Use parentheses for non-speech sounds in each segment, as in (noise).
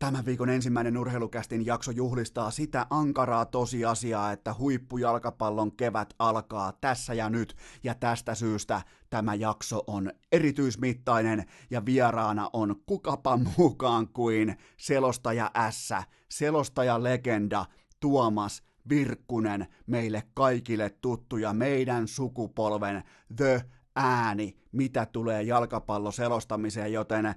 Tämän viikon ensimmäinen urheilukästin jakso juhlistaa sitä ankaraa tosiasiaa, että huippujalkapallon kevät alkaa tässä ja nyt, ja tästä syystä tämä jakso on erityismittainen, ja vieraana on kukapa mukaan kuin selostaja S, selostaja legenda Tuomas Virkkunen, meille kaikille tuttu ja meidän sukupolven The ääni, mitä tulee jalkapalloselostamiseen, joten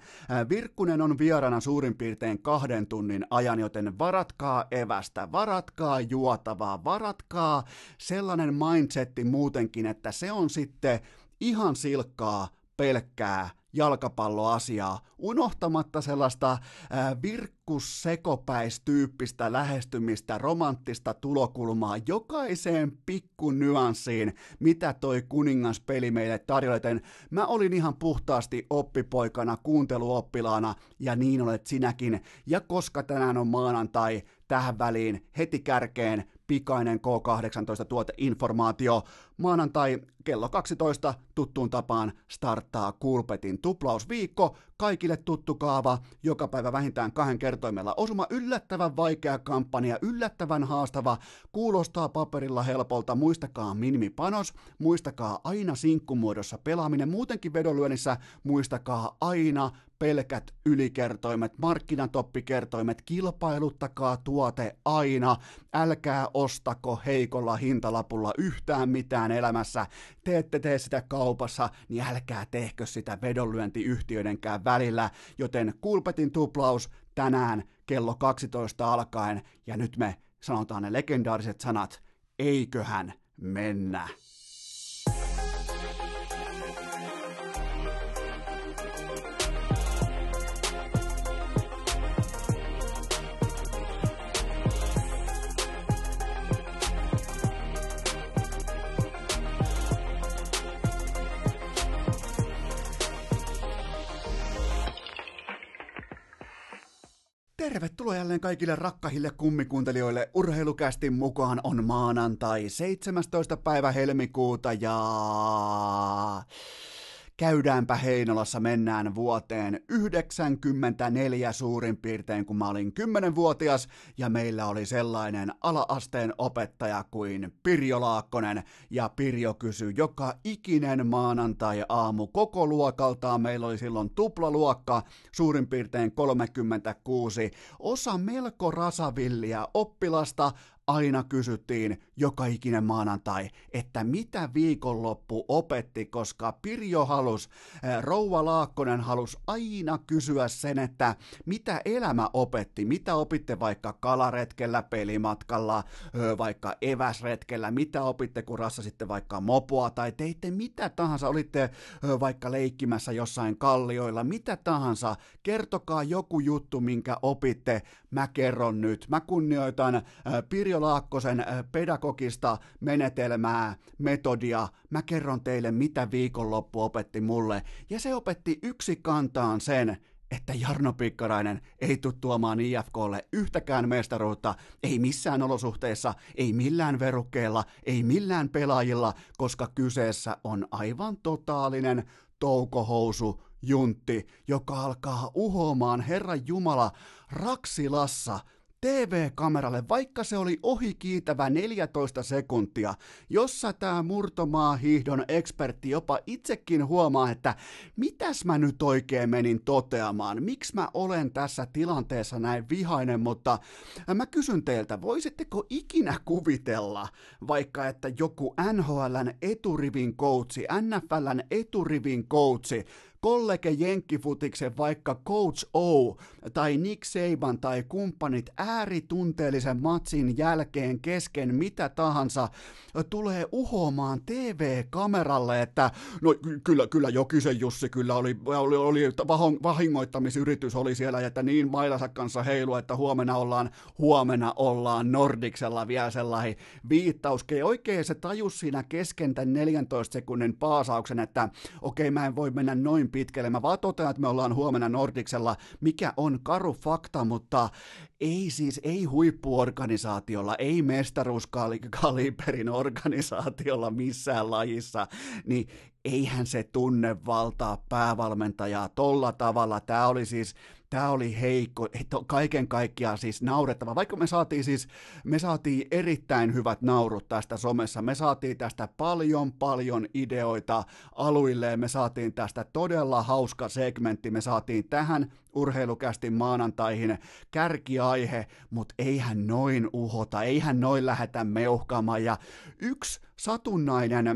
Virkkunen on vierana suurin piirtein kahden tunnin ajan, joten varatkaa evästä, varatkaa juotavaa, varatkaa sellainen mindsetti muutenkin, että se on sitten ihan silkkaa pelkkää jalkapalloasiaa, unohtamatta sellaista ää, virkkussekopäistyyppistä lähestymistä, romanttista tulokulmaa jokaiseen pikku nyanssiin, mitä toi kuningaspeli meille tarjoaa. Mä olin ihan puhtaasti oppipoikana, kuunteluoppilaana, ja niin olet sinäkin. Ja koska tänään on maanantai, tähän väliin heti kärkeen pikainen K18 tuoteinformaatio. Maanantai kello 12 tuttuun tapaan starttaa Kulpetin tuplausviikko. Kaikille tuttu kaava, joka päivä vähintään kahden kertoimella osuma. Yllättävän vaikea kampanja, yllättävän haastava, kuulostaa paperilla helpolta. Muistakaa minimipanos, muistakaa aina sinkkumuodossa pelaaminen. Muutenkin vedonlyönnissä muistakaa aina pelkät ylikertoimet, markkinatoppikertoimet, kilpailuttakaa tuote aina, älkää ostako heikolla hintalapulla yhtään mitään elämässä, te ette tee sitä kaupassa, niin älkää tehkö sitä vedonlyöntiyhtiöidenkään välillä, joten Kulpetin tuplaus tänään kello 12 alkaen, ja nyt me sanotaan ne legendaariset sanat, eiköhän mennä. Tervetuloa jälleen kaikille rakkahille kummikuuntelijoille. Urheilukästin mukaan on maanantai 17. päivä helmikuuta ja käydäänpä Heinolassa, mennään vuoteen 94 suurin piirtein, kun mä olin 10-vuotias, ja meillä oli sellainen alaasteen opettaja kuin Pirjo Laakkonen, ja Pirjo kysyi joka ikinen maanantai-aamu koko luokaltaan, meillä oli silloin tuplaluokka, suurin piirtein 36, osa melko rasavillia oppilasta, aina kysyttiin joka ikinen maanantai, että mitä viikonloppu opetti, koska Pirjo halus, Rouva Laakkonen halus aina kysyä sen, että mitä elämä opetti, mitä opitte vaikka kalaretkellä, pelimatkalla, vaikka eväsretkellä, mitä opitte kun rassasitte vaikka mopoa? Tai teitte mitä tahansa, olitte vaikka leikkimässä jossain kallioilla, mitä tahansa, kertokaa joku juttu, minkä opitte, mä kerron nyt, mä kunnioitan Pirjo Pirjo Laakkosen äh, pedagogista menetelmää, metodia. Mä kerron teille, mitä viikonloppu opetti mulle. Ja se opetti yksi kantaan sen, että Jarno Pikkarainen ei tule tuomaan IFKlle yhtäkään mestaruutta, ei missään olosuhteissa, ei millään verukkeella, ei millään pelaajilla, koska kyseessä on aivan totaalinen toukohousu juntti, joka alkaa uhomaan Herran Jumala Raksilassa TV-kameralle, vaikka se oli ohikiitävä 14 sekuntia, jossa tämä murtomaa hiihdon ekspertti jopa itsekin huomaa, että mitäs mä nyt oikein menin toteamaan, miksi mä olen tässä tilanteessa näin vihainen, mutta mä kysyn teiltä, voisitteko ikinä kuvitella vaikka, että joku NHLn eturivin coachi, NFLn eturivin coachi kollege Jenkkifutiksen vaikka Coach O tai Nick Saban tai kumppanit ääritunteellisen matsin jälkeen kesken mitä tahansa tulee uhomaan TV-kameralle, että no kyllä, kyllä Jokisen Jussi kyllä oli, oli, oli vahingoittamisyritys oli siellä, että niin mailansa kanssa heilu, että huomenna ollaan, huomenna ollaan Nordiksella vielä sellainen viittaus. Oikein se tajus siinä kesken tämän 14 sekunnin paasauksen, että okei okay, mä en voi mennä noin pitkälle. Mä vaan totean, että me ollaan huomenna Nordiksella, mikä on karu fakta, mutta ei siis, ei huippuorganisaatiolla, ei mestaruuskaliberin organisaatiolla missään lajissa, niin eihän se tunne valtaa päävalmentajaa tolla tavalla. Tämä oli siis tämä oli heikko, kaiken kaikkiaan siis naurettava. Vaikka me saatiin siis, me saatiin erittäin hyvät naurut tästä somessa, me saatiin tästä paljon paljon ideoita aluilleen, me saatiin tästä todella hauska segmentti, me saatiin tähän urheilukästi maanantaihin kärkiaihe, mutta eihän noin uhota, eihän noin lähetä meuhkaamaan. Ja yksi satunnainen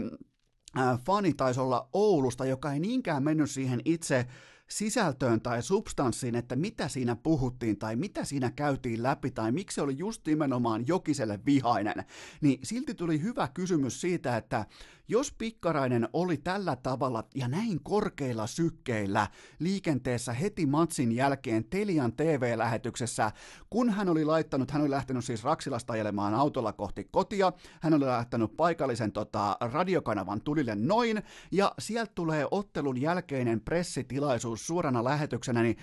äh, fani taisi olla Oulusta, joka ei niinkään mennyt siihen itse sisältöön tai substanssiin, että mitä siinä puhuttiin tai mitä siinä käytiin läpi tai miksi oli just nimenomaan Jokiselle vihainen, niin silti tuli hyvä kysymys siitä, että jos Pikkarainen oli tällä tavalla ja näin korkeilla sykkeillä liikenteessä heti matsin jälkeen Telian TV-lähetyksessä, kun hän oli laittanut, hän oli lähtenyt siis Raksilasta ajelemaan autolla kohti kotia, hän oli lähtenyt paikallisen tota, radiokanavan tulille noin, ja sieltä tulee ottelun jälkeinen pressitilaisuus suorana lähetyksenä, niin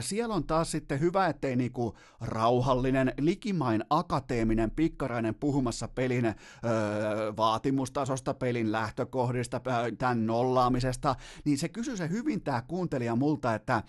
siellä on taas sitten hyvä, ettei niinku rauhallinen, likimain akateeminen Pikkarainen puhumassa pelin öö, vaatimustasosta, pelin pelin lähtökohdista, tämän nollaamisesta, niin se kysyy se hyvin tämä kuuntelija multa, että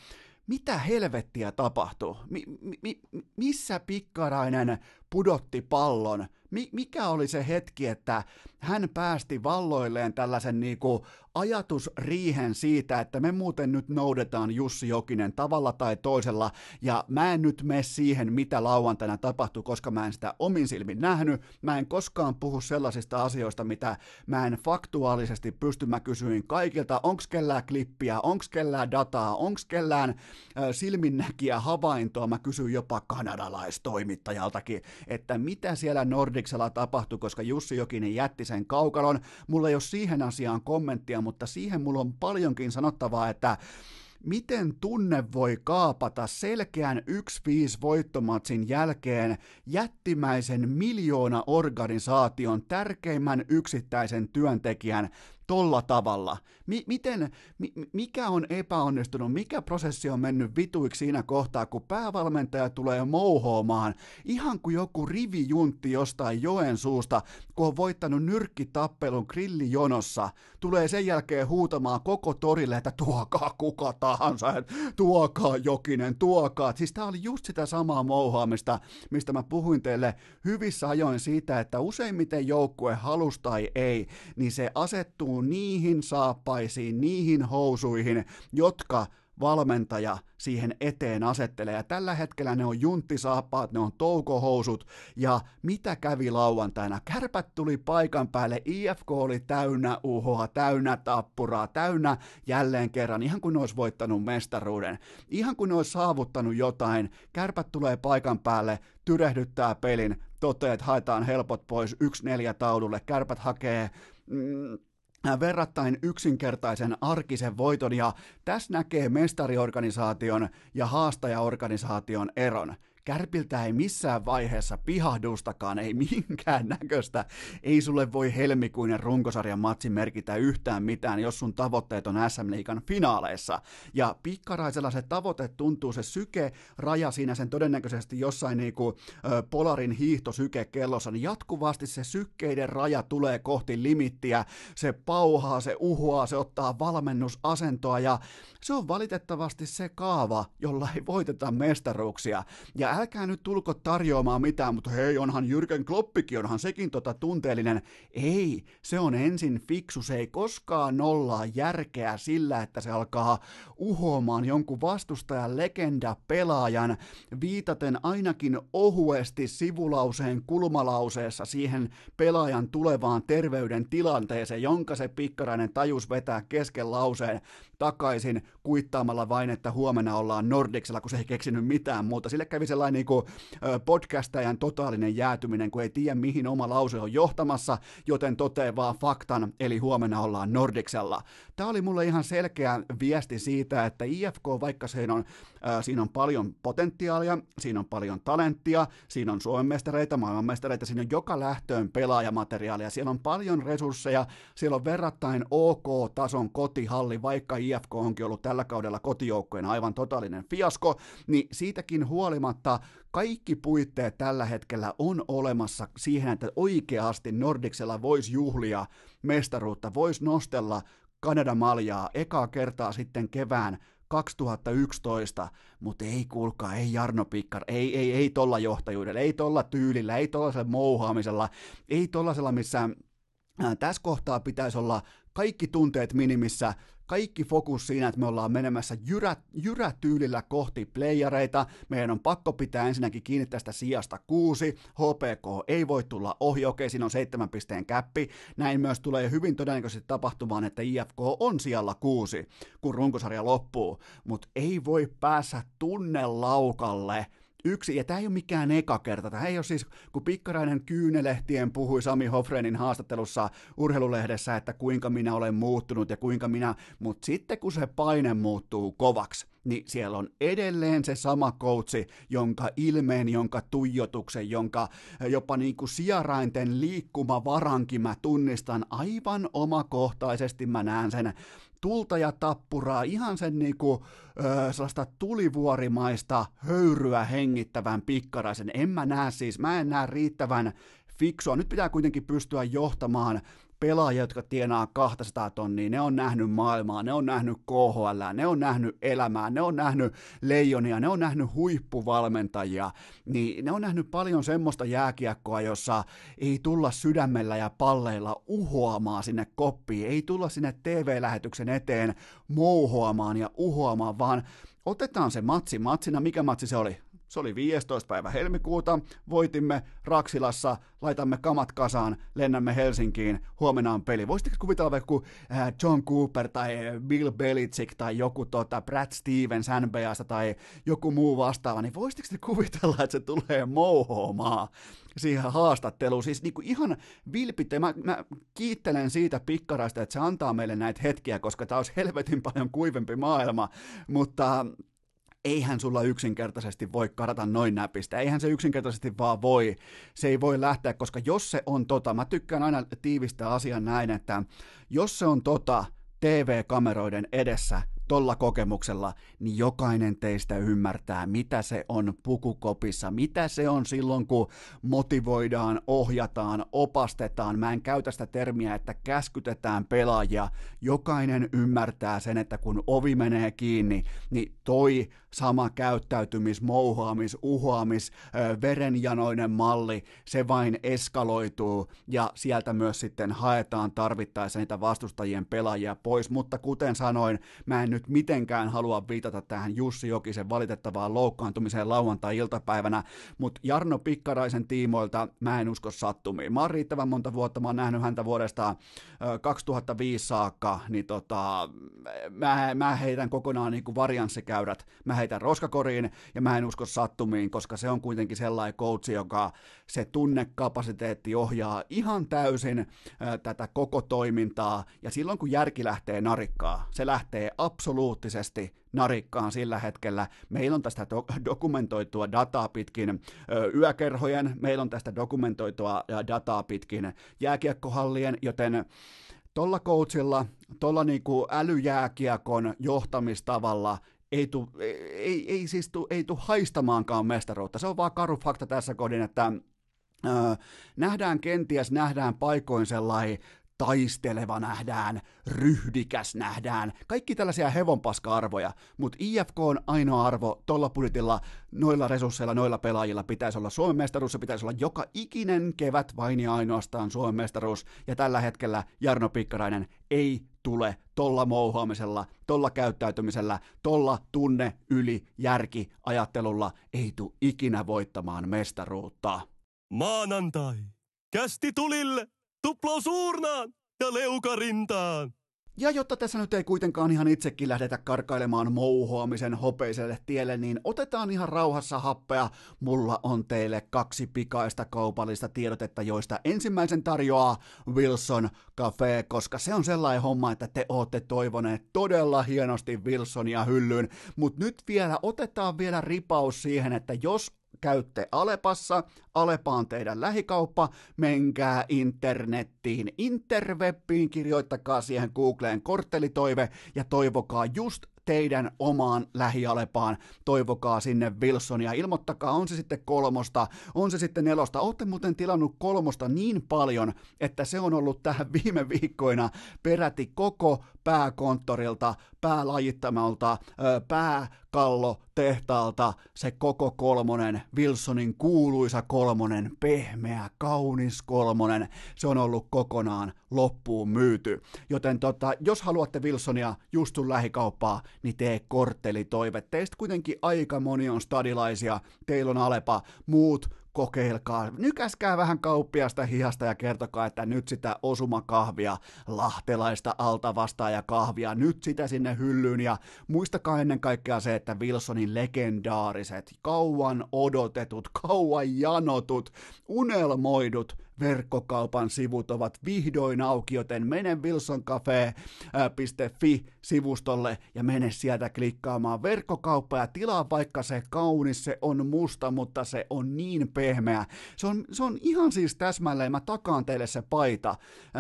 mitä helvettiä tapahtuu? Mi- mi- missä pikkarainen pudotti pallon? Mi- mikä oli se hetki, että hän päästi valloilleen tällaisen niinku ajatusriihen siitä, että me muuten nyt noudetaan Jussi Jokinen tavalla tai toisella, ja mä en nyt mene siihen, mitä lauantaina tapahtui, koska mä en sitä omin silmin nähnyt, mä en koskaan puhu sellaisista asioista, mitä mä en faktuaalisesti pysty, mä kysyin kaikilta, onks kellään klippiä, onks kellään dataa, onks kellään silminnäkiä havaintoa, mä kysyin jopa kanadalaistoimittajaltakin, että mitä siellä Nordicsella tapahtui, koska Jussi Jokinen jätti sen kaukalon, mulla ei ole siihen asiaan kommenttia, mutta siihen mulla on paljonkin sanottavaa, että miten tunne voi kaapata selkeän 1-5 voittomatsin jälkeen jättimäisen miljoona organisaation tärkeimmän yksittäisen työntekijän tolla tavalla? Mi- miten, mi- mikä on epäonnistunut, mikä prosessi on mennyt vituiksi siinä kohtaa, kun päävalmentaja tulee mouhoamaan, ihan kuin joku rivijuntti jostain joen suusta, kun on voittanut nyrkkitappelun grillijonossa, tulee sen jälkeen huutamaan koko torille, että tuokaa kuka tahansa, tuokaa Jokinen, tuokaa. Siis tämä oli just sitä samaa mouhaamista, mistä mä puhuin teille hyvissä ajoin siitä, että useimmiten joukkue halus tai ei, niin se asettuu niihin saappaisiin, niihin housuihin, jotka valmentaja siihen eteen asettelee. Ja tällä hetkellä ne on junttisaappaat, ne on toukohousut. Ja mitä kävi lauantaina? Kärpät tuli paikan päälle, IFK oli täynnä uhoa, täynnä tappuraa, täynnä jälleen kerran, ihan kuin ne olisi voittanut mestaruuden. Ihan kuin ne olisi saavuttanut jotain. Kärpät tulee paikan päälle, tyrehdyttää pelin, toteaa, että haetaan helpot pois, yksi neljä taululle. Kärpät hakee mm, verrattain yksinkertaisen arkisen voiton ja tässä näkee mestariorganisaation ja haastajaorganisaation eron. Kärpiltä ei missään vaiheessa pihahdustakaan, ei minkään näköistä. Ei sulle voi helmikuinen runkosarjan matsi merkitä yhtään mitään, jos sun tavoitteet on SM Liikan finaaleissa. Ja pikkaraisella se tavoite tuntuu, se syke, raja siinä sen todennäköisesti jossain niinku ö, Polarin hiihtosyke kellossa, niin jatkuvasti se sykkeiden raja tulee kohti limittiä, se pauhaa, se uhoaa, se ottaa valmennusasentoa ja se on valitettavasti se kaava, jolla ei voiteta mestaruuksia. Ja älkää nyt tulko tarjoamaan mitään, mutta hei, onhan Jürgen Kloppikin, onhan sekin tota tunteellinen. Ei, se on ensin fiksu, se ei koskaan nollaa järkeä sillä, että se alkaa uhoamaan jonkun vastustajan legenda pelaajan, viitaten ainakin ohuesti sivulauseen kulmalauseessa siihen pelaajan tulevaan terveyden tilanteeseen, jonka se pikkarainen tajus vetää kesken lauseen takaisin kuittaamalla vain, että huomenna ollaan Nordicsella, kun se ei keksinyt mitään muuta. Sille kävi sellainen niin kuin, podcastajan totaalinen jäätyminen, kun ei tiedä mihin oma lause on johtamassa, joten toteaa vaan faktan, eli huomenna ollaan Nordicsella. Tämä oli mulle ihan selkeä viesti siitä, että IFK, vaikka siinä on, äh, siinä on paljon potentiaalia, siinä on paljon talenttia, siinä on Suomen mestareita, maailmanmestareita, siinä on joka lähtöön pelaajamateriaalia, siellä on paljon resursseja, siellä on verrattain OK-tason kotihalli, vaikka IFK onkin ollut tällä kaudella kotijoukkojen aivan totaalinen fiasko, niin siitäkin huolimatta kaikki puitteet tällä hetkellä on olemassa siihen, että oikeasti Nordiksella voisi juhlia mestaruutta, voisi nostella Kanada maljaa ekaa kertaa sitten kevään 2011, mutta ei kuulkaa, ei Jarno Pikkar, ei, ei, ei tolla johtajuudella, ei tolla tyylillä, ei tollaisella mouhaamisella, ei tollasella, missä tässä kohtaa pitäisi olla kaikki tunteet minimissä, kaikki fokus siinä, että me ollaan menemässä jyrä, jyrätyylillä kohti playareita. Meidän on pakko pitää ensinnäkin kiinni tästä sijasta kuusi. HPK ei voi tulla ohi, okei, siinä on seitsemän pisteen käppi. Näin myös tulee hyvin todennäköisesti tapahtumaan, että IFK on sijalla kuusi, kun runkosarja loppuu. Mutta ei voi päässä tunnelaukalle yksi, ja tämä ei ole mikään eka kerta. Tämä ei ole siis, kun Pikkarainen kyynelehtien puhui Sami Hofrenin haastattelussa urheilulehdessä, että kuinka minä olen muuttunut ja kuinka minä, mutta sitten kun se paine muuttuu kovaksi, niin siellä on edelleen se sama koutsi, jonka ilmeen, jonka tuijotuksen, jonka jopa niin kuin sijarainten liikkumavarankin mä tunnistan aivan omakohtaisesti. Mä näen sen tulta ja tappuraa, ihan sen niinku, ö, sellaista tulivuorimaista höyryä hengittävän pikkaraisen. En mä näe siis, mä en näe riittävän fiksua. Nyt pitää kuitenkin pystyä johtamaan pelaajia, jotka tienaa 200 tonnia, ne on nähnyt maailmaa, ne on nähnyt KHL, ne on nähnyt elämää, ne on nähnyt leijonia, ne on nähnyt huippuvalmentajia, niin ne on nähnyt paljon semmoista jääkiekkoa, jossa ei tulla sydämellä ja palleilla uhoamaan sinne koppiin, ei tulla sinne TV-lähetyksen eteen mouhoamaan ja uhoamaan, vaan otetaan se matsi matsina, mikä matsi se oli? Se oli 15. päivä helmikuuta, voitimme Raksilassa, laitamme kamat kasaan, lennämme Helsinkiin, huomenna on peli. Voisitteko kuvitella vaikka John Cooper tai Bill Belichick tai joku tota Brad Stevens NBAsta tai joku muu vastaava, niin voisitteko te kuvitella, että se tulee mouhoamaan siihen haastatteluun. Siis niin kuin ihan vilpittä. Mä, mä kiittelen siitä pikkaraista, että se antaa meille näitä hetkiä, koska tämä olisi helvetin paljon kuivempi maailma, mutta eihän sulla yksinkertaisesti voi karata noin näpistä, eihän se yksinkertaisesti vaan voi, se ei voi lähteä, koska jos se on tota, mä tykkään aina tiivistää asian näin, että jos se on tota TV-kameroiden edessä, tolla kokemuksella, niin jokainen teistä ymmärtää, mitä se on pukukopissa, mitä se on silloin, kun motivoidaan, ohjataan, opastetaan. Mä en käytä sitä termiä, että käskytetään pelaajia. Jokainen ymmärtää sen, että kun ovi menee kiinni, niin toi sama käyttäytymis, mouhaamis, uhoamis, verenjanoinen malli, se vain eskaloituu ja sieltä myös sitten haetaan tarvittaessa niitä vastustajien pelaajia pois, mutta kuten sanoin, mä en nyt mitenkään halua viitata tähän Jussi Jokisen valitettavaan loukkaantumiseen lauantai-iltapäivänä, mutta Jarno Pikkaraisen tiimoilta mä en usko sattumiin. Mä oon riittävän monta vuotta, mä oon nähnyt häntä vuodesta 2005 saakka, niin tota, mä, mä heitän kokonaan niin kuin varianssikäyrät, mä heitän roskakoriin ja mä en usko sattumiin, koska se on kuitenkin sellainen coachi, joka se tunnekapasiteetti ohjaa ihan täysin ää, tätä koko toimintaa ja silloin kun järki lähtee narikkaa, se lähtee absoluuttisesti narikkaan sillä hetkellä. Meillä on tästä do- dokumentoitua dataa pitkin ö, yökerhojen, meillä on tästä dokumentoitua dataa pitkin jääkiekkohallien, joten tuolla coachilla, tuolla niinku älyjääkiekon johtamistavalla ei, tu, ei, ei siis ei tu haistamaankaan mestaruutta. Se on vaan karu fakta tässä kodin, että öö, nähdään kenties, nähdään paikoin sellainen taisteleva nähdään, ryhdikäs nähdään, kaikki tällaisia hevonpaska-arvoja, mutta IFK on ainoa arvo tuolla budjetilla, noilla resursseilla, noilla pelaajilla pitäisi olla Suomen mestaruus, se pitäisi olla joka ikinen kevät vain ja ainoastaan Suomen mestaruus, ja tällä hetkellä Jarno Pikkarainen ei tule tolla mouhoamisella, tolla käyttäytymisellä, tolla tunne, yli, järki, ajattelulla, ei tu ikinä voittamaan mestaruutta. Maanantai. Kästi tulille! Tuplaus uurnaan ja leukarintaan! Ja jotta tässä nyt ei kuitenkaan ihan itsekin lähdetä karkailemaan mouhoamisen hopeiselle tielle, niin otetaan ihan rauhassa happea. Mulla on teille kaksi pikaista kaupallista tiedotetta, joista ensimmäisen tarjoaa Wilson Cafe, koska se on sellainen homma, että te ootte toivoneet todella hienosti Wilsonia hyllyyn. Mutta nyt vielä otetaan vielä ripaus siihen, että jos käytte Alepassa, Alepa on teidän lähikauppa, menkää internettiin, interwebbiin, kirjoittakaa siihen Googleen korttelitoive ja toivokaa just teidän omaan lähialepaan. Toivokaa sinne Wilsonia. Ilmoittakaa, on se sitten kolmosta, on se sitten nelosta. Olette muuten tilannut kolmosta niin paljon, että se on ollut tähän viime viikkoina peräti koko pääkonttorilta päälajittamalta, pääkallo tehtaalta se koko kolmonen, Wilsonin kuuluisa kolmonen, pehmeä, kaunis kolmonen, se on ollut kokonaan loppuun myyty. Joten tota, jos haluatte Wilsonia just sun lähikauppaa, niin tee korttelitoive. Teistä kuitenkin aika moni on stadilaisia, teillä on Alepa, muut kokeilkaa, nykäskää vähän kauppiasta hihasta ja kertokaa, että nyt sitä osumakahvia, lahtelaista alta ja kahvia, nyt sitä sinne hyllyyn. Ja muistakaa ennen kaikkea se, että Wilsonin legendaariset, kauan odotetut, kauan janotut, unelmoidut verkkokaupan sivut ovat vihdoin auki, joten mene wilsoncafe.fi-sivustolle ja mene sieltä klikkaamaan verkkokauppa ja tilaa vaikka se kaunis, se on musta, mutta se on niin pehmeä. Se on, se on ihan siis täsmälleen, mä takaan teille se paita,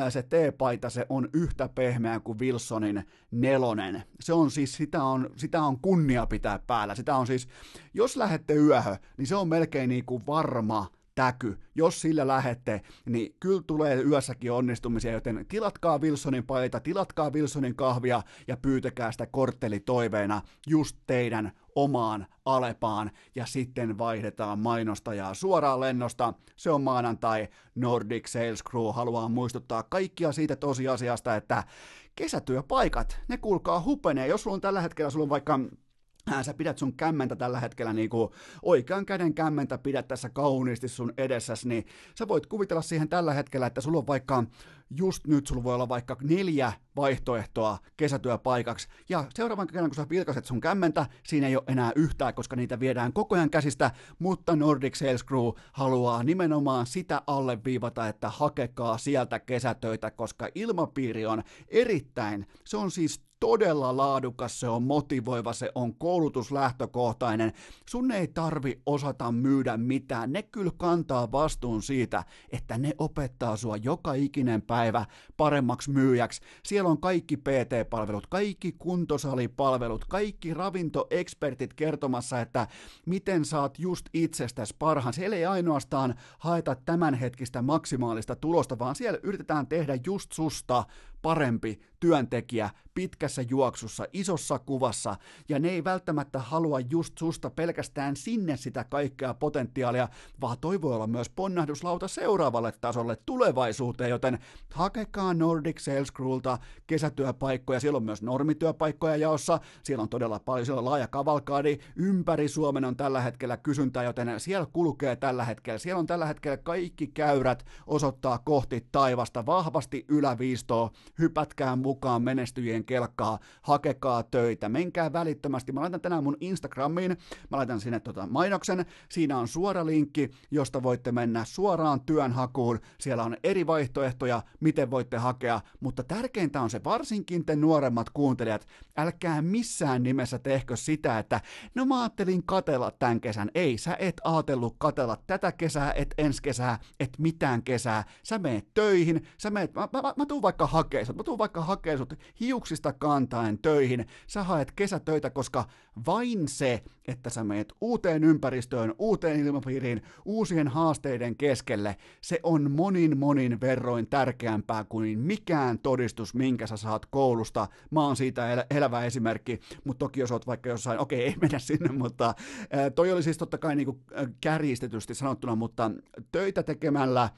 se T-paita, se on yhtä pehmeä kuin Wilsonin nelonen. Se on siis, sitä on, sitä on kunnia pitää päällä. Sitä on siis, jos lähette yöhö, niin se on melkein niin kuin varma täky. Jos sillä lähette, niin kyllä tulee yössäkin onnistumisia, joten tilatkaa Wilsonin paita, tilatkaa Wilsonin kahvia ja pyytäkää sitä korttelitoiveena just teidän omaan Alepaan ja sitten vaihdetaan mainostajaa suoraan lennosta. Se on maanantai. Nordic Sales Crew haluaa muistuttaa kaikkia siitä tosiasiasta, että kesätyöpaikat, ne kuulkaa hupenee. Jos sulla on tällä hetkellä, sulla on vaikka sä pidät sun kämmentä tällä hetkellä niin kuin oikean käden kämmentä pidät tässä kauniisti sun edessäsi, niin sä voit kuvitella siihen tällä hetkellä, että sulla on vaikka just nyt sulla voi olla vaikka neljä vaihtoehtoa kesätyöpaikaksi, ja seuraavan kerran kun sä vilkaset sun kämmentä, siinä ei ole enää yhtään, koska niitä viedään koko ajan käsistä, mutta Nordic Sales Crew haluaa nimenomaan sitä alleviivata, että hakekaa sieltä kesätöitä, koska ilmapiiri on erittäin, se on siis todella laadukas, se on motivoiva, se on koulutuslähtökohtainen. Sun ei tarvi osata myydä mitään, ne kyllä kantaa vastuun siitä, että ne opettaa sua joka ikinen päivä paremmaksi myyjäksi. Siellä on kaikki PT-palvelut, kaikki kuntosalipalvelut, kaikki ravintoekspertit kertomassa, että miten saat just itsestäsi parhaan. Siellä ei ainoastaan haeta tämänhetkistä maksimaalista tulosta, vaan siellä yritetään tehdä just susta parempi työntekijä pitkässä juoksussa, isossa kuvassa, ja ne ei välttämättä halua just susta pelkästään sinne sitä kaikkea potentiaalia, vaan toivoo olla myös ponnahduslauta seuraavalle tasolle tulevaisuuteen, joten hakekaa Nordic Sales Crewlta kesätyöpaikkoja, siellä on myös normityöpaikkoja jaossa, siellä on todella paljon, siellä on laaja kavalkaadi, ympäri Suomen on tällä hetkellä kysyntää, joten siellä kulkee tällä hetkellä, siellä on tällä hetkellä kaikki käyrät osoittaa kohti taivasta. Vahvasti yläviistoa, hypätkää mukaan menestyjien kelkkaa, hakekaa töitä, menkää välittömästi. Mä laitan tänään mun Instagramiin, mä laitan sinne tota mainoksen, siinä on suora linkki, josta voitte mennä suoraan työnhakuun. Siellä on eri vaihtoehtoja, miten voitte hakea, mutta tärkeintä on se, varsinkin te nuoremmat kuuntelijat, älkää missään nimessä tehkö sitä, että no mä ajattelin katella tämän kesän. Ei, sä et ajatellut katella tätä kesää, et ensi kesää, et mitään kesää. Sä meet töihin, sä meet, mä, mä, mä, mä tuun vaikka hakee sut, mä tuun vaikka hakee sut hiuksista kantaen töihin, sä haet kesätöitä, koska vain se, että sä meet uuteen ympäristöön, uuteen ilmapiiriin, uusien haasteiden keskelle, se on monin monin verroin tärkeämpää kuin mikään todistus, minkä sä saat koulusta. Mä oon siitä el- elävä esimerkki, mutta toki jos oot vaikka jossain, okei, okay, ei mennä sinne, mutta ää, toi oli siis totta kai niinku kärjistetysti sanottuna, mutta töitä tekemällä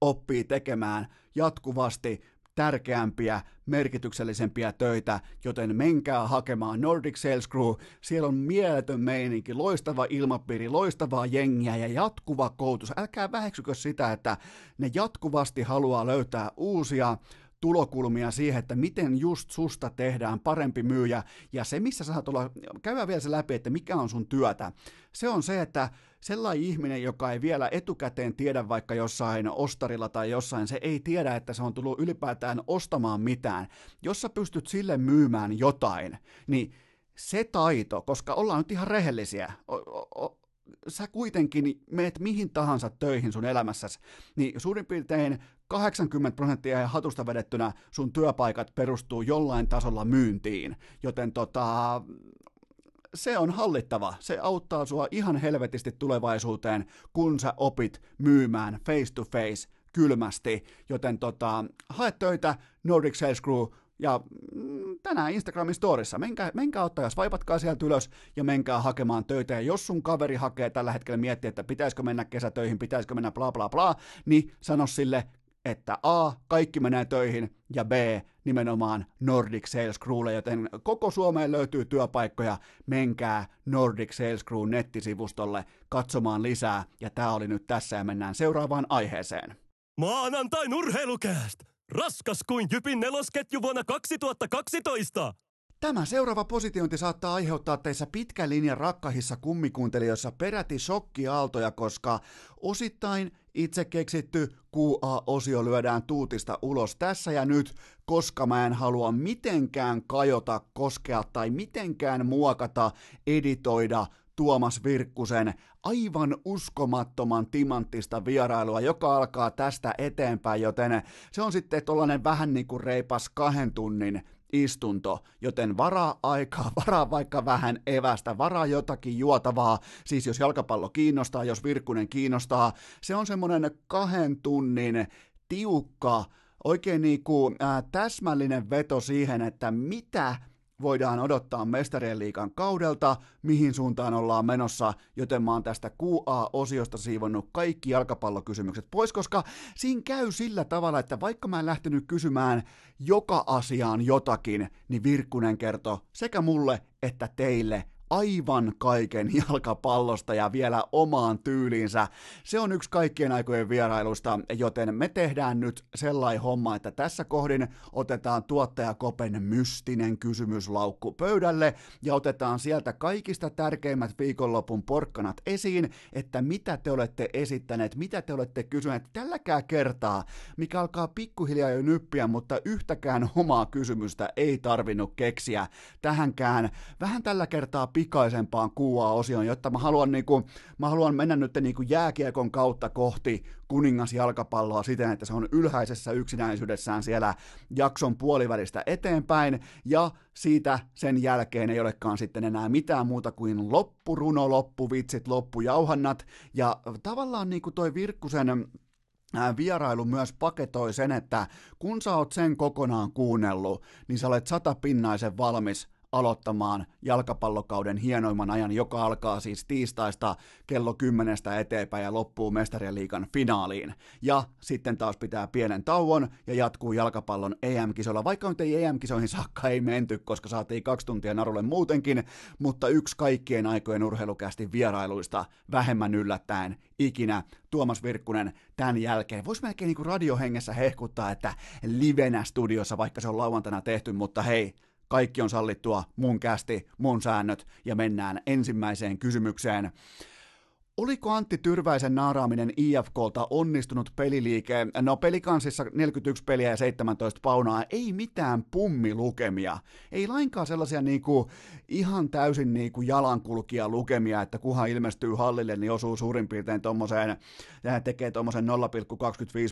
oppii tekemään jatkuvasti tärkeämpiä, merkityksellisempiä töitä, joten menkää hakemaan Nordic Sales Crew. Siellä on mieletön meininki, loistava ilmapiiri, loistavaa jengiä ja jatkuva koulutus. Älkää väheksykö sitä, että ne jatkuvasti haluaa löytää uusia tulokulmia siihen, että miten just susta tehdään parempi myyjä, ja se, missä sä saat olla, käydään vielä se läpi, että mikä on sun työtä. Se on se, että sellainen ihminen, joka ei vielä etukäteen tiedä vaikka jossain ostarilla tai jossain, se ei tiedä, että se on tullut ylipäätään ostamaan mitään. Jos sä pystyt sille myymään jotain, niin se taito, koska ollaan nyt ihan rehellisiä, o- o- sä kuitenkin meet mihin tahansa töihin sun elämässäsi, niin suurin piirtein 80 prosenttia ja hatusta vedettynä sun työpaikat perustuu jollain tasolla myyntiin, joten tota, se on hallittava. Se auttaa sua ihan helvetisti tulevaisuuteen, kun sä opit myymään face to face kylmästi. Joten tota, hae töitä Nordic Sales Crew ja mm, tänään Instagramin storissa. Menkää, menkää ottaa ja swipatkaa sieltä ylös ja menkää hakemaan töitä. Ja jos sun kaveri hakee tällä hetkellä miettiä, että pitäisikö mennä kesätöihin, pitäisikö mennä bla bla bla, niin sano sille, että A, kaikki menee töihin, ja B, nimenomaan Nordic Sales Crewlle, joten koko Suomeen löytyy työpaikkoja, menkää Nordic Sales Crew nettisivustolle katsomaan lisää, ja tämä oli nyt tässä, ja mennään seuraavaan aiheeseen. Maanantain urheilukääst! Raskas kuin Jypin nelosketju vuonna 2012! Tämä seuraava positiointi saattaa aiheuttaa teissä pitkän linjan rakkahissa kummikuuntelijoissa peräti shokkiaaltoja, koska osittain itse keksitty QA-osio lyödään tuutista ulos tässä ja nyt, koska mä en halua mitenkään kajota, koskea tai mitenkään muokata, editoida Tuomas Virkkusen aivan uskomattoman timanttista vierailua, joka alkaa tästä eteenpäin, joten se on sitten tollanen vähän niin kuin reipas kahden tunnin istunto, joten varaa aikaa, (laughs) varaa vaikka vähän evästä, varaa jotakin juotavaa, siis jos jalkapallo kiinnostaa, jos Virkkunen kiinnostaa, se on semmoinen kahden tunnin tiukka, oikein niin kuin, ää, täsmällinen veto siihen, että mitä voidaan odottaa mestarien liikan kaudelta, mihin suuntaan ollaan menossa, joten mä oon tästä QA-osiosta siivonnut kaikki jalkapallokysymykset pois, koska siinä käy sillä tavalla, että vaikka mä en lähtenyt kysymään joka asiaan jotakin, niin Virkkunen kertoo sekä mulle että teille aivan kaiken (laughs) jalkapallosta ja vielä omaan tyyliinsä. Se on yksi kaikkien aikojen vierailusta, joten me tehdään nyt sellainen homma, että tässä kohdin otetaan tuottaja Kopen mystinen kysymyslaukku pöydälle ja otetaan sieltä kaikista tärkeimmät viikonlopun porkkanat esiin, että mitä te olette esittäneet, mitä te olette kysyneet tälläkään kertaa, mikä alkaa pikkuhiljaa jo nyppiä, mutta yhtäkään omaa kysymystä ei tarvinnut keksiä tähänkään. Vähän tällä kertaa pikaisempaan QA-osioon, jotta mä haluan, niinku, mä haluan mennä nyt niinku jääkiekon kautta kohti kuningasjalkapalloa siten, että se on ylhäisessä yksinäisyydessään siellä jakson puolivälistä eteenpäin, ja siitä sen jälkeen ei olekaan sitten enää mitään muuta kuin loppuruno, loppuvitsit, loppujauhannat, ja tavallaan niin kuin toi Virkkusen vierailu myös paketoi sen, että kun sä oot sen kokonaan kuunnellut, niin sä olet satapinnaisen valmis aloittamaan jalkapallokauden hienoimman ajan, joka alkaa siis tiistaista kello 10 eteenpäin ja loppuu Mestarien liikan finaaliin. Ja sitten taas pitää pienen tauon ja jatkuu jalkapallon EM-kisoilla, vaikka nyt ei EM-kisoihin saakka ei menty, koska saatiin kaksi tuntia narulle muutenkin, mutta yksi kaikkien aikojen urheilukästi vierailuista vähemmän yllättäen ikinä Tuomas Virkkunen tämän jälkeen. Voisi melkein niin radiohengessä hehkuttaa, että livenä studiossa, vaikka se on lauantaina tehty, mutta hei, kaikki on sallittua, mun kästi, mun säännöt, ja mennään ensimmäiseen kysymykseen. Oliko Antti Tyrväisen naaraaminen IFKlta onnistunut peliliike? No pelikansissa 41 peliä ja 17 paunaa, ei mitään pummilukemia. Ei lainkaan sellaisia niinku, ihan täysin niinku jalankulkija lukemia, että kuhan ilmestyy hallille, niin osuu suurin piirtein tommoseen, tekee tommosen 0,25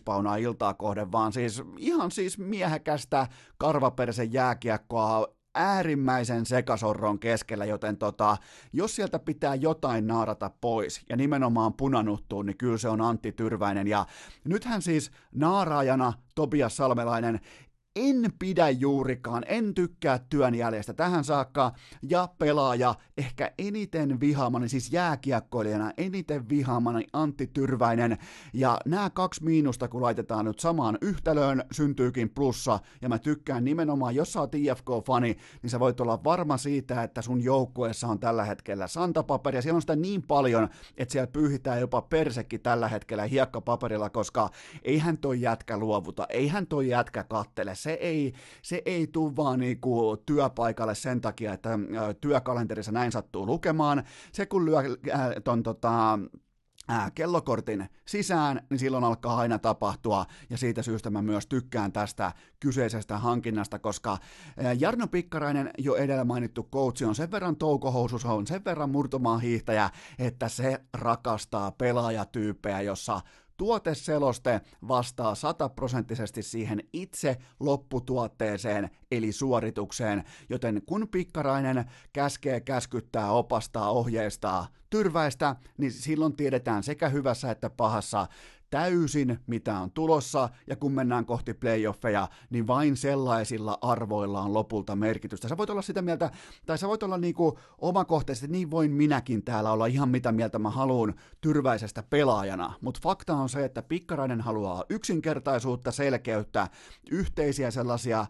paunaa iltaa kohden, vaan siis ihan siis miehekästä karvapersen jääkiekkoa äärimmäisen sekasorron keskellä, joten tota, jos sieltä pitää jotain naarata pois ja nimenomaan punanuttuu, niin kyllä se on Antti Tyrväinen. Ja nythän siis naaraajana Tobias Salmelainen en pidä juurikaan, en tykkää työn jäljestä tähän saakka, ja pelaaja ehkä eniten vihaamani, siis jääkiekkoilijana eniten vihaamani Antti Tyrväinen, ja nämä kaksi miinusta kun laitetaan nyt samaan yhtälöön, syntyykin plussa, ja mä tykkään nimenomaan, jos sä oot IFK-fani, niin sä voit olla varma siitä, että sun joukkueessa on tällä hetkellä santapaperia, siellä on sitä niin paljon, että siellä pyyhitään jopa persekki tällä hetkellä hiekkapaperilla, koska eihän toi jätkä luovuta, eihän toi jätkä kattele, se ei, se ei tule vaan niinku työpaikalle sen takia, että työkalenterissa näin sattuu lukemaan. Se kun lyö äh, ton tota, ää, kellokortin sisään, niin silloin alkaa aina tapahtua, ja siitä syystä mä myös tykkään tästä kyseisestä hankinnasta, koska ää, Jarno Pikkarainen, jo edellä mainittu coach, on sen verran toukohousus, on sen verran murtomaan hiihtäjä, että se rakastaa pelaajatyyppejä, jossa Tuoteseloste vastaa sataprosenttisesti siihen itse lopputuotteeseen eli suoritukseen, joten kun pikkarainen käskee, käskyttää, opastaa, ohjeistaa, tyrväistä, niin silloin tiedetään sekä hyvässä että pahassa, täysin, mitä on tulossa, ja kun mennään kohti playoffeja, niin vain sellaisilla arvoilla on lopulta merkitystä. Sä voit olla sitä mieltä, tai sä voit olla niinku omakohtaisesti, niin voin minäkin täällä olla ihan mitä mieltä mä haluan tyrväisestä pelaajana, mutta fakta on se, että Pikkarainen haluaa yksinkertaisuutta, selkeyttä, yhteisiä sellaisia,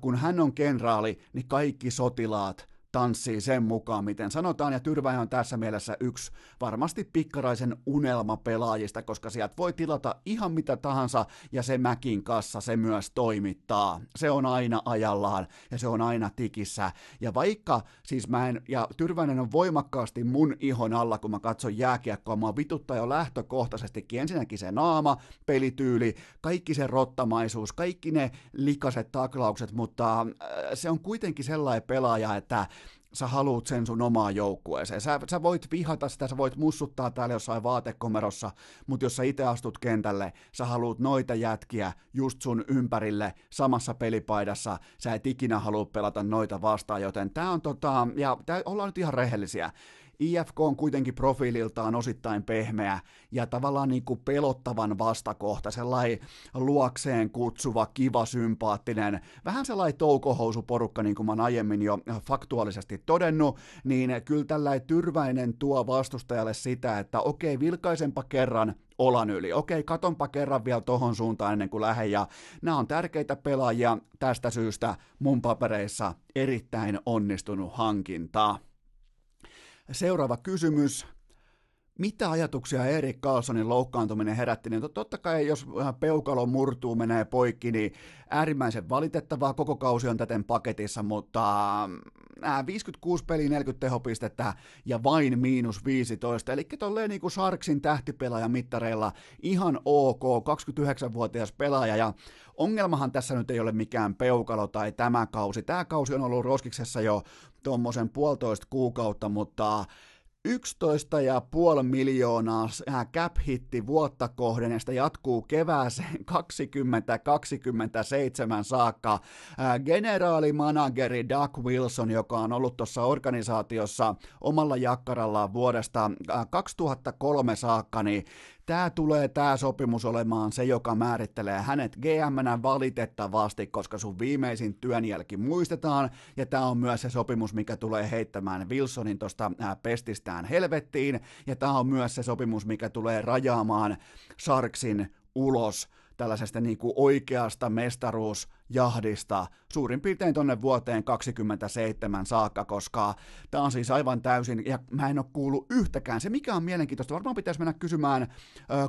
kun hän on kenraali, niin kaikki sotilaat tanssii sen mukaan, miten sanotaan, ja Tyrväinen on tässä mielessä yksi varmasti pikkaraisen unelma pelaajista, koska sieltä voi tilata ihan mitä tahansa, ja se Mäkin kassa se myös toimittaa. Se on aina ajallaan, ja se on aina tikissä, ja vaikka siis mä en, ja Tyrväinen on voimakkaasti mun ihon alla, kun mä katson jääkiekkoa, mä vituttaa jo lähtökohtaisestikin, ensinnäkin se naama, pelityyli, kaikki se rottamaisuus, kaikki ne likaset taklaukset, mutta äh, se on kuitenkin sellainen pelaaja, että sä haluut sen sun omaan joukkueeseen. Sä, sä voit vihata sitä, sä voit mussuttaa täällä jossain vaatekomerossa, mutta jos sä itse astut kentälle, sä haluut noita jätkiä just sun ympärille samassa pelipaidassa, sä et ikinä halua pelata noita vastaan, joten tää on tota, ja tää, ollaan nyt ihan rehellisiä. IFK on kuitenkin profiililtaan osittain pehmeä ja tavallaan niin kuin pelottavan vastakohta, sellainen luokseen kutsuva, kiva, sympaattinen, vähän sellainen toukohousuporukka, niin kuin mä oon aiemmin jo faktuaalisesti todennut, niin kyllä tällainen tyrväinen tuo vastustajalle sitä, että okei, vilkaisempa kerran olan yli. Okei, katonpa kerran vielä tohon suuntaan ennen kuin lähden, ja nämä on tärkeitä pelaajia tästä syystä mun papereissa erittäin onnistunut hankinta. Seuraava kysymys. Mitä ajatuksia Erik Carlsonin loukkaantuminen herätti? Niin totta kai, jos peukalo murtuu, menee poikki, niin äärimmäisen valitettavaa. Koko kausi on täten paketissa, mutta 56 peli 40 tehopistettä ja vain miinus 15. Eli tolleen niin kuin Sarksin tähtipelaaja mittareilla ihan ok, 29-vuotias pelaaja ja ongelmahan tässä nyt ei ole mikään peukalo tai tämä kausi. Tämä kausi on ollut Roskiksessa jo tuommoisen puolitoista kuukautta, mutta 11,5 miljoonaa cap-hitti vuotta kohden, ja sitä jatkuu kevääseen (laughs) 2027 saakka. Generaalimanageri Doug Wilson, joka on ollut tuossa organisaatiossa omalla jakkarallaan vuodesta 2003 saakka, niin tämä tulee tämä sopimus olemaan se, joka määrittelee hänet gm valitettavasti, koska sun viimeisin työnjälki muistetaan, ja tämä on myös se sopimus, mikä tulee heittämään Wilsonin tuosta pestistään helvettiin, ja tämä on myös se sopimus, mikä tulee rajaamaan Sarksin ulos tällaisesta niin kuin oikeasta mestaruusjahdista suurin piirtein tonne vuoteen 27 saakka, koska tämä on siis aivan täysin, ja mä en ole kuullut yhtäkään. Se mikä on mielenkiintoista, varmaan pitäisi mennä kysymään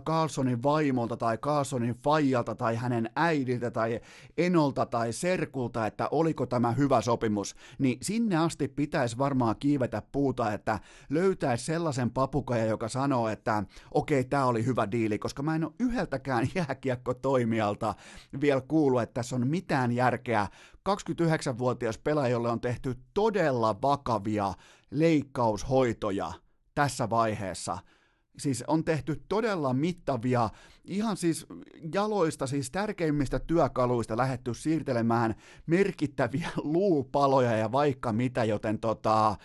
Carlsonin vaimolta tai Carlsonin faijalta tai hänen äidiltä tai enolta tai serkulta, että oliko tämä hyvä sopimus, niin sinne asti pitäisi varmaan kiivetä puuta, että löytäisi sellaisen papukaja, joka sanoo, että okei, okay, tämä oli hyvä diili, koska mä en ole yhdeltäkään (laughs) jääkiekko-toimijalta vielä kuullut, että tässä on mitään järkeä 29-vuotias pelaaja, jolle on tehty todella vakavia leikkaushoitoja tässä vaiheessa. Siis on tehty todella mittavia, ihan siis jaloista, siis tärkeimmistä työkaluista lähetty siirtelemään merkittäviä (laughs) luupaloja ja vaikka mitä, joten tota,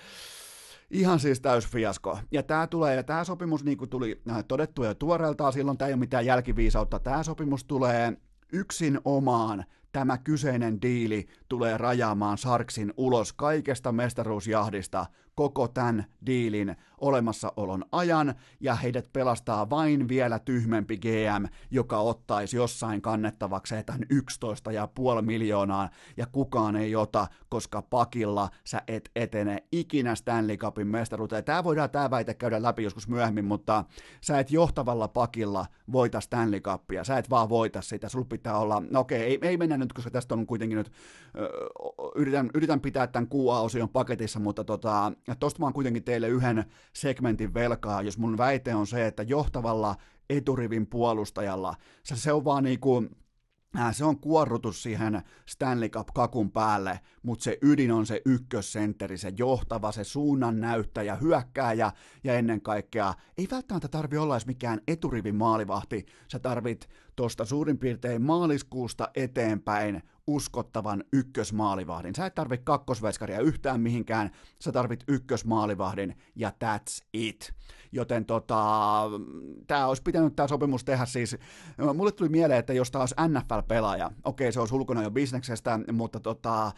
Ihan siis täys fiasko. Ja tämä tulee, ja tämä sopimus, niin kuin tuli äh, todettu jo tuoreeltaan, silloin tämä ei ole mitään jälkiviisautta, tämä sopimus tulee yksin omaan tämä kyseinen diili tulee rajaamaan Sarksin ulos kaikesta mestaruusjahdista koko tämän diilin olemassaolon ajan, ja heidät pelastaa vain vielä tyhmempi GM, joka ottaisi jossain kannettavakseen tämän 11,5 miljoonaa, ja kukaan ei ota, koska pakilla sä et etene ikinä Stanley Cupin mestaruuteen. Tämä voidaan tämä väite käydä läpi joskus myöhemmin, mutta sä et johtavalla pakilla voita Stanley Cupia, sä et vaan voita sitä, sulla pitää olla, no okei, ei, ei mennä nyt, koska tästä on kuitenkin nyt, yritän, yritän pitää tämän QA-osion paketissa, mutta tota, tosta mä oon kuitenkin teille yhden segmentin velkaa, jos mun väite on se, että johtavalla eturivin puolustajalla, se, se on vaan niinku, se on kuorrutus siihen Stanley Cup-kakun päälle, mutta se ydin on se ykkössentteri, se johtava, se suunnan näyttäjä, hyökkääjä ja ennen kaikkea ei välttämättä tarvi olla edes mikään eturivin maalivahti, sä tarvit tuosta suurin piirtein maaliskuusta eteenpäin uskottavan ykkösmaalivahdin. Sä et tarvit kakkosveskaria yhtään mihinkään, sä tarvit ykkösmaalivahdin ja that's it. Joten tota, tämä olisi pitänyt tämä sopimus tehdä siis, mulle tuli mieleen, että jos olisi NFL-pelaaja, okei se olisi ulkona jo bisneksestä, mutta tota,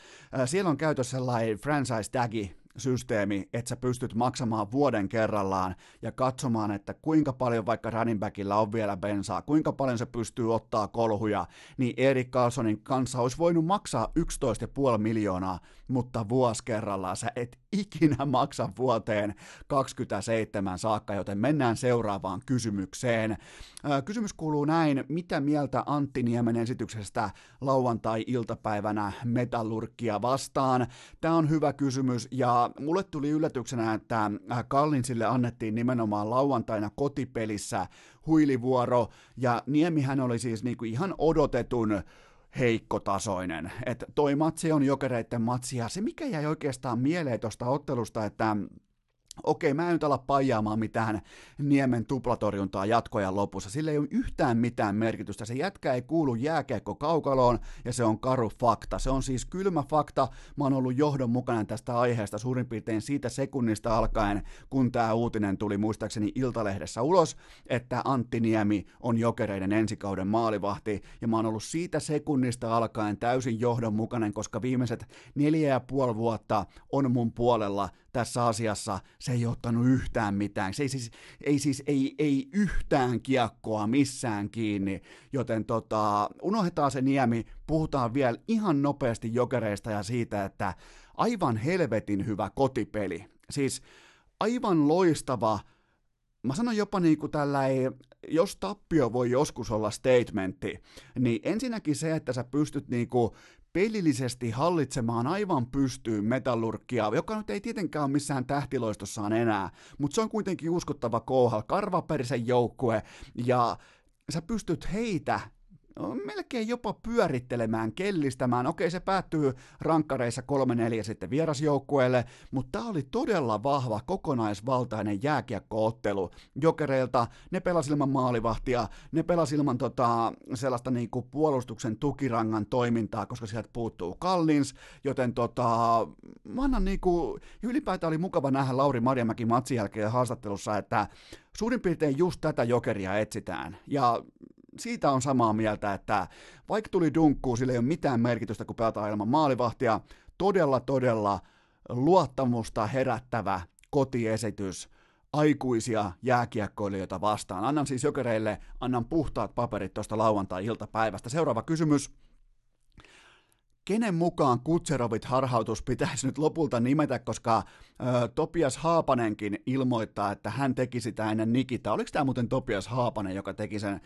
siellä on käytössä sellainen franchise tagi, systeemi, että sä pystyt maksamaan vuoden kerrallaan ja katsomaan, että kuinka paljon vaikka running backilla on vielä bensaa, kuinka paljon se pystyy ottaa kolhuja, niin Erik Carlsonin kanssa olisi voinut maksaa 11,5 miljoonaa, mutta vuosi kerrallaan sä et ikinä maksa vuoteen 27 saakka, joten mennään seuraavaan kysymykseen. Kysymys kuuluu näin, mitä mieltä Antti Niemen esityksestä lauantai-iltapäivänä metallurkkia vastaan? Tämä on hyvä kysymys ja mulle tuli yllätyksenä, että Kallinsille annettiin nimenomaan lauantaina kotipelissä huilivuoro ja Niemihän oli siis niinku ihan odotetun heikkotasoinen. Että toi matsi on jokereiden matsi, ja se mikä jäi oikeastaan mieleen tuosta ottelusta, että okei, mä en nyt ala paijaamaan mitään Niemen tuplatorjuntaa jatkojan lopussa. Sillä ei ole yhtään mitään merkitystä. Se jätkä ei kuulu jääkeekko kaukaloon ja se on karu fakta. Se on siis kylmä fakta. Mä oon ollut johdonmukainen tästä aiheesta suurin piirtein siitä sekunnista alkaen, kun tämä uutinen tuli muistaakseni Iltalehdessä ulos, että Antti Niemi on jokereiden ensikauden maalivahti. Ja mä oon ollut siitä sekunnista alkaen täysin johdonmukainen, koska viimeiset neljä ja puoli vuotta on mun puolella tässä asiassa, se ei ottanut yhtään mitään. Se ei siis, ei, siis ei, ei yhtään kiekkoa missään kiinni, joten tota, unohdetaan se niemi, puhutaan vielä ihan nopeasti jokereista ja siitä, että aivan helvetin hyvä kotipeli. Siis aivan loistava, mä sanon jopa niin kuin tällä jos tappio voi joskus olla statementti, niin ensinnäkin se, että sä pystyt niinku pelillisesti hallitsemaan aivan pystyyn metallurkkia, joka nyt ei tietenkään ole missään tähtiloistossaan enää, mutta se on kuitenkin uskottava kouhal, karvaperisen joukkue, ja sä pystyt heitä melkein jopa pyörittelemään, kellistämään. Okei, se päättyy rankkareissa 3-4 sitten vierasjoukkueelle, mutta tämä oli todella vahva, kokonaisvaltainen jääkiekkoottelu jokereilta. Ne pelasi ilman maalivahtia, ne pelasi ilman tota, sellaista niinku puolustuksen tukirangan toimintaa, koska sieltä puuttuu Kallins, joten tota, mä annan niinku, ylipäätään oli mukava nähdä Lauri Marjamäki matsin jälkeen haastattelussa, että suurin piirtein just tätä jokeria etsitään. Ja siitä on samaa mieltä, että vaikka tuli dunkkuun, sillä ei ole mitään merkitystä, kun pelataan ilman maalivahtia. Todella, todella luottamusta herättävä kotiesitys aikuisia jääkiekkoilijoita vastaan. Annan siis jokereille, annan puhtaat paperit tuosta lauantai-iltapäivästä. Seuraava kysymys. Kenen mukaan Kutserovit harhautus pitäisi nyt lopulta nimetä, koska ö, Topias Haapanenkin ilmoittaa, että hän teki sitä ennen Nikita. Oliko tämä muuten Topias Haapanen, joka teki sen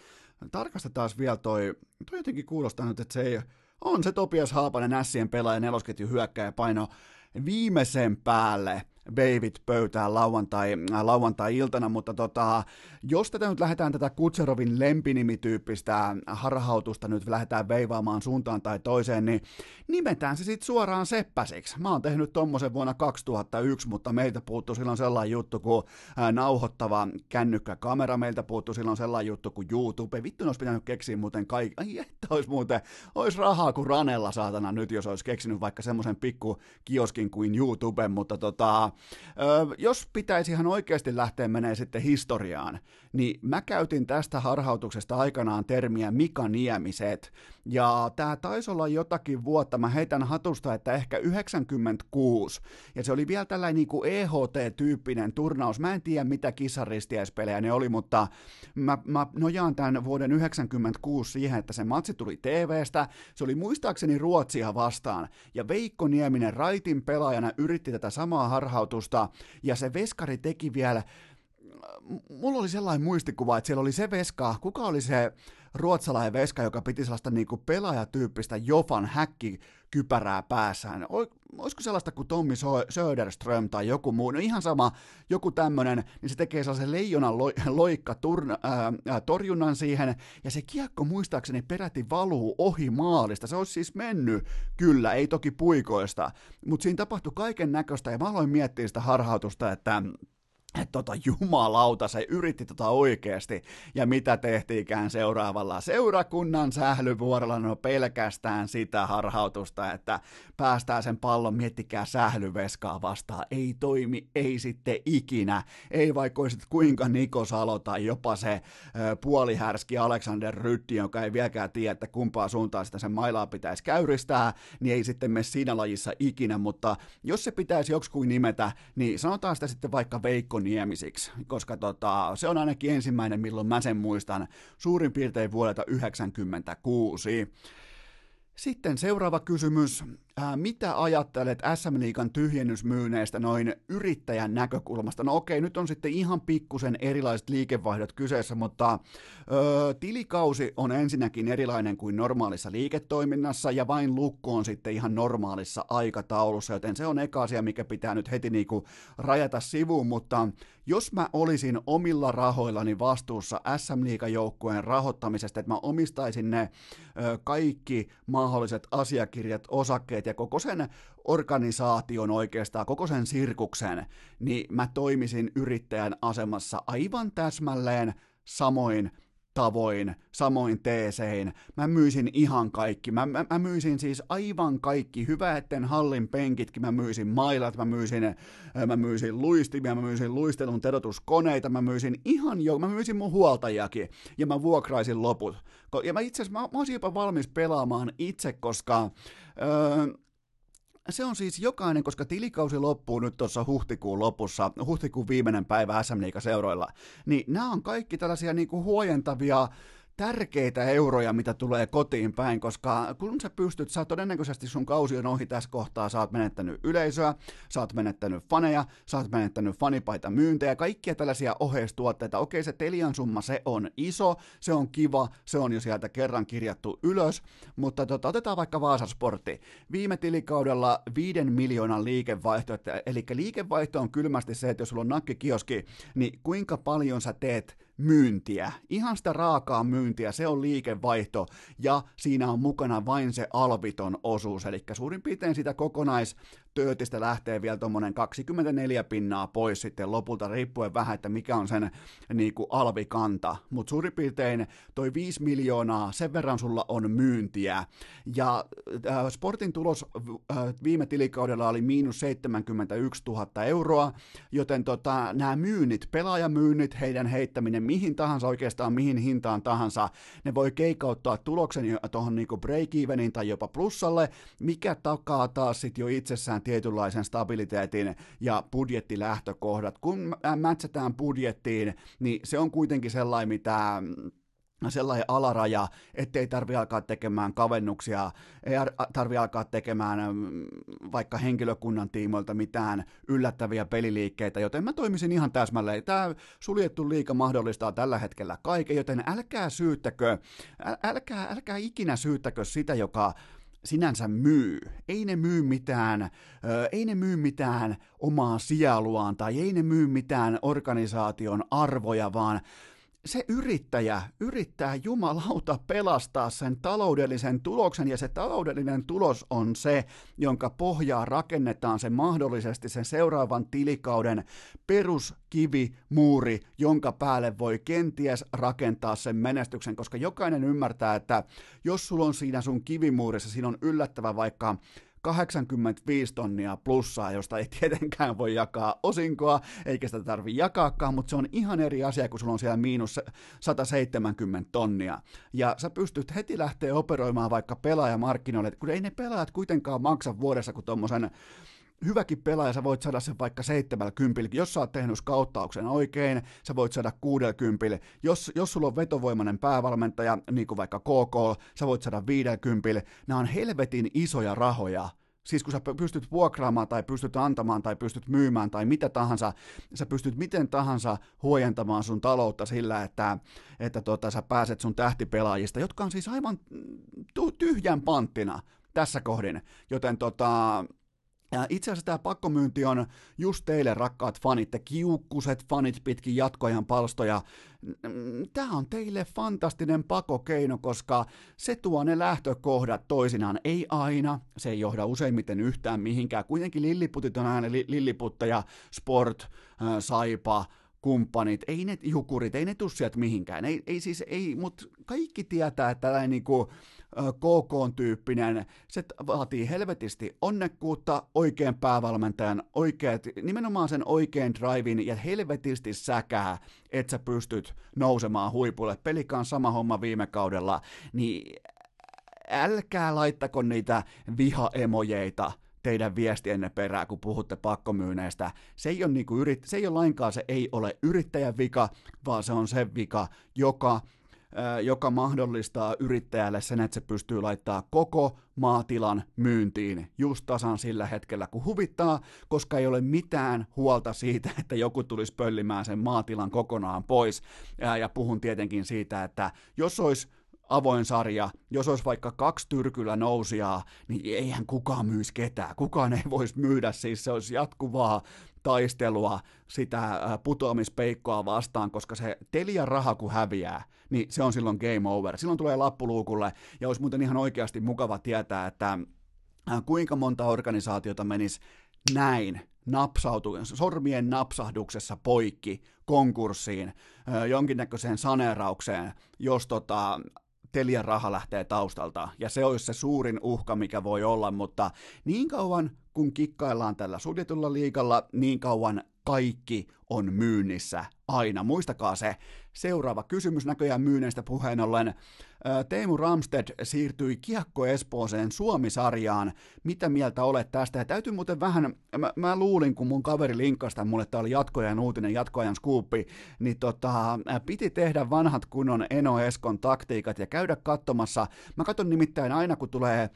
tarkastetaan vielä toi, toi jotenkin kuulostaa nyt, että se ei, on se Topias Haapanen Ässien pelaaja nelosketju hyökkäjä paino viimeisen päälle veivit pöytään lauantai, äh, lauantai-iltana, mutta tota, jos tätä nyt lähdetään tätä Kutserovin lempinimityyppistä harhautusta nyt lähdetään veivaamaan suuntaan tai toiseen, niin nimetään se sitten suoraan Seppäsiksi. Mä oon tehnyt tommosen vuonna 2001, mutta meiltä puuttuu silloin sellainen juttu kuin äh, nauhoittava kännykkäkamera, meiltä puuttuu silloin sellainen juttu kuin YouTube. Vittu, olisi pitänyt keksiä muuten kaikki, ai että olisi muuten, olisi rahaa kuin ranella saatana nyt, jos olisi keksinyt vaikka semmoisen pikku kioskin kuin YouTube, mutta tota, ö, jos pitäisi ihan oikeasti lähteä menee sitten historiaan, niin mä käytin tästä harhautuksesta aikanaan termiä Mika Niemiset, ja tämä taisi olla jotakin vuotta, mä heitän hatusta, että ehkä 96, ja se oli vielä tällainen niin kuin EHT-tyyppinen turnaus, mä en tiedä mitä kisaristiäispelejä ne oli, mutta mä, mä nojaan tämän vuoden 96 siihen, että se matsi tuli TVstä, se oli muistaakseni Ruotsia vastaan, ja Veikko Nieminen raitin pelaajana yritti tätä samaa harhautusta, ja se veskari teki vielä mulla oli sellainen muistikuva, että siellä oli se veska, kuka oli se ruotsalainen veska, joka piti sellaista niin kuin pelaajatyyppistä Jofan häkkikypärää päässään. Olisiko sellaista kuin Tommi Söderström tai joku muu, no ihan sama, joku tämmöinen, niin se tekee sellaisen leijonan lo, loikka turna, ää, torjunnan siihen, ja se kiekko muistaakseni peräti valuu ohi maalista. Se olisi siis mennyt, kyllä, ei toki puikoista, mutta siinä tapahtui kaiken näköistä, ja mä aloin miettiä sitä harhautusta, että että tota jumalauta, se yritti tota oikeasti. Ja mitä tehtiinkään seuraavalla seurakunnan sählyvuorolla, no pelkästään sitä harhautusta, että päästään sen pallon, miettikää sählyveskaa vastaan. Ei toimi, ei sitten ikinä. Ei vaikka olisit kuinka Niko Salo tai jopa se ö, puolihärski Alexander Rytti, joka ei vieläkään tiedä, että kumpaa suuntaan sitä sen mailaa pitäisi käyristää, niin ei sitten mene siinä lajissa ikinä, mutta jos se pitäisi joksikuin nimetä, niin sanotaan sitä sitten vaikka Veikko Niemisiksi, koska tota, se on ainakin ensimmäinen, milloin mä sen muistan, suurin piirtein vuodelta 1996. Sitten seuraava kysymys. Ää, mitä ajattelet SM Liigan tyhjennysmyyneistä noin yrittäjän näkökulmasta? No okei, nyt on sitten ihan pikkusen erilaiset liikevaihdot kyseessä, mutta ö, tilikausi on ensinnäkin erilainen kuin normaalissa liiketoiminnassa ja vain lukko on sitten ihan normaalissa aikataulussa, joten se on eka asia, mikä pitää nyt heti niinku rajata sivuun, mutta jos mä olisin omilla rahoillani vastuussa SM Liigan joukkueen rahoittamisesta, että mä omistaisin ne ö, kaikki mahdolliset asiakirjat, osakkeet, ja koko sen organisaation oikeastaan, koko sen sirkuksen, niin mä toimisin yrittäjän asemassa aivan täsmälleen samoin tavoin, samoin teesein. Mä myisin ihan kaikki. Mä, mä, mä myisin siis aivan kaikki. Hyvä, etten hallin penkitkin. Mä myisin mailat, mä myisin, mä myisin luistimia, mä myisin luistelun tedotuskoneita, mä myisin ihan jo, mä myisin mun huoltajakin. Ja mä vuokraisin loput. Ja mä itse asiassa, mä, mä olisin jopa valmis pelaamaan itse, koska... Öö, se on siis jokainen, koska tilikausi loppuu nyt tuossa huhtikuun lopussa, huhtikuun viimeinen päivä SM seuroilla, niin nämä on kaikki tällaisia niin kuin huojentavia tärkeitä euroja, mitä tulee kotiin päin, koska kun sä pystyt, sä todennäköisesti sun kausi on ohi tässä kohtaa, sä oot menettänyt yleisöä, sä oot menettänyt faneja, sä oot menettänyt fanipaita myyntejä, kaikkia tällaisia oheistuotteita. Okei, se Telian summa, se on iso, se on kiva, se on jo sieltä kerran kirjattu ylös, mutta tota, otetaan vaikka Vaasa Sportti. Viime tilikaudella viiden miljoonan liikevaihto, eli liikevaihto on kylmästi se, että jos sulla on nakkikioski, niin kuinka paljon sä teet myyntiä, ihan sitä raakaa myyntiä, se on liikevaihto. Ja siinä on mukana vain se alviton osuus, eli suurin piirtein sitä kokonais töötistä lähtee vielä tuommoinen 24 pinnaa pois sitten lopulta, riippuen vähän, että mikä on sen niin kuin alvikanta. Mutta suurin piirtein toi 5 miljoonaa, sen verran sulla on myyntiä. Ja äh, Sportin tulos äh, viime tilikaudella oli miinus 71 000 euroa, joten tota, nämä myynnit, pelaajamyynnit, heidän heittäminen mihin tahansa oikeastaan, mihin hintaan tahansa, ne voi keikauttaa tuloksen tuohon niin break-eveniin tai jopa plussalle, mikä takaa taas sitten jo itsessään tietynlaisen stabiliteetin ja budjettilähtökohdat. Kun mätsätään budjettiin, niin se on kuitenkin sellainen, mitä sellainen alaraja, ettei tarvi alkaa tekemään kavennuksia, ei tarvi alkaa tekemään mm, vaikka henkilökunnan tiimoilta mitään yllättäviä peliliikkeitä, joten mä toimisin ihan täsmälleen. Tämä suljettu liika mahdollistaa tällä hetkellä kaiken, joten älkää syyttäkö, älkää, älkää ikinä syyttäkö sitä, joka sinänsä myy. Ei ne myy mitään, ö, ei ne myy mitään omaa sieluaan tai ei ne myy mitään organisaation arvoja, vaan se yrittäjä yrittää jumalauta pelastaa sen taloudellisen tuloksen, ja se taloudellinen tulos on se, jonka pohjaa rakennetaan se mahdollisesti sen seuraavan tilikauden peruskivi, muuri, jonka päälle voi kenties rakentaa sen menestyksen, koska jokainen ymmärtää, että jos sulla on siinä sun kivimuurissa, siinä on yllättävä vaikka 85 tonnia plussaa, josta ei (laughs) tietenkään voi jakaa osinkoa, eikä sitä tarvi jakaakaan, mutta se on ihan eri asia, kun sulla on siellä miinus 170 tonnia. Ja sä pystyt heti lähteä operoimaan vaikka pelaajamarkkinoille, kun ei ne pelaajat kuitenkaan maksa vuodessa kuin tuommoisen hyväkin pelaaja, sä voit saada sen vaikka 70, jos sä oot tehnyt skauttauksen oikein, sä voit saada 60, jos, jos sulla on vetovoimainen päävalmentaja, niin kuin vaikka KK, sä voit saada 50, nämä on helvetin isoja rahoja, Siis kun sä pystyt vuokraamaan tai pystyt antamaan tai pystyt myymään tai mitä tahansa, sä pystyt miten tahansa huojentamaan sun taloutta sillä, että, että tota, sä pääset sun tähtipelaajista, jotka on siis aivan tyhjän panttina tässä kohdin. Joten tota, itse asiassa tämä pakkomyynti on just teille rakkaat fanit, te kiukkuset fanit pitkin jatkoajan palstoja. Tämä on teille fantastinen pakokeino, koska se tuo ne lähtökohdat toisinaan. Ei aina, se ei johda useimmiten yhtään mihinkään. Kuitenkin lilliputit on aina li- lilliputteja, sport, äh, saipa, kumppanit, ei ne jukurit, ei ne tuu sieltä mihinkään. Ei, ei siis, ei, mutta kaikki tietää, että tällainen niinku, KK-tyyppinen, se vaatii helvetisti onnekkuutta, oikean päävalmentajan, oikeat, nimenomaan sen oikean drivin ja helvetisti säkää, että sä pystyt nousemaan huipulle. Pelikaan sama homma viime kaudella, niin älkää laittako niitä vihaemojeita teidän viestienne perään, kun puhutte pakkomyyneistä. Se ei, ole niinku yrit, se ei ole lainkaan se ei ole yrittäjän vika, vaan se on se vika, joka joka mahdollistaa yrittäjälle sen, että se pystyy laittaa koko maatilan myyntiin just tasan sillä hetkellä, kun huvittaa, koska ei ole mitään huolta siitä, (laughs) että joku tulisi pöllimään sen maatilan kokonaan pois. Ja puhun tietenkin siitä, että jos olisi avoin sarja, jos olisi vaikka kaksi tyrkyllä nousijaa, niin eihän kukaan myisi ketään. Kukaan ei voisi myydä, siis se olisi jatkuvaa taistelua sitä putoamispeikkoa vastaan, koska se Telian raha kun häviää, niin se on silloin game over. Silloin tulee lappuluukulle, ja olisi muuten ihan oikeasti mukava tietää, että kuinka monta organisaatiota menisi näin napsautu, sormien napsahduksessa poikki konkurssiin, jonkinnäköiseen saneeraukseen, jos tota, Telian raha lähtee taustalta, ja se olisi se suurin uhka, mikä voi olla, mutta niin kauan kun kikkaillaan tällä suljetulla liikalla, niin kauan kaikki on myynnissä aina. Muistakaa se. Seuraava kysymys näköjään myynneistä puheen ollen. Teemu Ramsted siirtyi Kiekko Espooseen Suomi-sarjaan. Mitä mieltä olet tästä? Ja täytyy muuten vähän, mä, mä luulin, kun mun kaveri linkkasi mulle, tämä oli jatkoajan uutinen, jatkoajan skuuppi, niin tota, piti tehdä vanhat kunnon Eno Eskon taktiikat ja käydä katsomassa. Mä katson nimittäin aina, kun tulee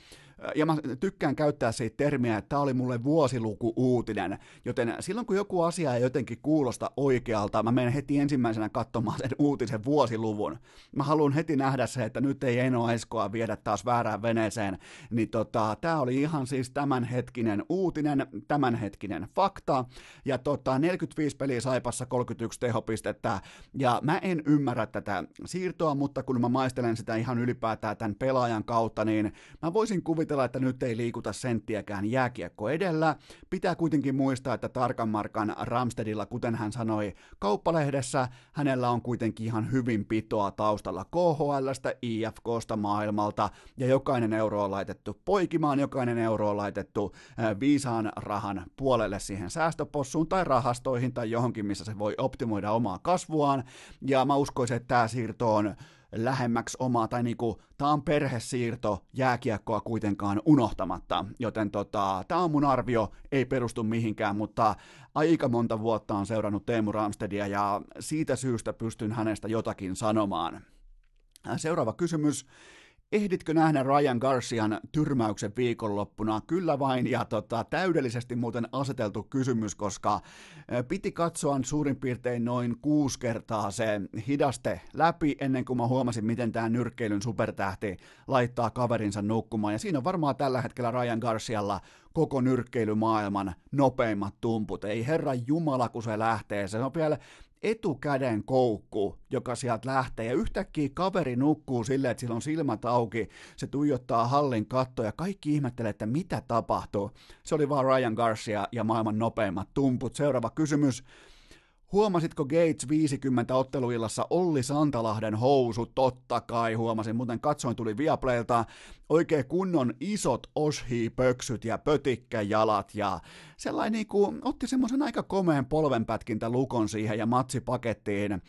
ja mä tykkään käyttää siitä termiä, että tämä oli mulle vuosiluku uutinen, joten silloin kun joku asia ei jotenkin kuulosta oikealta, mä menen heti ensimmäisenä katsomaan sen uutisen vuosiluvun. Mä haluan heti nähdä se, että nyt ei Eno Eskoa viedä taas väärään veneeseen, niin tota, tämä oli ihan siis tämänhetkinen uutinen, tämänhetkinen fakta, ja tota, 45 peliä Saipassa, 31 tehopistettä, ja mä en ymmärrä tätä siirtoa, mutta kun mä maistelen sitä ihan ylipäätään tämän pelaajan kautta, niin mä voisin kuvitella, kuvitella, että nyt ei liikuta senttiäkään jääkiekko edellä. Pitää kuitenkin muistaa, että tarkan markan Ramstedilla, kuten hän sanoi kauppalehdessä, hänellä on kuitenkin ihan hyvin pitoa taustalla KHLstä, IFKsta maailmalta, ja jokainen euro on laitettu poikimaan, jokainen euro on laitettu viisaan rahan puolelle siihen säästöpossuun tai rahastoihin tai johonkin, missä se voi optimoida omaa kasvuaan, ja mä uskoisin, että tämä siirto on lähemmäksi omaa, tai niinku, tämä on perhesiirto jääkiekkoa kuitenkaan unohtamatta, joten tota, tämä on mun arvio, ei perustu mihinkään, mutta aika monta vuotta on seurannut Teemu Ramstedia, ja siitä syystä pystyn hänestä jotakin sanomaan. Seuraava kysymys. Ehditkö nähdä Ryan Garcian tyrmäyksen viikonloppuna? Kyllä vain, ja tota, täydellisesti muuten aseteltu kysymys, koska piti katsoa suurin piirtein noin kuusi kertaa se hidaste läpi, ennen kuin mä huomasin, miten tämä nyrkkeilyn supertähti laittaa kaverinsa nukkumaan. Ja siinä on varmaan tällä hetkellä Ryan Garcialla koko nyrkkeilymaailman nopeimmat tumput. Ei herra Jumala, kun se lähtee. Se on vielä etukäden koukku, joka sieltä lähtee, ja yhtäkkiä kaveri nukkuu silleen, että sillä on silmät auki, se tuijottaa hallin kattoja, kaikki ihmettelee, että mitä tapahtuu. Se oli vaan Ryan Garcia ja maailman nopeimmat tumput. Seuraava kysymys. Huomasitko Gates 50 otteluillassa Olli Santalahden housut? Totta kai huomasin, muuten katsoin tuli Viaplaylta oikein kunnon isot oshi-pöksyt ja pötikkäjalat ja sellainen niin kuin, otti semmoisen aika komeen polvenpätkintä lukon siihen ja matsipakettiin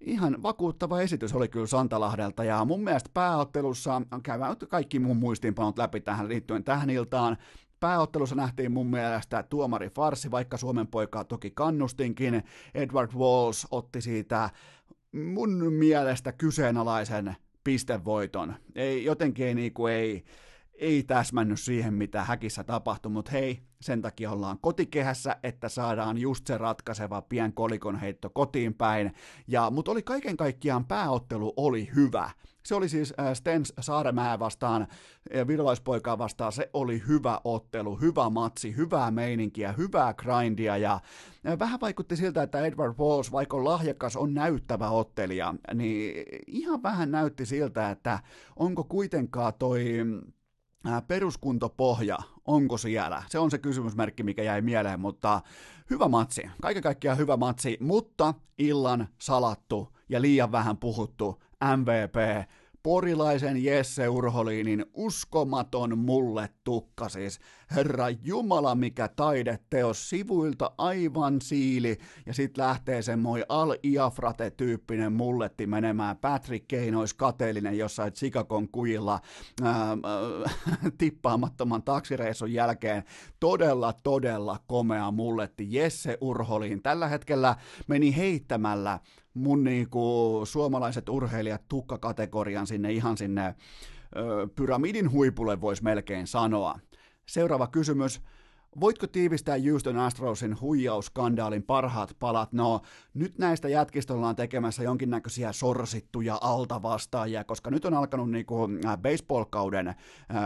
ihan vakuuttava esitys oli kyllä Santalahdelta ja mun mielestä pääottelussa käydään kaikki mun muistiinpanot läpi tähän liittyen tähän iltaan. Pääottelussa nähtiin mun mielestä tuomari Farsi, vaikka Suomen poikaa toki kannustinkin. Edward Walls otti siitä mun mielestä kyseenalaisen pistevoiton. Ei, jotenkin ei, niinku, ei, ei täsmännyt siihen, mitä häkissä tapahtui, mutta hei, sen takia ollaan kotikehässä, että saadaan just se ratkaiseva pien kolikon heitto kotiin päin. Ja, mutta oli kaiken kaikkiaan pääottelu oli hyvä. Se oli siis Stens Saaremää vastaan virolaispoikaa vastaan, se oli hyvä ottelu, hyvä matsi, hyvää meininkiä, hyvää grindia ja äh, vähän vaikutti siltä, että Edward Walls, vaikka on lahjakas, on näyttävä ottelija, niin ihan vähän näytti siltä, että onko kuitenkaan toi peruskuntopohja, onko siellä? Se on se kysymysmerkki, mikä jäi mieleen, mutta hyvä matsi. Kaiken kaikkiaan hyvä matsi, mutta illan salattu ja liian vähän puhuttu MVP porilaisen Jesse Urholiinin uskomaton mulle tukka siis. Herra Jumala, mikä taideteos sivuilta aivan siili, ja sit lähtee moi Al Iafrate-tyyppinen mulletti menemään. Patrick olisi kateellinen jossain Chicagon kujilla ää, ää, (laughs) tippaamattoman taksireissun jälkeen. Todella, todella komea mulletti Jesse Urholiin. Tällä hetkellä meni heittämällä mun niinku suomalaiset urheilijat tukkakategorian sinne ihan sinne ö, pyramidin huipulle voisi melkein sanoa. Seuraava kysymys. Voitko tiivistää Houston Astrosin huijauskandaalin parhaat palat? No, nyt näistä jätkistä ollaan tekemässä jonkinnäköisiä sorsittuja altavastaajia, koska nyt on alkanut niinku äh, baseball-kauden äh,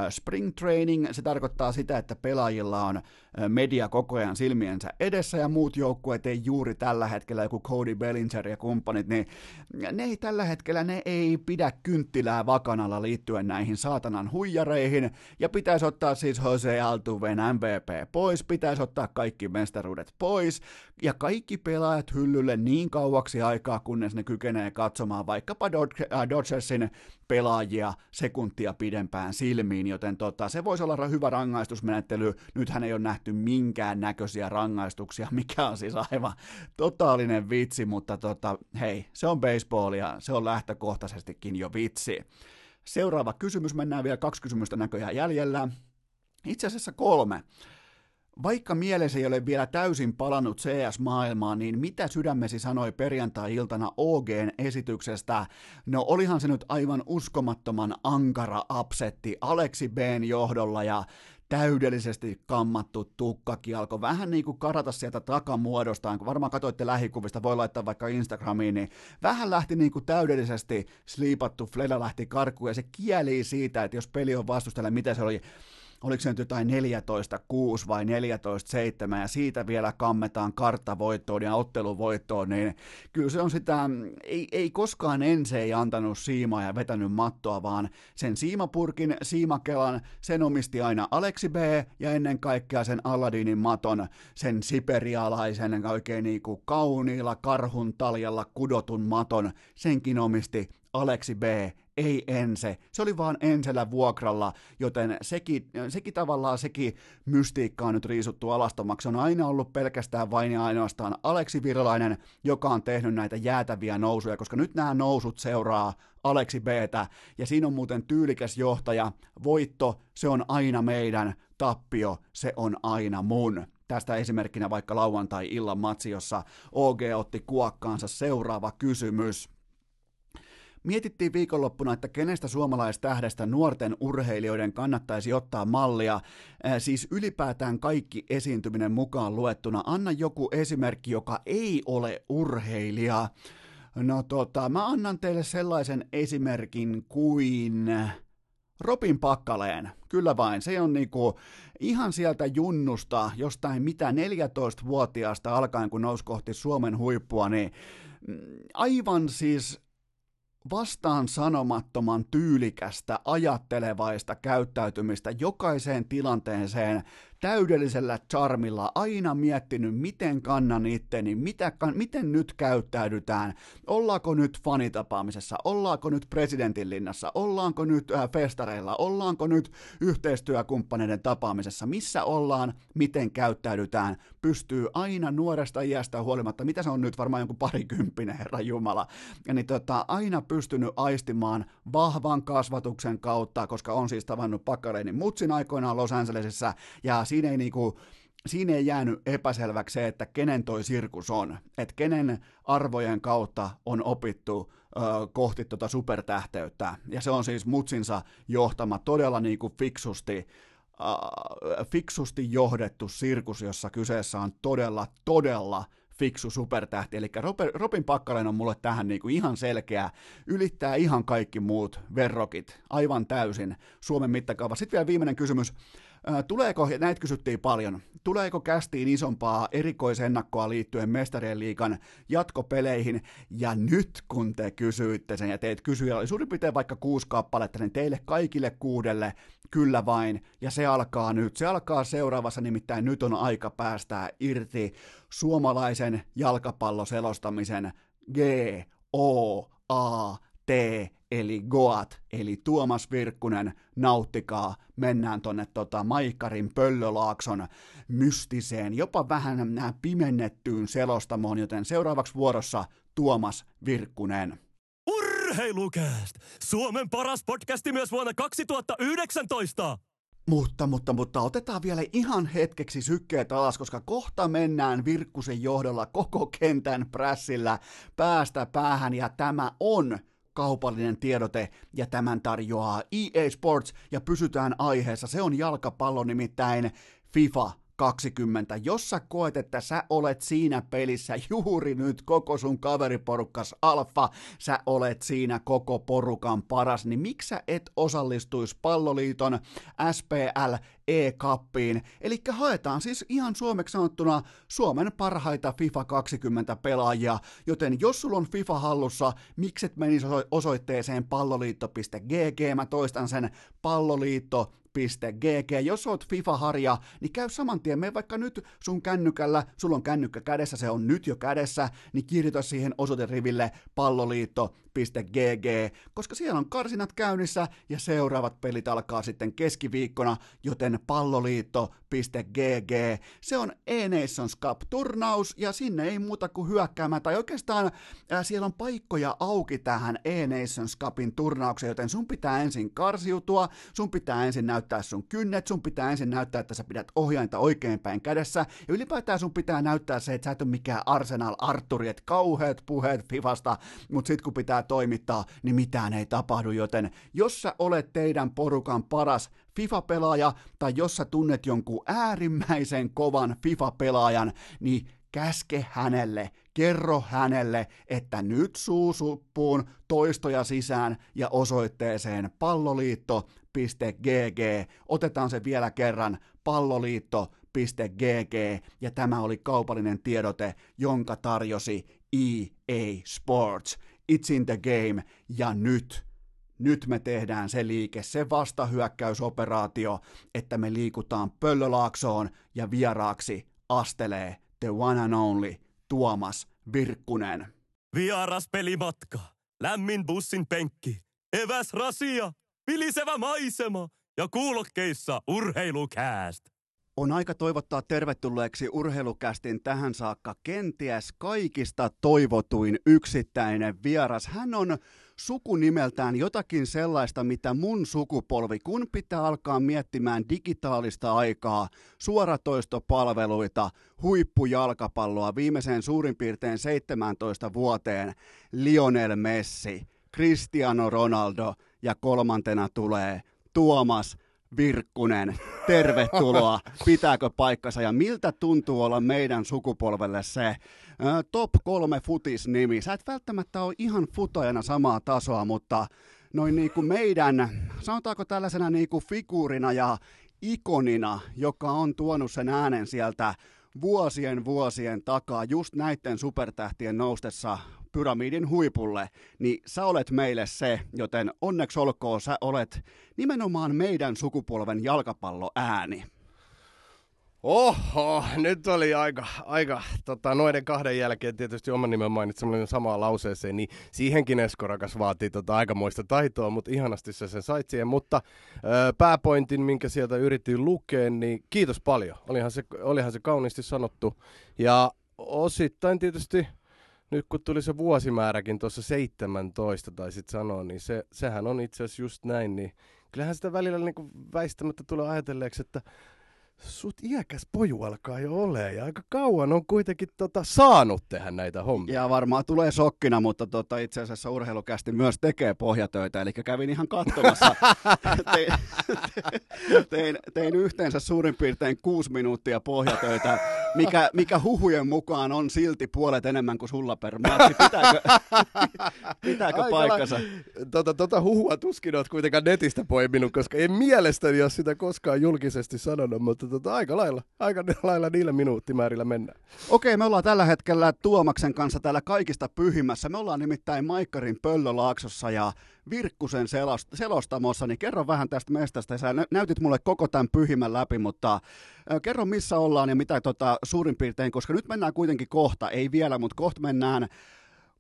spring training. Se tarkoittaa sitä, että pelaajilla on äh, media koko ajan silmiensä edessä ja muut joukkueet ei juuri tällä hetkellä, joku Cody Bellinger ja kumppanit, niin ne ei tällä hetkellä, ne ei pidä kynttilää vakanalla liittyen näihin saatanan huijareihin ja pitäisi ottaa siis Jose Altuven MVP pois, pitäisi ottaa kaikki mestaruudet pois ja kaikki pelaajat hyllylle niin kauaksi aikaa, kunnes ne kykenee katsomaan vaikkapa äh, Dodgersin pelaajia sekuntia pidempään silmiin, joten tota, se voisi olla hyvä rangaistusmenettely. Nythän ei ole nähty minkään näköisiä rangaistuksia, (laughs) mikä on siis aivan totaalinen vitsi, mutta tota, hei, se on baseball ja se on lähtökohtaisestikin jo vitsi. Seuraava kysymys, mennään vielä kaksi kysymystä näköjään jäljellä. Itse asiassa kolme. Vaikka mielesi ei ole vielä täysin palannut CS-maailmaan, niin mitä sydämesi sanoi perjantai-iltana OGn esityksestä? No olihan se nyt aivan uskomattoman ankara upsetti Aleksi B:n johdolla ja täydellisesti kammattu tukkakin alkoi vähän niin kuin karata sieltä takamuodostaan, kun varmaan katsoitte lähikuvista, voi laittaa vaikka Instagramiin, niin vähän lähti niin kuin täydellisesti sliipattu, Fleda lähti karkuun ja se kieli siitä, että jos peli on vastustella, mitä se oli oliko se nyt jotain 14-6 vai 14-7, ja siitä vielä kammetaan karttavoittoon ja otteluvoittoon, niin kyllä se on sitä, ei, ei koskaan ensin ei antanut siimaa ja vetänyt mattoa, vaan sen siimapurkin, siimakelan, sen omisti aina Aleksi B, ja ennen kaikkea sen Aladinin maton, sen siperialaisen oikein niin kuin kauniilla karhun taljalla kudotun maton, senkin omisti Aleksi B, ei Ense. Se oli vaan Ensellä vuokralla, joten sekin, sekin tavallaan sekin mystiikka on nyt riisuttu alastomaksi. On aina ollut pelkästään vain ja ainoastaan Aleksi Virolainen, joka on tehnyt näitä jäätäviä nousuja, koska nyt nämä nousut seuraa Aleksi Btä, ja siinä on muuten tyylikäs johtaja. Voitto, se on aina meidän, tappio, se on aina mun. Tästä esimerkkinä vaikka lauantai-illan matsi, jossa OG otti kuokkaansa seuraava kysymys. Mietittiin viikonloppuna, että kenestä suomalaistähdestä nuorten urheilijoiden kannattaisi ottaa mallia, siis ylipäätään kaikki esiintyminen mukaan luettuna. Anna joku esimerkki, joka ei ole urheilija. No tota, mä annan teille sellaisen esimerkin kuin Robin Pakkaleen. Kyllä vain, se on niinku ihan sieltä junnusta, jostain mitä 14-vuotiaasta alkaen, kun nousi kohti Suomen huippua, niin mm, aivan siis vastaan sanomattoman tyylikästä, ajattelevaista käyttäytymistä jokaiseen tilanteeseen täydellisellä charmilla aina miettinyt, miten kannan itteni, mitä, miten nyt käyttäydytään, ollaanko nyt fanitapaamisessa, ollaanko nyt presidentinlinnassa, ollaanko nyt äh, festareilla, ollaanko nyt yhteistyökumppaneiden tapaamisessa, missä ollaan, miten käyttäydytään, pystyy aina nuoresta iästä huolimatta, mitä se on nyt varmaan jonkun parikymppinen, herra Jumala, ja niin tota, aina pystynyt aistimaan vahvan kasvatuksen kautta, koska on siis tavannut Pakkareinin mutsin aikoinaan Los Angelesissa, ja siinä ei niinku, siinä ei jäänyt epäselväksi se, että kenen toi sirkus on, että kenen arvojen kautta on opittu ö, kohti tota supertähteyttä. Ja se on siis Mutsinsa johtama todella niin kuin fiksusti, äh, fiksusti johdettu sirkus, jossa kyseessä on todella, todella fiksu supertähti, eli Robin Pakkalen on mulle tähän niinku ihan selkeä, ylittää ihan kaikki muut verrokit, aivan täysin Suomen mittakaava. Sitten vielä viimeinen kysymys, Tuleeko, näitä kysyttiin paljon, tuleeko kästiin isompaa erikoisennakkoa liittyen Mestarien liikan jatkopeleihin, ja nyt kun te kysyitte sen, ja teitä kysyjä oli suurin piirtein vaikka kuusi kappaletta, niin teille kaikille kuudelle kyllä vain, ja se alkaa nyt, se alkaa seuraavassa, nimittäin nyt on aika päästää irti suomalaisen jalkapalloselostamisen G, O, A, T, eli Goat, eli Tuomas Virkkunen, nauttikaa, mennään tonne tota Maikkarin Pöllölaakson mystiseen, jopa vähän nää pimennettyyn selostamoon, joten seuraavaksi vuorossa Tuomas Virkkunen. Urheilukääst! Suomen paras podcasti myös vuonna 2019! Mutta, mutta, mutta otetaan vielä ihan hetkeksi sykkeet alas, koska kohta mennään Virkkusen johdolla koko kentän prässillä päästä päähän ja tämä on kaupallinen tiedote ja tämän tarjoaa EA Sports ja pysytään aiheessa. Se on jalkapallo nimittäin FIFA 20. Jos sä koet, että sä olet siinä pelissä juuri nyt koko sun kaveriporukkas alfa, sä olet siinä koko porukan paras, niin miksi sä et osallistuisi palloliiton SPL E-kappiin, eli haetaan siis ihan suomeksi sanottuna Suomen parhaita FIFA 20 pelaajia, joten jos sulla on FIFA hallussa, mikset menisi osoitteeseen palloliitto.gg, mä toistan sen palloliitto .gg. Jos oot FIFA-harja, niin käy saman tien, me vaikka nyt sun kännykällä, sulla on kännykkä kädessä, se on nyt jo kädessä, niin kirjoita siihen osoiteriville palloliitto.gg, koska siellä on karsinat käynnissä ja seuraavat pelit alkaa sitten keskiviikkona, joten palloliitto.gg. Se on E-Nations Cup-turnaus ja sinne ei muuta kuin hyökkäämään, tai oikeastaan ää, siellä on paikkoja auki tähän E-Nations Cupin turnaukseen, joten sun pitää ensin karsiutua, sun pitää ensin näyttää sun kynnet, sun pitää ensin näyttää, että sä pidät ohjainta oikeinpäin kädessä, ja ylipäätään sun pitää näyttää se, että sä et ole mikään Arsenal Arturi, että kauheat puheet Fifasta, mutta sit kun pitää toimittaa, niin mitään ei tapahdu, joten jos sä olet teidän porukan paras FIFA-pelaaja, tai jos sä tunnet jonkun äärimmäisen kovan FIFA-pelaajan, niin käske hänelle, kerro hänelle, että nyt suusuppuun, toistoja sisään ja osoitteeseen palloliitto.gg. Otetaan se vielä kerran, palloliitto.gg, ja tämä oli kaupallinen tiedote, jonka tarjosi EA Sports. It's in the game, ja nyt nyt me tehdään se liike, se vastahyökkäysoperaatio, että me liikutaan Pöllölaaksoon ja vieraaksi astelee the one and only Tuomas Virkkunen. Vieras pelimatka, lämmin bussin penkki, eväs rasia, vilisevä maisema ja kuulokkeissa urheilukääst. On aika toivottaa tervetulleeksi urheilukästin tähän saakka kenties kaikista toivotuin yksittäinen vieras. Hän on sukunimeltään jotakin sellaista, mitä mun sukupolvi, kun pitää alkaa miettimään digitaalista aikaa, suoratoistopalveluita, huippujalkapalloa viimeiseen suurin piirtein 17 vuoteen, Lionel Messi, Cristiano Ronaldo ja kolmantena tulee Tuomas Virkkunen, tervetuloa. Pitääkö paikkansa ja miltä tuntuu olla meidän sukupolvelle se top kolme futis-nimi? Sä et välttämättä ole ihan futajana samaa tasoa, mutta noin niin kuin meidän, sanotaanko tällaisena niin kuin figuurina ja ikonina, joka on tuonut sen äänen sieltä vuosien vuosien takaa just näiden supertähtien noustessa pyramidin huipulle, niin sä olet meille se, joten onneksi olkoon sä olet nimenomaan meidän sukupolven jalkapalloääni. Oho, nyt oli aika, aika tota, noiden kahden jälkeen tietysti oman nimen mainitseminen samaan lauseeseen, niin siihenkin Esko rakas vaatii tota aikamoista taitoa, mutta ihanasti se sen sait siihen. Mutta ö, pääpointin, minkä sieltä yritin lukea, niin kiitos paljon. Olihan se, olihan se kauniisti sanottu. Ja osittain tietysti nyt kun tuli se vuosimääräkin tuossa 17 tai sitten sanoa, niin se, sehän on itse asiassa just näin, niin kyllähän sitä välillä niin väistämättä tulee ajatelleeksi, että sut iäkäs poju alkaa jo ole ja aika kauan on kuitenkin tota, saanut tehdä näitä hommia. Ja varmaan tulee sokkina, mutta tota, itse asiassa urheilukästi myös tekee pohjatöitä, eli kävin ihan katsomassa. (laughs) tein, tein, tein, yhteensä suurin piirtein kuusi minuuttia pohjatöitä, mikä, mikä huhujen mukaan on silti puolet enemmän kuin sulla per matsi. Pitääkö, pitääkö paikkansa? Tota, tota huhua tuskin olet kuitenkaan netistä poiminut, koska en mielestäni ole sitä koskaan julkisesti sanonut, mutta tota, aika lailla, aika (laughs) lailla niillä minuuttimäärillä mennään. Okei, me ollaan tällä hetkellä Tuomaksen kanssa täällä kaikista pyhimmässä. Me ollaan nimittäin Maikkarin Pöllölaaksossa ja Virkkusen selost- selostamossa, niin kerro vähän tästä mestasta. Sä näytit mulle koko tämän pyhimmän läpi, mutta kerro missä ollaan ja mitä tota, suurin piirtein, koska nyt mennään kuitenkin kohta, ei vielä, mutta kohta mennään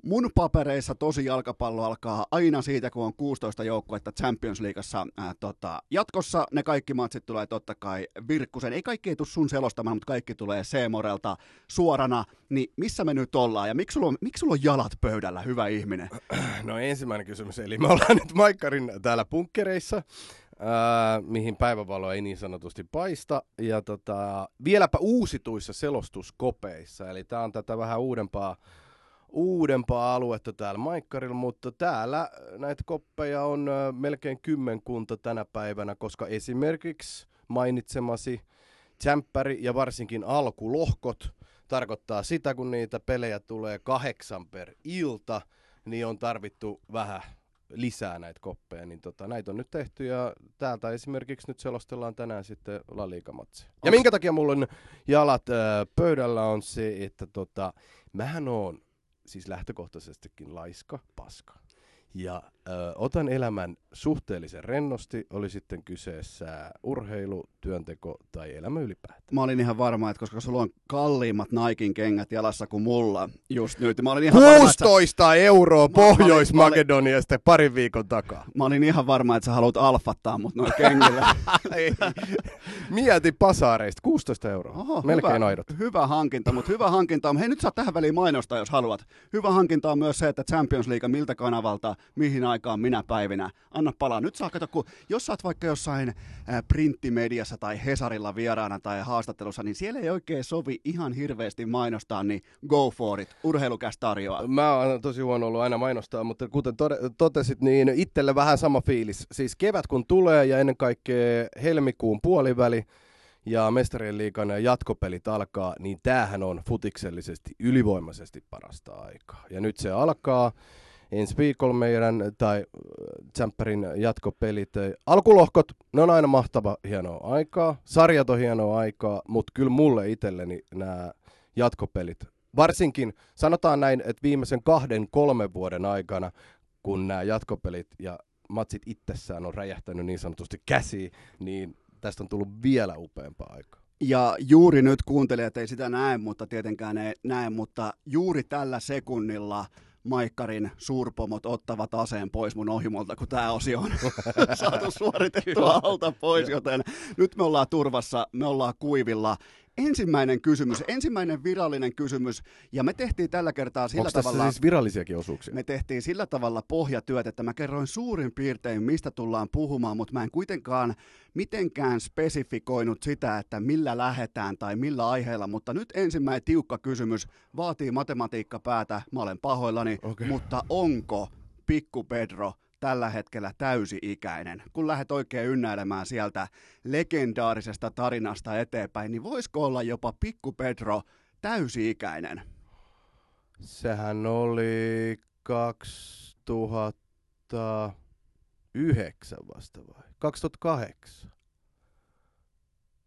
mun papereissa tosi jalkapallo alkaa aina siitä, kun on 16 joukkuetta Champions Leagueassa ää, tota, jatkossa. Ne kaikki matsit tulee totta kai Virkkusen. Ei kaikki ei tule sun selostamaan, mutta kaikki tulee Seemorelta suorana. Niin missä me nyt ollaan ja miksi sulla on, miksi sulla on jalat pöydällä, hyvä ihminen? (clears throat) No ensimmäinen kysymys, eli me ollaan nyt Maikkarin täällä punkkereissa. Ää, mihin päivävalo ei niin sanotusti paista. Ja tota, vieläpä uusituissa selostuskopeissa, eli tämä on tätä vähän uudempaa uudempaa aluetta täällä Maikkarilla, mutta täällä näitä koppeja on melkein kymmenkunta tänä päivänä, koska esimerkiksi mainitsemasi tsemppäri ja varsinkin alkulohkot tarkoittaa sitä, kun niitä pelejä tulee kahdeksan per ilta, niin on tarvittu vähän lisää näitä koppeja, niin tota, näitä on nyt tehty ja täältä esimerkiksi nyt selostellaan tänään sitten La Liga-matsi. Ja minkä takia mulla on jalat äh, pöydällä on se, että tota, mähän on siis lähtökohtaisestikin laiska paska. Ja ö, otan elämän suhteellisen rennosti, oli sitten kyseessä urheilu, työnteko tai elämä ylipäätään. Mä olin ihan varma, että koska sulla on kalliimmat Naikin kengät jalassa kuin mulla just nyt. Mä olin ihan 16 varma, että... euroa Pohjois-Makedoniasta parin viikon takaa. Mä olin ihan varma, että sä haluat alfattaa mut noin kengillä. (laughs) Mieti pasaareista, 16 euroa. Oho, Melkein hyvä, aidot. Hyvä hankinta, mutta hyvä hankinta on. Hei nyt saa tähän väliin mainostaa, jos haluat. Hyvä hankinta on myös se, että Champions League miltä kanavalta mihin aikaan minä päivinä. Anna palaa. Nyt saa katsoa, kun jos sä oot vaikka jossain äh, printtimediassa tai Hesarilla vieraana tai haastattelussa, niin siellä ei oikein sovi ihan hirveästi mainostaa, niin go for it. Urheilukäs tarjoaa. Mä oon tosi huono ollut aina mainostaa, mutta kuten totesit, niin itselle vähän sama fiilis. Siis kevät kun tulee ja ennen kaikkea helmikuun puoliväli, ja mestarien liikan jatkopelit alkaa, niin tämähän on futiksellisesti ylivoimaisesti parasta aikaa. Ja nyt se alkaa ensi viikolla meidän tai Jamperin jatkopelit. Alkulohkot, ne on aina mahtava hienoa aikaa. Sarjat on hienoa aikaa, mutta kyllä mulle itselleni nämä jatkopelit, varsinkin sanotaan näin, että viimeisen kahden, kolmen vuoden aikana, kun nämä jatkopelit ja matsit itsessään on räjähtänyt niin sanotusti käsiin, niin tästä on tullut vielä upeampaa aikaa. Ja juuri nyt kuuntelijat ei sitä näe, mutta tietenkään ei näe, mutta juuri tällä sekunnilla – Maikkarin suurpomot ottavat aseen pois mun ohimolta, kun tämä osio on (laughs) saatu suoritettua alta pois, joten nyt me ollaan turvassa, me ollaan kuivilla ensimmäinen kysymys, ensimmäinen virallinen kysymys, ja me tehtiin tällä kertaa sillä Onko tavalla... siis virallisiakin osuuksia? Me tehtiin sillä tavalla pohjatyöt, että mä kerroin suurin piirtein, mistä tullaan puhumaan, mutta mä en kuitenkaan mitenkään spesifikoinut sitä, että millä lähetään tai millä aiheella, mutta nyt ensimmäinen tiukka kysymys vaatii matematiikkapäätä, mä olen pahoillani, okay. mutta onko Pikku Pedro tällä hetkellä täysi-ikäinen. Kun lähdet oikein ynnäilemään sieltä legendaarisesta tarinasta eteenpäin, niin voisiko olla jopa Pikku Pedro täysi-ikäinen? Sehän oli 2009 vasta vai? 2008.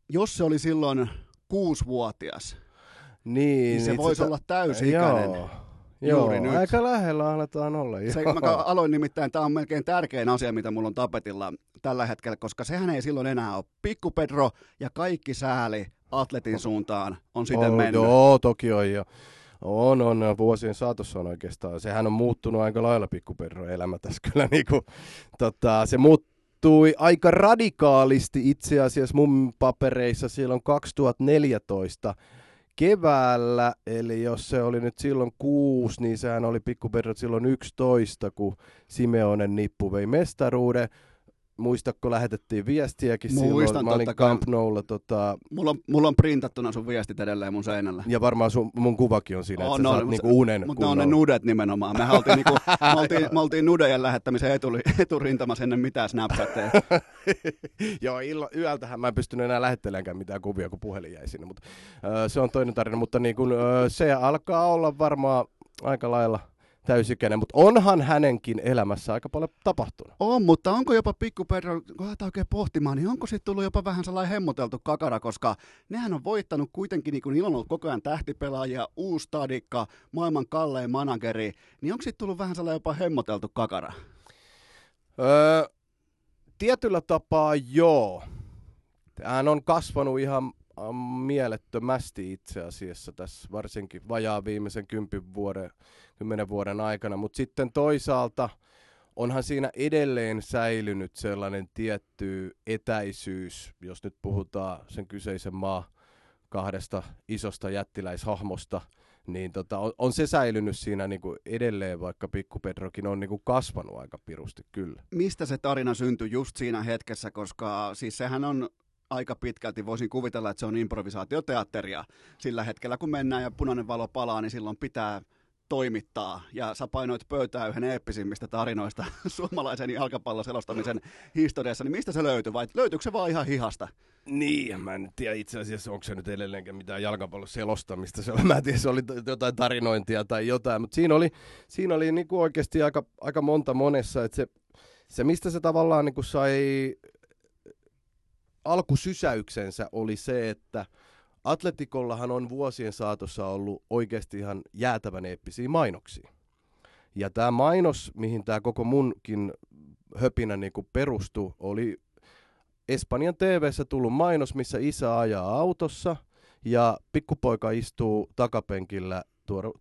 Jos se oli silloin kuusivuotias, niin, niin se niin voisi sitä... olla täysi-ikäinen. Joo. Joo, nyt. aika lähellä aletaan olla. Se, mä aloin nimittäin, tämä on melkein tärkein asia, mitä mulla on tapetilla tällä hetkellä, koska sehän ei silloin enää ole. Pikku Pedro ja kaikki sääli atletin suuntaan on sitten on, mennyt. Joo, toki on jo. On, on. Vuosien saatossa on oikeastaan. Sehän on muuttunut aika lailla Pedro elämä tässä (laughs) kyllä. Niin kuin, tota, se muuttui aika radikaalisti itse asiassa mun papereissa silloin 2014 keväällä, eli jos se oli nyt silloin kuusi, niin sehän oli pikkuperrot silloin 11, kun Simeonen nippu vei mestaruuden. Muistakko lähetettiin viestiäkin Muistan, silloin. Mä olin. Camp Noulla, tota, Mulla on, mulla on printattuna sun viestit edelleen mun seinällä. ja varmaan sun, mun kuvakin on siinä, On, että sä on, saat mut- niinku unen Mutta ne on ne nudet nimenomaan. Me oltiin, niinku, (laughs) me oltiin, me oltiin nudejen lähettämisen etuli, eturintamassa ennen mitään Snapchatteja. (laughs) Joo, illa, yöltähän mä en pystynyt enää lähettelemään mitään kuvia, kun puhelin jäi sinne, mutta ö, se on toinen tarina, mutta niin kun, se alkaa olla varmaan aika lailla täysikäinen, mutta onhan hänenkin elämässä aika paljon tapahtunut. On, mutta onko jopa Pikku Pedro, kun lähdetään oikein pohtimaan, niin onko sitten tullut jopa vähän sellainen hemmoteltu kakara, koska nehän on voittanut kuitenkin, niin niillä on ollut koko ajan tähtipelaajia, uusi stadikka, maailman kallein manageri, niin onko sitten tullut vähän sellainen jopa hemmoteltu kakara? Öö, tietyllä tapaa joo. Hän on kasvanut ihan mielettömästi itse asiassa tässä varsinkin vajaa viimeisen kympin vuoden, kymmenen vuoden aikana, mutta sitten toisaalta onhan siinä edelleen säilynyt sellainen tietty etäisyys, jos nyt puhutaan sen kyseisen maa kahdesta isosta jättiläishahmosta, niin tota, on, on se säilynyt siinä niinku edelleen, vaikka Pikku Pedrokin on niinku kasvanut aika pirusti kyllä. Mistä se tarina syntyi just siinä hetkessä, koska siis sehän on aika pitkälti, voisin kuvitella, että se on improvisaatioteatteria. Sillä hetkellä, kun mennään ja punainen valo palaa, niin silloin pitää toimittaa. Ja sä painoit pöytää yhden eeppisimmistä tarinoista (laughs) suomalaisen jalkapallon selostamisen historiassa. Niin mistä se löytyi vai löytyykö se vaan ihan hihasta? Niin, mä en tiedä itse asiassa, onko se nyt edelleenkään mitään jalkapallon selostamista. Se mä en tiedä, se oli jotain tarinointia tai jotain, mutta siinä oli, siinä oli niinku oikeasti aika, aika monta monessa. Että se, se, mistä se tavallaan niinku sai alkusysäyksensä oli se, että Atletikollahan on vuosien saatossa ollut oikeasti ihan jäätävän eeppisiä mainoksia. Ja tämä mainos, mihin tämä koko munkin höpinä niinku perustui, oli Espanjan TV:ssä tullut mainos, missä isä ajaa autossa ja pikkupoika istuu takapenkillä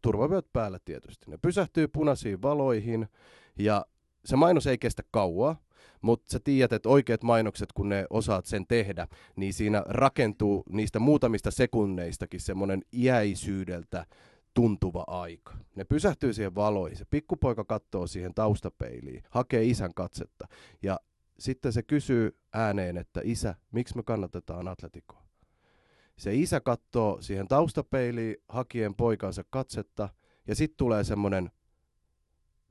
turvavyöt päällä tietysti. Ne pysähtyy punaisiin valoihin ja se mainos ei kestä kauaa, mutta sä tiedät, että oikeat mainokset, kun ne osaat sen tehdä, niin siinä rakentuu niistä muutamista sekunneistakin semmoinen iäisyydeltä tuntuva aika. Ne pysähtyy siihen valoihin, se pikkupoika katsoo siihen taustapeiliin, hakee isän katsetta ja sitten se kysyy ääneen, että isä, miksi me kannatetaan Atleticoa? Se isä katsoo siihen taustapeiliin hakien poikansa katsetta ja sitten tulee semmoinen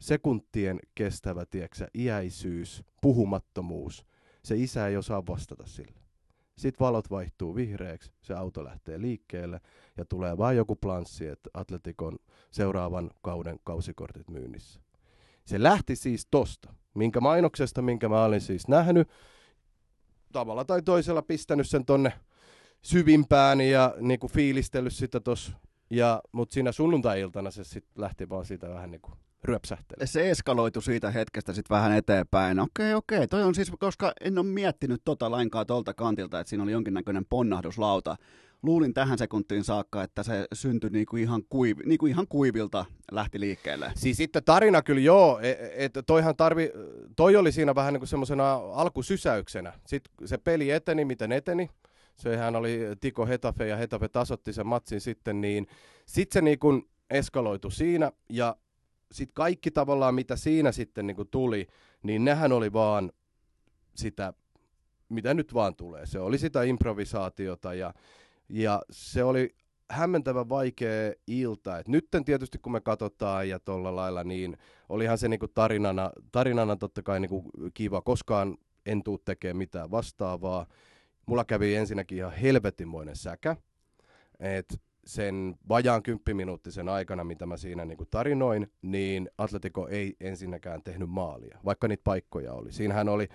sekuntien kestävä, tieksä, iäisyys, puhumattomuus. Se isä ei osaa vastata sille. Sitten valot vaihtuu vihreäksi, se auto lähtee liikkeelle ja tulee vain joku planssi, että Atletikon seuraavan kauden kausikortit myynnissä. Se lähti siis tosta, minkä mainoksesta, minkä mä olin siis nähnyt, tavalla tai toisella pistänyt sen tonne syvimpään ja niinku fiilistellyt sitä tos. Ja, mut siinä sunnuntai-iltana se sitten lähti vaan siitä vähän niinku ryöpsähtelemään. Se eskaloitu siitä hetkestä sitten vähän eteenpäin. Okei, okei. Toi on siis, koska en ole miettinyt tota lainkaan tuolta kantilta, että siinä oli jonkinnäköinen ponnahduslauta. Luulin tähän sekuntiin saakka, että se syntyi niinku ihan, kuiv, niinku ihan kuivilta lähti liikkeelle. Siis sitten tarina kyllä joo, että toihan tarvi, toi oli siinä vähän niin kuin semmoisena alkusysäyksenä. Sitten se peli eteni, miten eteni. Sehän oli Tiko Hetafe ja Hetafe tasotti sen matsin sitten, niin sitten se niin kuin eskaloitu siinä ja sitten kaikki tavallaan mitä siinä sitten niin kuin tuli, niin nehän oli vaan sitä, mitä nyt vaan tulee. Se oli sitä improvisaatiota ja, ja se oli hämmentävän vaikea ilta. Et nytten tietysti kun me katsotaan ja tuolla lailla, niin olihan se niinku tarinana, tarinana totta kai niinku kiva. Koskaan en tuu tekemään mitään vastaavaa. Mulla kävi ensinnäkin ihan helvetinmoinen säkä. Et sen vajaan kymppiminuuttisen aikana, mitä mä siinä niinku tarinoin, niin Atletico ei ensinnäkään tehnyt maalia, vaikka niitä paikkoja oli. Siinähän oli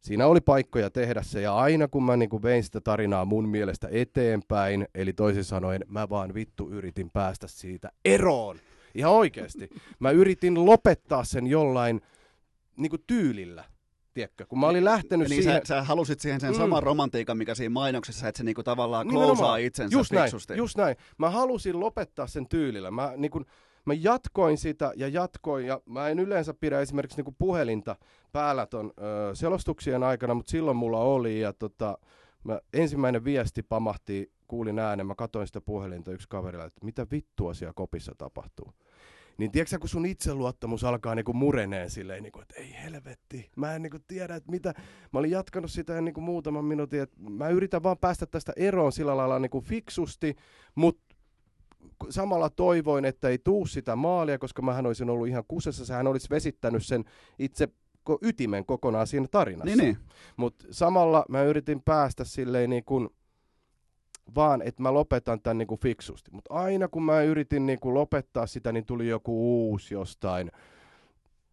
Siinä oli paikkoja tehdä se, ja aina kun mä niinku vein sitä tarinaa mun mielestä eteenpäin, eli toisin sanoen, mä vaan vittu yritin päästä siitä eroon. Ihan oikeasti. Mä yritin lopettaa sen jollain niinku tyylillä. Tiedätkö? Kun mä olin lähtenyt niin siihen... sä, sä halusit siihen sen Mm. saman romantiikan, mikä siinä mainoksessa, että se niinku tavallaan klousaa itsensä just näin, just näin. Mä halusin lopettaa sen tyylillä. Mä, niin kun, mä jatkoin sitä ja jatkoin, ja mä en yleensä pidä esimerkiksi niin puhelinta päällä ton ö, selostuksien aikana, mutta silloin mulla oli, ja tota, mä, ensimmäinen viesti pamahti, kuulin äänen, mä katsoin sitä puhelinta yksi kaverilla, että mitä vittua siellä kopissa tapahtuu. Niin tiedätkö kun sun itseluottamus alkaa niinku mureneen silleen, niinku, että ei helvetti, mä en niinku tiedä, että mitä. Mä olin jatkanut sitä niinku muutaman minuutin, että mä yritän vaan päästä tästä eroon sillä lailla niinku fiksusti, mutta samalla toivoin, että ei tuu sitä maalia, koska mähän olisin ollut ihan kusessa, sehän olisi vesittänyt sen itse ytimen kokonaan siinä tarinassa. Niin, niin. Mutta samalla mä yritin päästä silleen niin kuin, vaan että mä lopetan tämän niin kuin fiksusti. Mutta aina kun mä yritin niin kuin lopettaa sitä, niin tuli joku uusi jostain.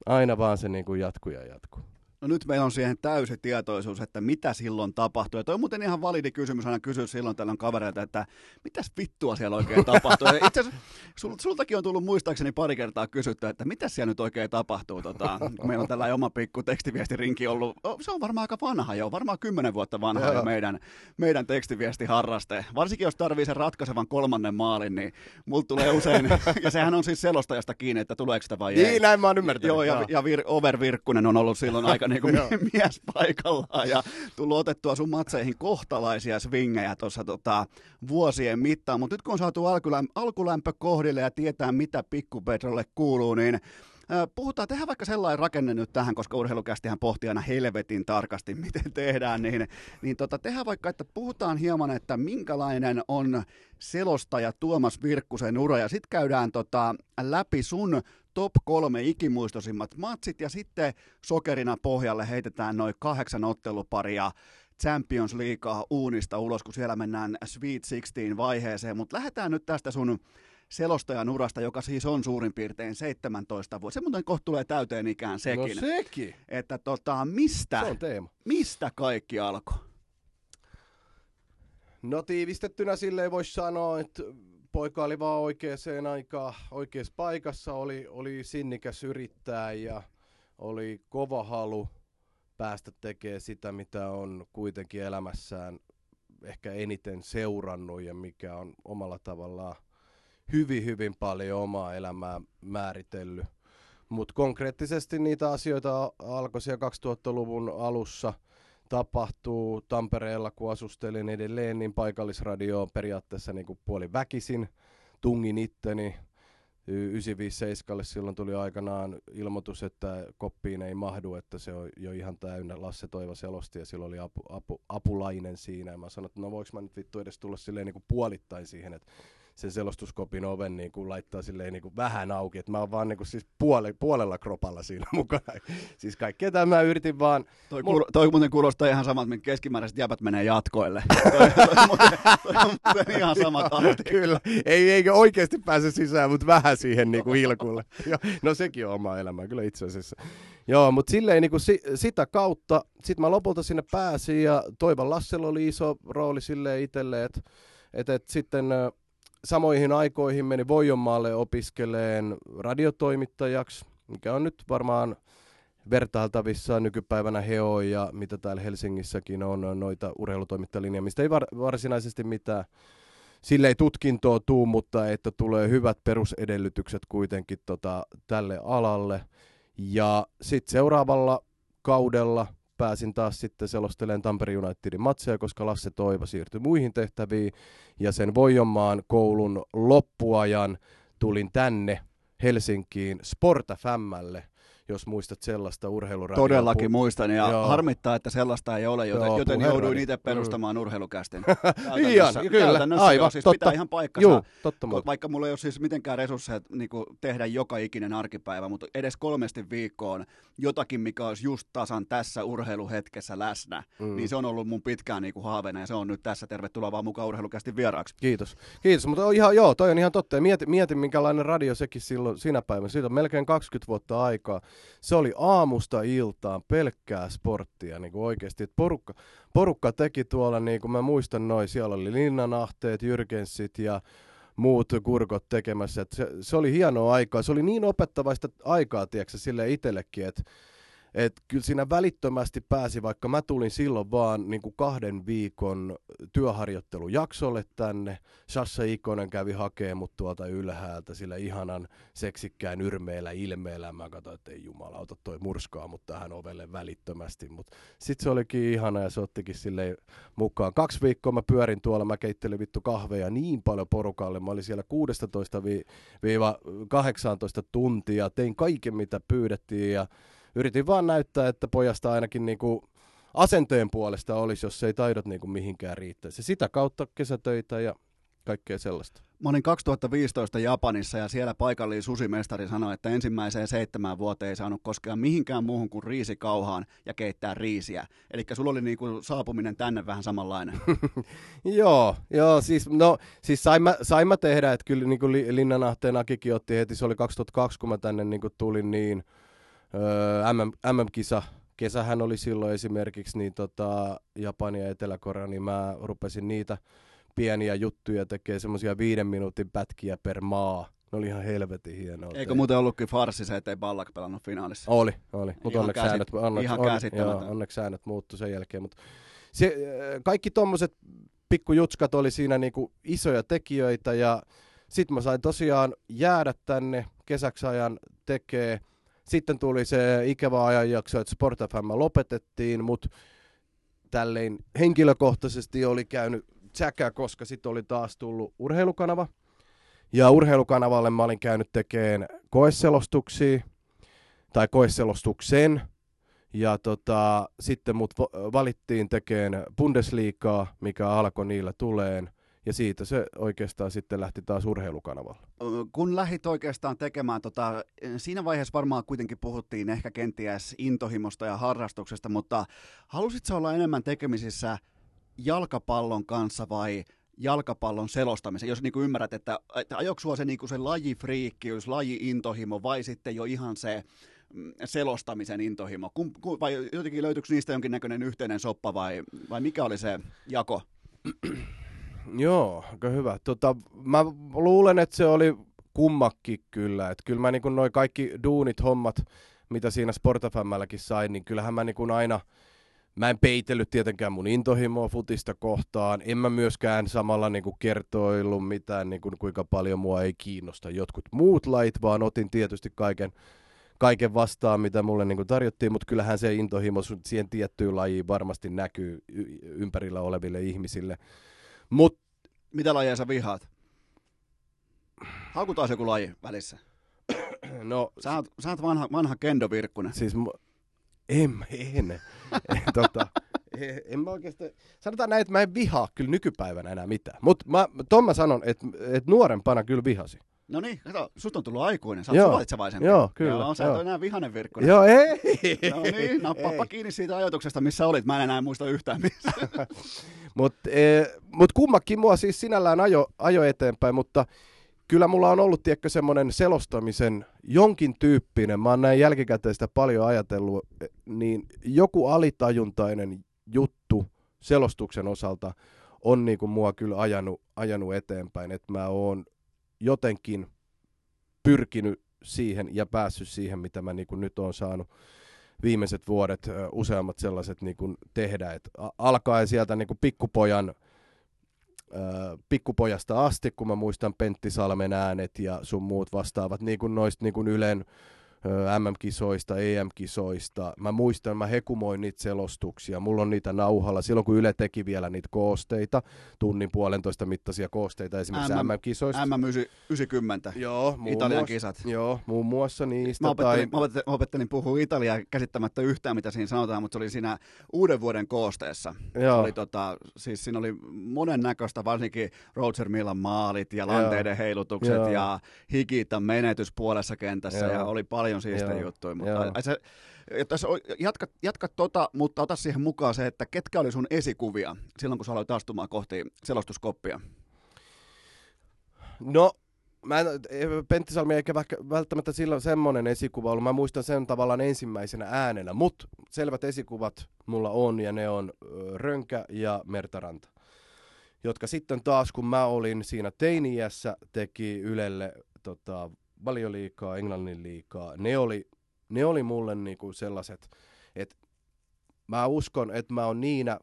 Aina vaan se niin kuin jatkuu ja jatkuu. No nyt meillä on siihen täysi tietoisuus, että mitä silloin tapahtui. Ja toi on muuten ihan validi kysymys aina kysyä silloin tällöin kavereilta, että mitäs vittua siellä oikein tapahtuu. Ja itse asiassa sul, sultakin on tullut muistaakseni pari kertaa kysytty, että mitä siellä nyt oikein tapahtuu. Tota, meillä on tällainen oma pikku tekstiviestirinki ollut. Se on varmaan aika vanha jo, varmaan kymmenen vuotta vanha jo meidän, meidän tekstiviestiharraste. Varsinkin jos tarvii sen ratkaisevan kolmannen maalin, niin mulla tulee usein, (laughs) ja sehän on siis selostajasta kiinni, että tuleeko sitä vai ei. Niin, näin mä oon ymmärtänyt. Joo, ja, ja vir, Over Virkkunen on ollut silloin aika niin kuin (laughs) (laughs) mies paikallaan ja tullut otettua sun matseihin kohtalaisia swingejä tuossa tota, vuosien mittaan. Mutta nyt kun on saatu alkulämpö, alkulämpö kohdille ja tietää, mitä pikkupetrolle kuuluu, niin Puhutaan, tehdään vaikka sellainen rakenne nyt tähän, koska urheilukästihän pohtii aina helvetin tarkasti, (laughs) miten tehdään, niin, niin tota, tehdään vaikka, että puhutaan hieman, että minkälainen on selostaja Tuomas Virkkusen ura, ja sitten käydään tota, läpi sun top kolme ikimuistoisimmat matsit ja sitten sokerina pohjalle heitetään noin kahdeksan otteluparia Champions Leaguea uunista ulos, kun siellä mennään Sweet 16 vaiheeseen, mutta lähdetään nyt tästä sun selostajan urasta, joka siis on suurin piirtein 17 vuotta. Se muuten kohta tulee täyteen ikään sekin. No sekin. Että tota, mistä, Se on teema. mistä kaikki alkoi? No tiivistettynä silleen voisi sanoa, että poika oli vaan oikeaan aikaan oikeassa paikassa, oli, oli sinnikäs yrittää ja oli kova halu päästä tekemään sitä, mitä on kuitenkin elämässään ehkä eniten seurannut ja mikä on omalla tavallaan hyvin, hyvin paljon omaa elämää määritellyt. Mutta konkreettisesti niitä asioita alkoi siellä 2000-luvun alussa – tapahtuu Tampereella, kun asustelin edelleen, niin paikallisradio on periaatteessa niin kuin puoli väkisin. Tungin itteni 957 silloin tuli aikanaan ilmoitus, että koppiin ei mahdu, että se on jo ihan täynnä. Lasse Toiva selosti ja silloin oli apu, apu, apulainen siinä. Ja mä sanoin, että no voiko mä nyt vittu edes tulla silleen niin kuin puolittain siihen, että sen selostuskopin oven niin kuin laittaa silleen niin kuin vähän auki, että mä oon vaan niin kuin siis puole, puolella kropalla siinä (laughs) mukana. siis kaikkea tämä yritin vaan... Toi, kuul, toi muuten kuulostaa ihan samat, että keskimääräiset jäbät menee jatkoille. (laughs) toi, toi, muuten, toi on muuten ihan sama tahti. Kyllä, ei, eikä oikeasti pääse sisään, mutta vähän siihen niin kuin hilkulle. no sekin on oma elämä, kyllä itse asiassa. Joo, mutta silleen niin kuin si, sitä kautta, sitten mä lopulta sinne pääsin ja Toivan Lassella oli iso rooli silleen itselleen, että et, et sitten samoihin aikoihin meni Voijonmaalle opiskeleen radiotoimittajaksi, mikä on nyt varmaan vertailtavissa nykypäivänä Heo ja mitä täällä Helsingissäkin on noita urheilutoimittajalinja, mistä ei var, varsinaisesti mitään sille ei tutkintoa tuu, mutta että tulee hyvät perusedellytykset kuitenkin tota, tälle alalle. Ja sitten seuraavalla kaudella – pääsin taas sitten selostelemaan Tampere Unitedin matseja, koska Lasse Toiva siirtyi muihin tehtäviin. Ja sen Voijonmaan koulun loppuajan tulin tänne Helsinkiin Sporta Fämmälle jos muistat sellaista urheiluradioa. Todellakin muistan, ja Joo. harmittaa, että sellaista ei ole, joten, Joo, joten jouduin itse perustamaan mm. urheilukästin. (laughs) Ihan, kyllä, aivan, jo, siis totta. pitää ihan paikkansa, Juu, totta vaikka mulla ei ole siis mitenkään resursseja niin kuin tehdä joka ikinen arkipäivä, mutta edes kolmesti viikkoon jotakin, mikä olisi just tasan tässä urheiluhetkessä läsnä, mm. niin se on ollut mun pitkään niin kuin haaveena, ja se on nyt tässä. Tervetuloa vaan mukaan urheilukästin vieraaksi. Kiitos, kiitos, mutta on ihan, joo, toi on ihan totta. Mietin, mietin minkälainen radio sekin silloin, siinä päivänä. Siitä on melkein 20 vuotta aikaa se oli aamusta iltaan pelkkää sporttia niin kuin oikeasti. Et porukka, porukka teki tuolla, niin kuin mä muistan noin, siellä oli Linnanahteet, Jyrkensit ja muut kurkot tekemässä. Et se, se, oli hienoa aikaa. Se oli niin opettavaista aikaa, tiedätkö, sille itsellekin, että Et kyllä siinä välittömästi pääsi, vaikka mä tulin silloin vaan niin kuin kahden viikon työharjoittelujaksolle tänne. Sassa Ikonen kävi hakemaan mut tuolta ylhäältä sillä ihanan seksikkään yrmeellä ilmeellä. Mä katsoin, että ei jumalauta, toi murskaa mut tähän ovelle välittömästi. Mut sit se olikin ihana ja se ottikin sille mukaan. Kaksi viikkoa mä pyörin tuolla, mä keittelin vittu kahveja niin paljon porukalle. Mä olin siellä 16-18 tuntia, tein kaiken mitä pyydettiin ja yritin vaan näyttää, että pojasta ainakin niinku asenteen puolesta olisi, jos ei taidot niinku mihinkään riittäisi. Sitä kautta kesätöitä ja kaikkea sellaista. Mä olin 2015 Japanissa ja siellä paikallinen susimestari sanoi, että ensimmäiseen seitsemään vuoteen ei saanut koskea mihinkään muuhun kuin riisikauhaan ja keittää riisiä. Eli sulla oli niinku saapuminen tänne vähän samanlainen. (laughs) joo, joo, siis, no, siis sain mä, sain mä tehdä, että kyllä niin kuin Linnanahteen Akikin otti heti, se oli 2002, kun mä tänne niin kuin tulin niin, öö, MM, MM-kisa, kesähän oli silloin esimerkiksi niin tota, Japania ja Etelä-Korea, niin mä rupesin niitä pieniä juttuja tekee semmoisia viiden minuutin pätkiä per maa. Ne oli ihan helvetin hienoa. Eikö muuten ollutkin farsi se, ettei Ballak pelannut finaalissa? Oli, oli. Mutta onneksi, käsit, säännöt, onneksi, ihan on, joo, onneksi säännöt muuttu sen jälkeen. Mut se, äh, kaikki tommoset pikkujutskat oli siinä niinku isoja tekijöitä ja sitten mä sain tosiaan jäädä tänne kesäksi ajan tekee. Sitten tuli se ikävä ajanjakso, että Sport FM lopetettiin, mutta tälleen henkilökohtaisesti oli käynyt tsäkä, koska sitten oli taas tullut urheilukanava. Ja urheilukanavalle mä olin käynyt tekemään koeselostuksia, tai koeselostuksen. Ja tota, sitten mut valittiin tekemään Bundesliigaa, mikä alkoi niillä tuleen. Ja siitä se oikeastaan sitten lähti taas urheilukanavalla. Kun lähit oikeastaan tekemään, tota, siinä vaiheessa varmaan kuitenkin puhuttiin ehkä kenties intohimosta ja harrastuksesta, mutta halusitko olla enemmän tekemisissä jalkapallon kanssa vai jalkapallon selostamisen, jos niin kuin ymmärrät, että, että ajoiko sua se, niin kuin se lajifriikkiys, laji-intohimo vai sitten jo ihan se mm, selostamisen intohimo? Kum, kum, vai jotenkin löytyykö niistä jonkinnäköinen yhteinen soppa vai, vai mikä oli se jako? Joo, aika hyvä. Tota, mä luulen, että se oli kummakki kyllä. Että kyllä mä niin noin kaikki duunit, hommat, mitä siinä Sportafämmälläkin sain, niin kyllähän mä niin aina – Mä en peitellyt tietenkään mun intohimoa futista kohtaan. En mä myöskään samalla niin kuin kertoillut mitään, niin kuin, kuinka paljon mua ei kiinnosta jotkut muut lait, vaan otin tietysti kaiken, kaiken vastaan, mitä mulle niin kuin tarjottiin, mutta kyllähän se intohimo siihen tiettyyn lajiin varmasti näkyy ympärillä oleville ihmisille. Mut, mitä lajeja sä vihaat? Haukutaan joku laji välissä. No, sä oot, sä oot vanha, vanha Kendo Virkkunen. Siis en, en. tota, en mä oikeastaan, sanotaan näin, että mä en vihaa kyllä nykypäivänä enää mitään. Mutta mä, ton mä sanon, että et nuorempana kyllä vihasi. No niin, kato, susta on tullut aikuinen, sä oot suvalitsevaisempi. Joo, kyllä. Joo, sä et ole enää vihanen virkku. Joo, ei. No niin, nappaappa kiinni siitä ajatuksesta, missä olit. Mä en enää muista yhtään missä. (laughs) Mutta e, mut kummakin mua siis sinällään ajo, ajo eteenpäin, mutta kyllä mulla on ollut, tiedätkö, semmoinen selostamisen jonkin tyyppinen, mä oon näin jälkikäteen sitä paljon ajatellut, e, niin joku alitajuntainen juttu selostuksen osalta on niin kuin mua kyllä ajanut, ajanut eteenpäin, että mä oon jotenkin pyrkinyt siihen ja päässyt siihen, mitä mä niin kuin nyt oon saanut viimeiset vuodet useammat sellaiset niin kuin tehdä, että alkaen sieltä niin kuin pikkupojan pikkupojasta asti, kun mä muistan Pentti Salmen äänet ja sun muut vastaavat, niin kuin noista niin kuin Ylen MM-kisoista, EM-kisoista. Mä muistan, mä hekumoin niitä selostuksia. Mulla on niitä nauhalla. Silloin kun Yle teki vielä niitä koosteita, tunnin puolentoista mittaisia koosteita esimerkiksi MM, MM-kisoista. MM90, joo, Italian muassa, kisat. Joo, muun muassa niistä. Mä opettelin, tai... mä opettelin, mä opettelin puhua italiaa käsittämättä yhtään, mitä siinä sanotaan, mutta se oli siinä uuden vuoden koosteessa. Joo. Oli tota, siis siinä oli monen näköistä, varsinkin Roger Millan maalit ja lanteiden joo. heilutukset joo. ja Hikitan menetys puolessa kentässä joo. ja oli paljon paljon siistejä juttuja, mutta se, tässä jatka, jatka tota, mutta ota siihen mukaan se, että ketkä oli sun esikuvia silloin, kun sä aloit astumaan kohti selostuskoppia? No, mä en, Pentti Salmi eikä välttämättä silloin semmoinen esikuva ollut. Mä muistan sen tavallaan ensimmäisenä äänenä, mutta selvät esikuvat mulla on ja ne on Rönkä ja Mertaranta. Jotka sitten taas, kun mä olin siinä teiniässä, teki Ylelle tota, valioliikaa, englannin liikaa, ne oli ne oli mulle niinku sellaiset, että mä uskon, että mä oon niinä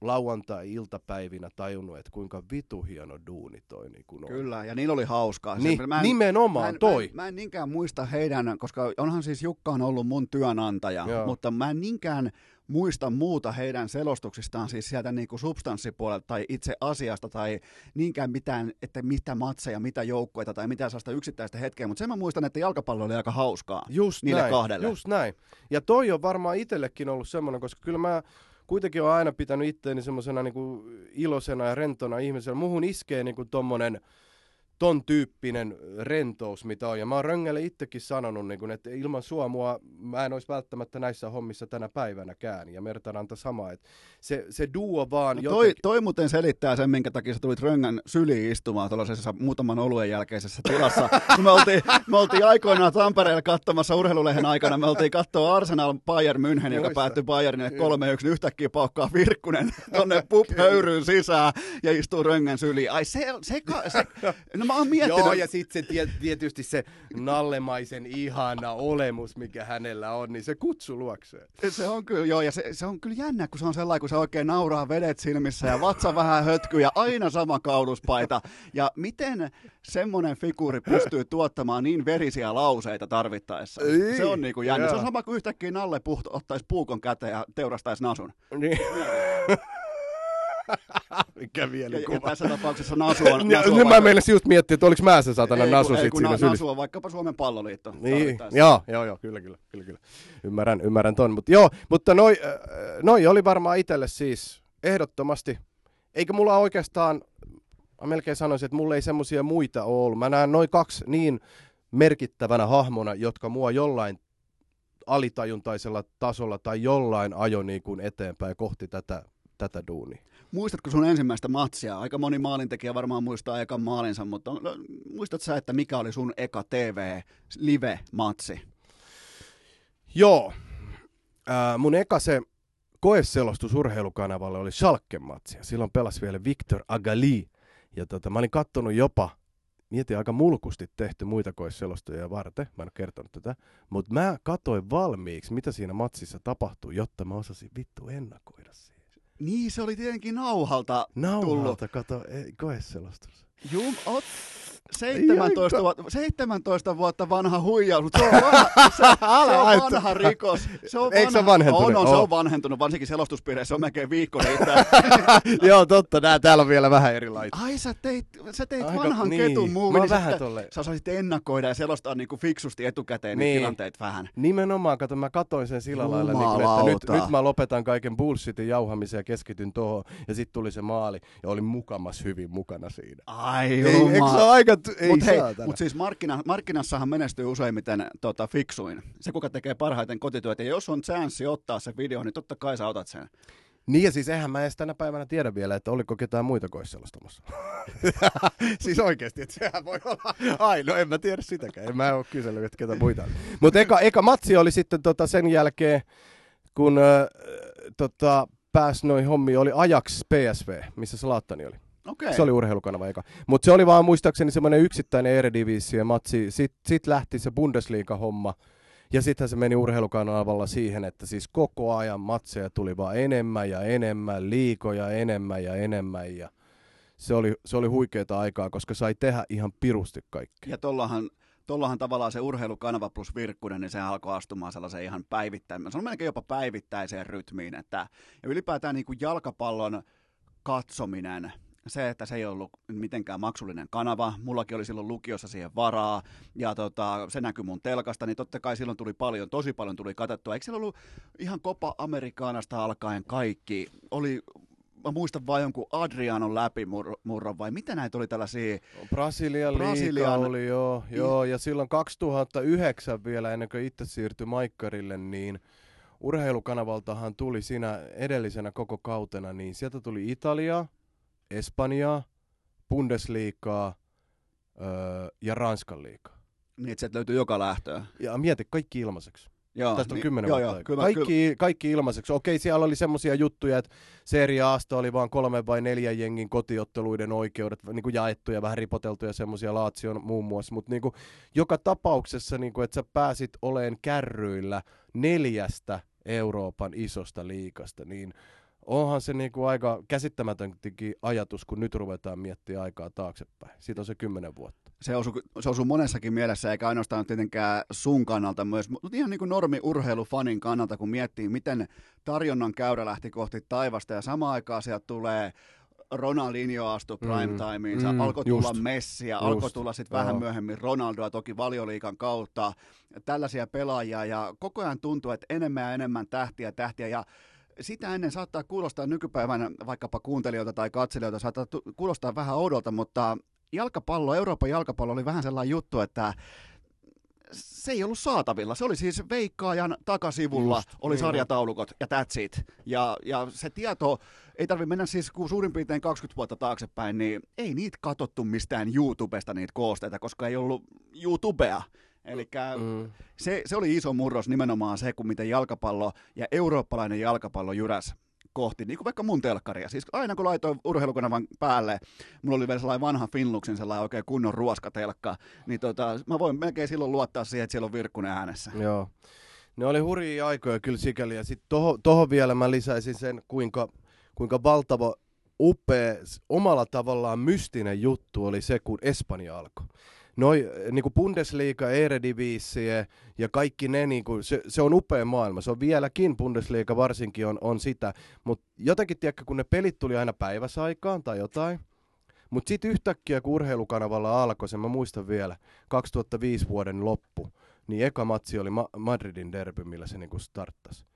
lauantai-iltapäivinä tajunnut, että kuinka vitu hieno duuni toi niin kun on. Kyllä, ja niillä oli hauskaa. Niin, Se- nimenomaan mä en, toi. Mä en, mä en niinkään muista heidän, koska onhan siis Jukka on ollut mun työnantaja, Joo. mutta mä en niinkään muista muuta heidän selostuksistaan siis sieltä niinku substanssipuolelta tai itse asiasta tai niinkään mitään, että mitä matseja, mitä joukkoita tai mitään sellaista yksittäistä hetkeä, mutta sen mä muistan, että jalkapallo oli aika hauskaa Just niille näin, kahdelle. Just näin. Ja toi on varmaan itsellekin ollut semmoinen, koska kyllä mä kuitenkin olen aina pitänyt itteeni semmoisena niinku iloisena ja rentona ihmisellä. Muhun iskee niinku tommonen ton tyyppinen rentous, mitä on. Ja mä oon Röngelle itsekin sanonut, niin kun, että ilman sua mua, mä en olisi välttämättä näissä hommissa tänä päivänäkään. Ja Mertaranta sama, että se, se duo vaan No toi, toi muuten selittää sen, minkä takia sä tulit Röngän syliin istumaan tuollaisessa muutaman oluen jälkeisessä tilassa. (laughs) Me, oltiin, me oltiin aikoinaan Tampereella katsomassa urheilulehen aikana, me oltiin katsoa Arsenal Bayern München, joka Muistan. päättyi Bayernille Joo. 3-1, niin yhtäkkiä paukkaa Virkkunen (laughs) tonne pup-höyryyn sisään ja istuu Röngän syliin. Ai se, se, ka- se (laughs) no mä oon miettinyt. Joo, ja sitten se tie- tietysti se nallemaisen ihana olemus, mikä hänellä on, niin se kutsu luokseen. Se on kyllä, joo, ja se, se on kyllä jännä, kun se on sellainen, kun se oikein nauraa vedet silmissä ja vatsa vähän hötkyy ja aina sama kauluspaita. Ja miten semmoinen figuuri pystyy tuottamaan niin verisiä lauseita tarvittaessa? Ei, se on niin kuin jännä. Se on joo. sama kuin yhtäkkiä Nalle Puht ottaisi puukon käteen ja teurastaisi nasun. Niin. (laughs) Mikä Ja, vielä ja tässä tapauksessa nasu on... (laughs) Nasu on mä vaikka- meinasin just miettiä, että oliko mä se satana ei, nasu kun- ei, sit kun siinä sylissä. nasu on vaikkapa Suomen palloliitto. Niin, joo, joo, joo, kyllä, kyllä, kyllä, kyllä. Ymmärrän, ymmärrän ton. Mut joo, mutta noi, äh, noi oli varmaan itselle siis ehdottomasti. Eikä mulla oikeastaan, mä melkein sanoisin, että mulla ei semmosia muita ole ollut. Mä näen noin kaksi niin merkittävänä hahmona, jotka mua jollain alitajuntaisella tasolla tai jollain ajo niin kuin eteenpäin kohti tätä, tätä duunia. Muistatko sun ensimmäistä matsia? Aika moni maalintekijä varmaan muistaa ekan maalinsa, mutta muistat sä, että mikä oli sun eka TV-live-matsi? Joo. Ää, mun eka se koeselostus urheilukanavalle oli Schalke-matsi. ja Silloin pelasi vielä Victor Agali. Ja tota, mä olin kattonut jopa, mietin aika mulkusti tehty muita koeselostajia varten, mä en ole kertonut tätä, mutta mä katoin valmiiksi, mitä siinä matsissa tapahtuu, jotta mä osasin vittu ennakoida siihen. Niin, se oli tietenkin nauhalta tullut. Nauhalta kato ei, koeselostus. Jum, oot 17, Ai, vuotta, 17 vuotta vanha huijaus, mutta se on (laughs) vanha, se, se on vanha rikos. Se on Eikö se ole vanhentunut? On, on, se on vanhentunut, varsinkin selostuspiireissä, se on melkein viikko riittää. (laughs) Joo, totta, nää, täällä on vielä vähän erilaisia. Ai sä teit, sä teit Aika- vanhan niin. ketun Mä oon niin vähän tolle- Sä osasit ennakoida ja selostaa niinku fiksusti etukäteen niin. Niin. tilanteet vähän. Nimenomaan, kato, mä katoin sen sillä lailla, niin kun, että nyt, nyt mä lopetan kaiken bullshitin jauhamisen ja keskityn tuohon, ja sitten tuli se maali, ja olin mukamas hyvin mukana siinä. Ai Ei, eikö se ole aika, t- ei Mutta hei, saatana. mut siis markkina, markkinassahan menestyy useimmiten tota, fiksuin. Se, kuka tekee parhaiten kotityötä. Ja jos on chanssi ottaa se video, niin totta kai sä otat sen. Niin ja siis eihän mä edes tänä päivänä tiedä vielä, että oliko ketään muita koisselostamassa. (laughs) siis oikeasti, että sehän voi olla. Ai, no en mä tiedä sitäkään. En mä ole kysellyt, että ketä muita. Mutta eka, eka matsi oli sitten tota sen jälkeen, kun äh, tota, pääsi noin hommiin, oli Ajax PSV, missä Slaattani oli. Okei. Se oli urheilukanava eka. Mutta se oli vaan muistaakseni semmoinen yksittäinen eredivisio matsi. Sitten sit lähti se Bundesliga-homma. Ja sittenhän se meni urheilukanavalla siihen, että siis koko ajan matseja tuli vaan enemmän ja enemmän, liikoja enemmän ja enemmän. Ja se oli, se oli huikeeta aikaa, koska sai tehdä ihan pirusti kaikkea. Ja tollahan, tollahan tavallaan se urheilukanava plus Virkkunen, niin se alkoi astumaan sellaiseen ihan päivittäin, mä sanon melkein jopa päivittäiseen rytmiin. Että, ja ylipäätään niin kuin jalkapallon katsominen, se, että se ei ollut mitenkään maksullinen kanava, mullakin oli silloin lukiossa siihen varaa, ja tota, se näkyi mun telkasta, niin totta kai silloin tuli paljon, tosi paljon tuli katettua. Eikö siellä ollut ihan Copa Americanasta alkaen kaikki? Oli, mä muistan vain jonkun Adrianon läpimurron, vai mitä näitä oli tällaisia? Brasilian, Brasilian- liiga oli joo, joo, ja silloin 2009 vielä ennen kuin itse siirtyi Maikkarille, niin urheilukanavaltahan tuli siinä edellisenä koko kautena, niin sieltä tuli Italia, Espanjaa, Bundesliigaa öö, ja Ranskan liigaa. Niin, että sieltä löytyy joka lähtöä. Ja mieti, kaikki ilmaiseksi. Joo, Tästä on niin- kymmenen joo, vuotta joo, kyllä, kaikki, kaikki ilmaiseksi. Okei, siellä oli semmoisia juttuja, että Serie Asta oli vain kolme vai neljä jengin kotiotteluiden oikeudet niin kuin jaettuja, vähän ripoteltuja semmoisia Laatsion muun muassa. Mutta niin kuin, joka tapauksessa, niin kuin, että sä pääsit oleen kärryillä neljästä Euroopan isosta liikasta, niin onhan se niin kuin aika käsittämätönkin ajatus, kun nyt ruvetaan miettimään aikaa taaksepäin. Siitä on se kymmenen vuotta. se osuu, se osuu monessakin mielessä, eikä ainoastaan tietenkään sun kannalta myös, mutta ihan niin kuin normi urheilufanin kannalta, kun miettii, miten tarjonnan käyrä lähti kohti taivasta, ja samaan aikaan sieltä tulee Ronaldinho astui prime timeen, mm, mm, alkoi tulla just, Messi ja alkoi tulla sitten vähän myöhemmin Ronaldoa toki valioliikan kautta, tällaisia pelaajia ja koko ajan tuntuu, että enemmän ja enemmän tähtiä tähtiä ja sitä ennen saattaa kuulostaa nykypäivän vaikkapa kuuntelijoilta tai katselijoilta, saattaa tu- kuulostaa vähän oudolta, mutta jalkapallo, Euroopan jalkapallo oli vähän sellainen juttu, että se ei ollut saatavilla. Se oli siis veikkaajan takasivulla, Just, oli niin sarjataulukot ja that's it. Ja, ja se tieto, ei tarvitse mennä siis kun suurin piirtein 20 vuotta taaksepäin, niin ei niitä katsottu mistään YouTubesta niitä koosteita, koska ei ollut YouTubea. Eli Mm. se, se oli iso murros nimenomaan se, kun miten jalkapallo ja eurooppalainen jalkapallo jyräs kohti, niin kuin vaikka mun telkkaria. Siis aina kun laitoin urheilukanavan päälle, mulla oli vielä sellainen vanha Finluxin sellainen oikein kunnon ruoskatelkka, niin tota, mä voin melkein silloin luottaa siihen, että siellä on Virkkunen äänessä. Joo. Ne oli hurjia aikoja kyllä sikäli. Ja sitten toho, tohon vielä mä lisäisin sen, kuinka, kuinka valtava, upea, omalla tavallaan mystinen juttu oli se, kun Espanja alkoi. Noi, niin kuin Bundesliga, Eredivisie ja kaikki ne, niin kuin, se, se, on upea maailma. Se on vieläkin, Bundesliga varsinkin on, on sitä. Mutta jotenkin, tiedätkö, kun ne pelit tuli aina päiväsaikaan tai jotain, mutta sitten yhtäkkiä, kun urheilukanavalla alkoi, sen mä muistan vielä, 2005 vuoden loppu, niin eka matsi oli Ma- Madridin derby, millä se niinku starttasi.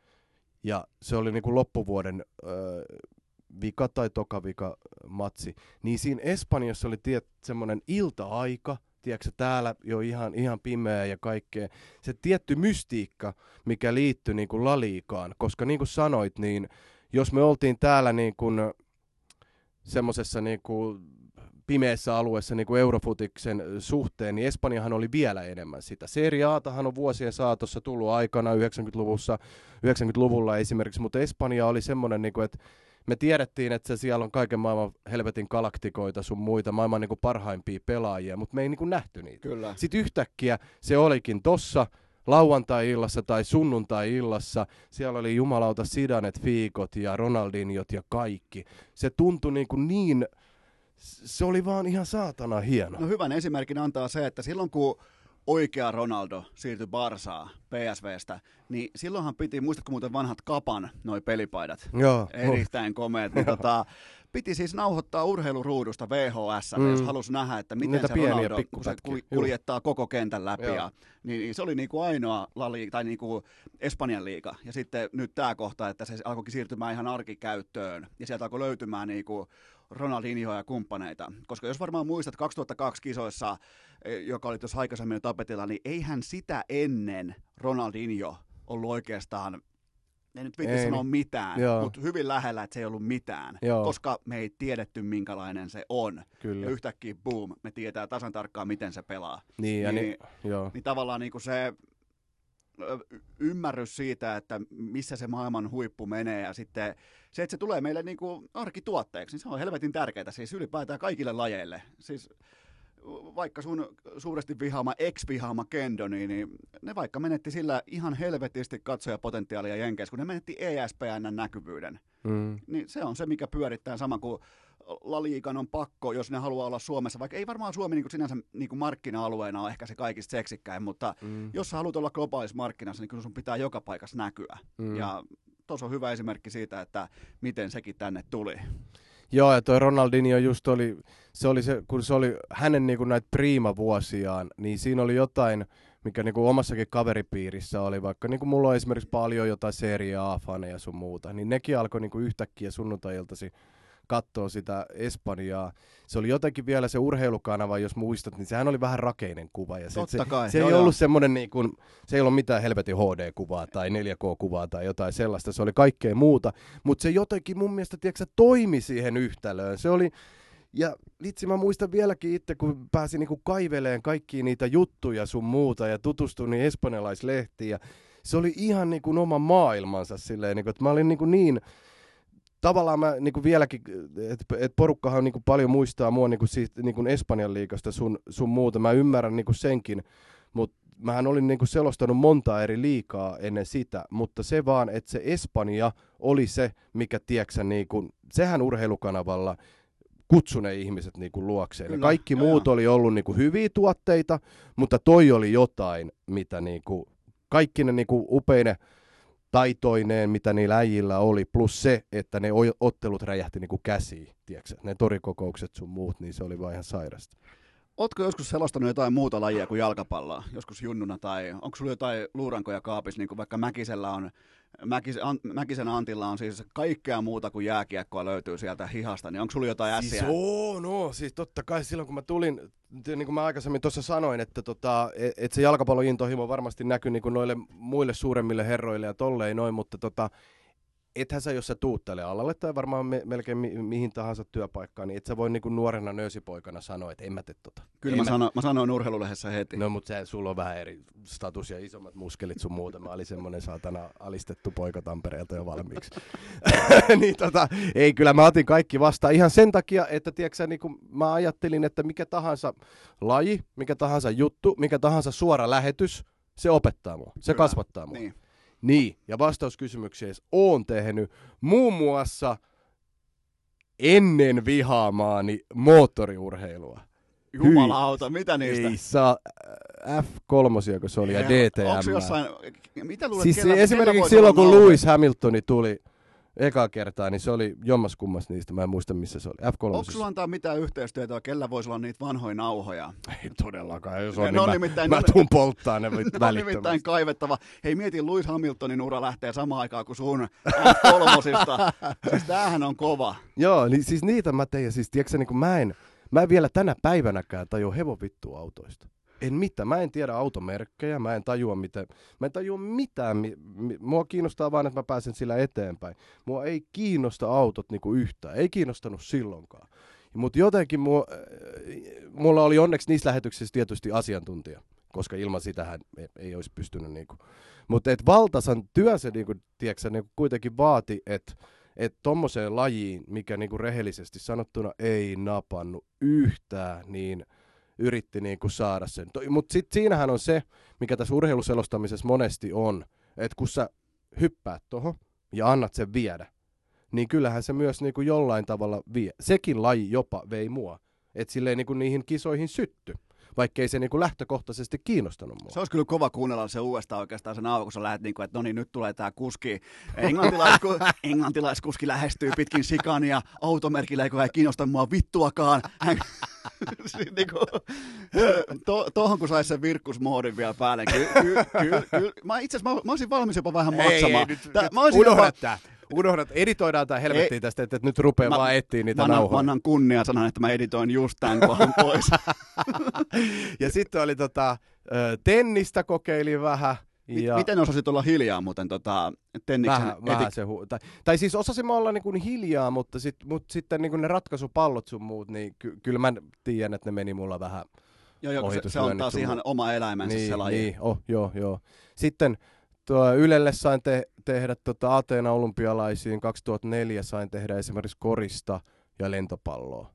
Ja se oli niinku loppuvuoden öö, vika tai toka vika matsi. Niin siinä Espanjassa oli tiet, semmoinen ilta-aika, tiedätkö, täällä jo ihan, ihan pimeä ja kaikkea. Se tietty mystiikka, mikä liittyi niinku laliikaan, koska niin kuin sanoit, niin jos me oltiin täällä niin kuin semmoisessa niinku pimeässä alueessa niin kuin Eurofutiksen suhteen, niin Espanjahan oli vielä enemmän sitä. Serie Atahan on vuosien saatossa tullut aikana 90-luvussa, 90-luvulla esimerkiksi, mutta Espanja oli semmoinen, niin kuin, että me tiedettiin, että se siellä on kaiken maailman helvetin galaktikoita sun muita, maailman niin kuin parhaimpia pelaajia, mutta me ei niin kuin nähty niitä. Kyllä. Sitten yhtäkkiä se olikin tossa lauantai-illassa tai sunnuntai-illassa. Siellä oli jumalauta Sidanet, Fiikot ja Ronaldinjot ja kaikki. Se tuntui niin, kuin niin se oli vaan ihan saatana hieno. No hyvän esimerkin antaa se, että silloin kun oikea Ronaldo siirtyi Barsaa PSVstä, niin silloinhan piti, muistatko muuten vanhat Kapan, noi pelipaidat? Joo, Erittäin komeet. Niin tota, piti siis nauhoittaa urheiluruudusta VHS, mm. jos halusi nähdä, että miten Niitä se Ronaldo kun se kuljettaa koko kentän läpi. Joo. Ja, niin, niin se oli niinku ainoa lali, tai niinku Espanjan liiga. Ja sitten nyt tämä kohta, että se alkoikin siirtymään ihan arkikäyttöön. Ja sieltä alkoi löytymään niinku Ronaldinho ja kumppaneita. Koska jos varmaan muistat 2002 kisoissa, joka oli tuossa aikaisemmin jo tapetilla, niin eihän sitä ennen Ronaldinho ollut oikeastaan en nyt viitti Ei sanoa niin. mitään, Joo. mutta hyvin lähellä, että se ei ollut mitään, Joo. koska me ei tiedetty, minkälainen se on. Kyllä. Ja yhtäkkiä, boom, me tietää tasan tarkkaan, miten se pelaa. Niin, ja niin- niin, joo. Niin tavallaan niin kuin se ymmärrys siitä, että missä se maailman huippu menee ja sitten se, että se tulee meille niin kuin arkituotteeksi, niin se on helvetin tärkeää siis ylipäätään kaikille lajeille. Siis vaikka sun suuresti vihaama, ex-vihaama Kendo, niin, niin ne vaikka menetti sillä ihan helvetisti katsojapotentiaalia Jenkeissä, kun ne menetti E ESPNn näkyvyyden. Mm. Niin se on se, mikä pyörittää sama kuin Laliikan on pakko, jos ne haluaa olla Suomessa, vaikka ei varmaan Suomi niin kuin sinänsä niin kuin markkina-alueena ole ehkä se kaikista seksikkäin, mutta Mm. jos sä haluat olla globaalissa markkinassa, niin kyllä sun pitää joka paikassa näkyä. Mm. Ja tuossa on hyvä esimerkki siitä, että miten sekin tänne tuli. Joo, ja toi Ronaldinho just oli, se oli se, kun se oli hänen niinku näitä priima-vuosiaan, niin siinä oli jotain, mikä niinku omassakin kaveripiirissä oli, vaikka niinku mulla on esimerkiksi paljon jotain Serie A-faneja sun muuta, niin nekin alkoi niinku yhtäkkiä sunnuntai-iltasi katsoa sitä Espanjaa. Se oli jotenkin vielä se urheilukanava, jos muistat, niin sehän oli vähän rakeinen kuva. Ja se, Totta se, kai, se joo, ei joo. ollut semmoinen, niin kuin, se ei ollut mitään helvetin HD-kuvaa tai 4K-kuvaa tai jotain sellaista, se oli kaikkea muuta. Mutta se jotenkin mun mielestä, tiedätkö, toimi siihen yhtälöön. Se oli, ja litsi mä muistan vieläkin itse, kun pääsin niinku kaiveleen kaikkia niitä juttuja sun muuta ja tutustuin niin espanjalaislehtiin ja se oli ihan niin kuin oma maailmansa silleen, niin kuin, että mä olin niin, kuin niin tavallaan mä niin kuin vieläkin, että et porukkahan niin kuin paljon muistaa mua niin kuin siitä, niin kuin Espanjan liikasta sun, sun muuta, mä ymmärrän niin kuin senkin, mutta mähän olin niin kuin selostanut monta eri liikaa ennen sitä, mutta se vaan, että se Espanja oli se, mikä tieksä, niin kuin, sehän urheilukanavalla kutsui ne ihmiset niin kuin luokseen. Kyllä, kaikki joo, muut joo. oli ollut niin kuin hyviä tuotteita, mutta toi oli jotain, mitä niin kuin, kaikki ne niin kuin upeine taitoineen, mitä niillä äijillä oli, plus se, että ne ottelut räjähti niin käsiin, tiedätkö? ne torikokoukset sun muut, niin se oli vaan ihan sairasta. Ootko joskus selostanut jotain muuta lajia kuin jalkapalloa, joskus junnuna, tai onko sulla jotain luurankoja kaapissa, niin kuin vaikka Mäkisellä on, Mäkis, An, Mäkisen Antilla on siis kaikkea muuta kuin jääkiekkoa löytyy sieltä hihasta, niin onko sulla jotain ässiä? Siis oo, no, siis totta kai silloin kun mä tulin, niin kuin mä aikaisemmin tuossa sanoin, että tota, et, et se jalkapallointohimo varmasti näkyy niin kuin noille muille suuremmille herroille ja tolleen noin, mutta tota, ethän sä, jos sä tuut tälle alalle tai varmaan me, melkein mi, mihin tahansa työpaikkaan, niin et sä voi niinku nuorena nöösipoikana sanoa, että en mä tee tota. Kyllä mä, mä, sano, mä sanoin urheilulehdessä heti. No mutta sulla on vähän eri status ja isommat muskelit sun muuta. Mä olin semmonen saatana alistettu poika Tampereelta jo valmiiksi. (laughs) niin tota, ei kyllä mä otin kaikki vastaan ihan sen takia, että tiedätkö, niin mä ajattelin, että mikä tahansa laji, mikä tahansa juttu, mikä tahansa suora lähetys, se opettaa mua, se kyllä. kasvattaa mua. Niin. Niin, ja vastauskysymykseen oon tehnyt muun muassa ennen vihaamaani moottoriurheilua. Jumalauta, mitä niistä? Ei saa, F3, kun se oli, ja DTM. Onko jossain, mitä luulet, siis kellä, esimerkiksi silloin, kun Lewis Hamiltoni tuli eka kertaa, niin se oli jommas kummas niistä, mä en muista missä se oli. F3. Onko sulla antaa mitään yhteistyötä, kellä voisi olla niitä vanhoja nauhoja? Ei todellakaan, jos on, ne, niin on mä, nimittäin, mä tuun polttaa ne, (laughs) ne on nimittäin kaivettava. Hei, mieti, Lewis Hamiltonin ura lähtee samaan aikaan kuin sun F3. (laughs) siis tämähän on kova. Joo, niin siis niitä mä tein, ja siis tiedätkö, niin kuin mä en, mä en vielä tänä päivänäkään tajua hevon vittu autoista. En mitään. Mä en tiedä automerkkejä, mä en tajua, miten, mä en tajua mitään. Mi, mi, mua kiinnostaa vaan, että mä pääsen sillä eteenpäin. Mua ei kiinnosta autot niinku yhtään. Ei kiinnostanut silloinkaan. Mutta jotenkin mua, äh, mulla oli onneksi niissä lähetyksissä tietysti asiantuntija, koska ilman sitähän ei, ei olisi pystynyt. Niinku. Mutta et valtasan työ se niinku, tiedätkö, niinku kuitenkin vaati, että että tommoseen lajiin, mikä niinku rehellisesti sanottuna ei napannut yhtään, niin – yritti niin kuin saada sen. Mutta sitten siinähän on se, mikä tässä urheiluselostamisessa monesti on, että kun sä hyppäät tuohon ja annat sen viedä, niin kyllähän se myös niin kuin jollain tavalla vie. Sekin laji jopa vei mua, että silleen niin kuin niihin kisoihin sytty vaikkei se niinku lähtökohtaisesti kiinnostanut mua. Se olisi kyllä kova kuunnella se uudestaan oikeastaan sen auki, kun sä lähdet, niinku, että no niin, nyt tulee tämä kuski. Englantilaisku, (laughs) englantilaiskuski lähestyy pitkin sikania, automerkillä ei kiinnosta mua vittuakaan. (laughs) niinku, to, tohon kun saisi sen virkkusmoodin vielä päälle. Ky, ky, ky, ky, mä itse asiassa mä, mä olisin valmis jopa vähän maksamaan. Ei, ei, nyt, Tää, mä olisin jopa, Unohdat, editoidaan tämä helvettiin tästä, että, nyt rupeaa mä, vaan etsiä niitä mä nauhoja. Mä annan kunnia sanan, että mä editoin just tämän kohan (laughs) pois. ja sitten oli tota, tennistä kokeilin vähän. Ja... Miten osasit olla hiljaa muuten tota, tenniksen vähän, etik... vähän se hu... tai, tai siis osasin olla niinku hiljaa, mutta, sit, mutta sitten niinku ne ratkaisupallot sun muut, niin ky- kyllä mä tiedän, että ne meni mulla vähän Joo, joo se, se on taas ihan oma eläimänsä niin, se laji. Niin, oh, joo, joo. Sitten tuo Ylelle sain te- tehdä tota Ateena olympialaisiin 2004 sain tehdä esimerkiksi korista ja lentopalloa.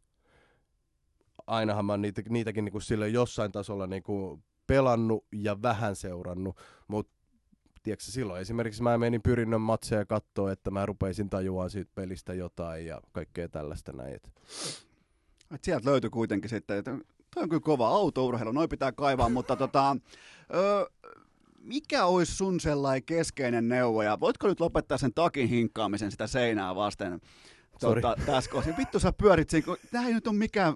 Ainahan mä niitä, niitäkin niinku sille jossain tasolla niinku pelannut ja vähän seurannut, mutta tiedätkö, silloin esimerkiksi mä menin pyrinnön matseja katsoa, että mä rupeisin tajuaa siitä pelistä jotain ja kaikkea tällaista näin. Et sieltä löytyi kuitenkin sitten, että toi on kyllä kova autourheilu, noin pitää kaivaa, mutta tota, ö, mikä olisi sun sellainen keskeinen neuvo, ja voitko nyt lopettaa sen takin hinkkaamisen sitä seinää vasten? Tuota, tässä kohdassa? Vittu sä pyörit siinä, kun tämä ei nyt ole mikään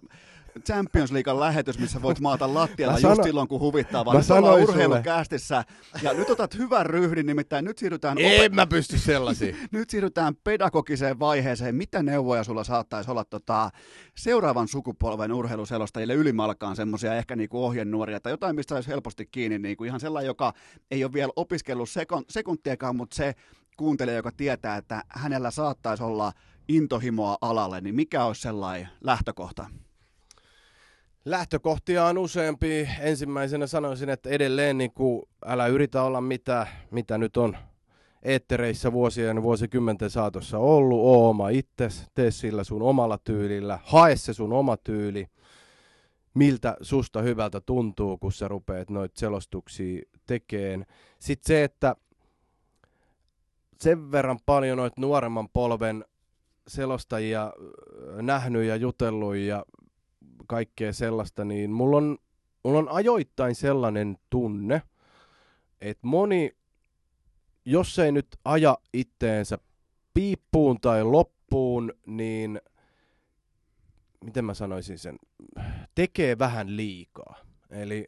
Champions Leaguean lähetys, missä voit maata lattialla sano, just silloin, kun huvittaa, vaan nyt ollaan urheilukästissä. Ja nyt otat hyvän ryhdin, nimittäin nyt siirrytään... En opet- mä pysty sellaisiin. (laughs) nyt siirrytään pedagogiseen vaiheeseen. Mitä neuvoja sulla saattaisi olla tota, seuraavan sukupolven urheiluselostajille ylimalkaan semmoisia ehkä niinku ohjenuoria, tai jotain, mistä olisi helposti kiinni, niinku ihan sellainen, joka ei ole vielä opiskellut sekon, sekuntiakaan, mutta se kuuntelija, joka tietää, että hänellä saattaisi olla intohimoa alalle, niin mikä olisi sellainen lähtökohta? Lähtökohtia on useampi. Ensimmäisenä sanoisin, että edelleen niin kuin, älä yritä olla mitä, mitä nyt on eettereissä vuosien vuosikymmenten saatossa ollut. Oo oma itses, tee sillä sun omalla tyylillä, hae se sun oma tyyli. Miltä susta hyvältä tuntuu, kun sä rupeat noita selostuksia tekeen. Sitten se, että sen verran paljon noita nuoremman polven selostajia nähnyt ja jutellut ja kaikkea sellaista, niin mulla on, mulla on ajoittain sellainen tunne, että moni, jos ei nyt aja itteensä piippuun tai loppuun, niin miten mä sanoisin sen, tekee vähän liikaa. Eli,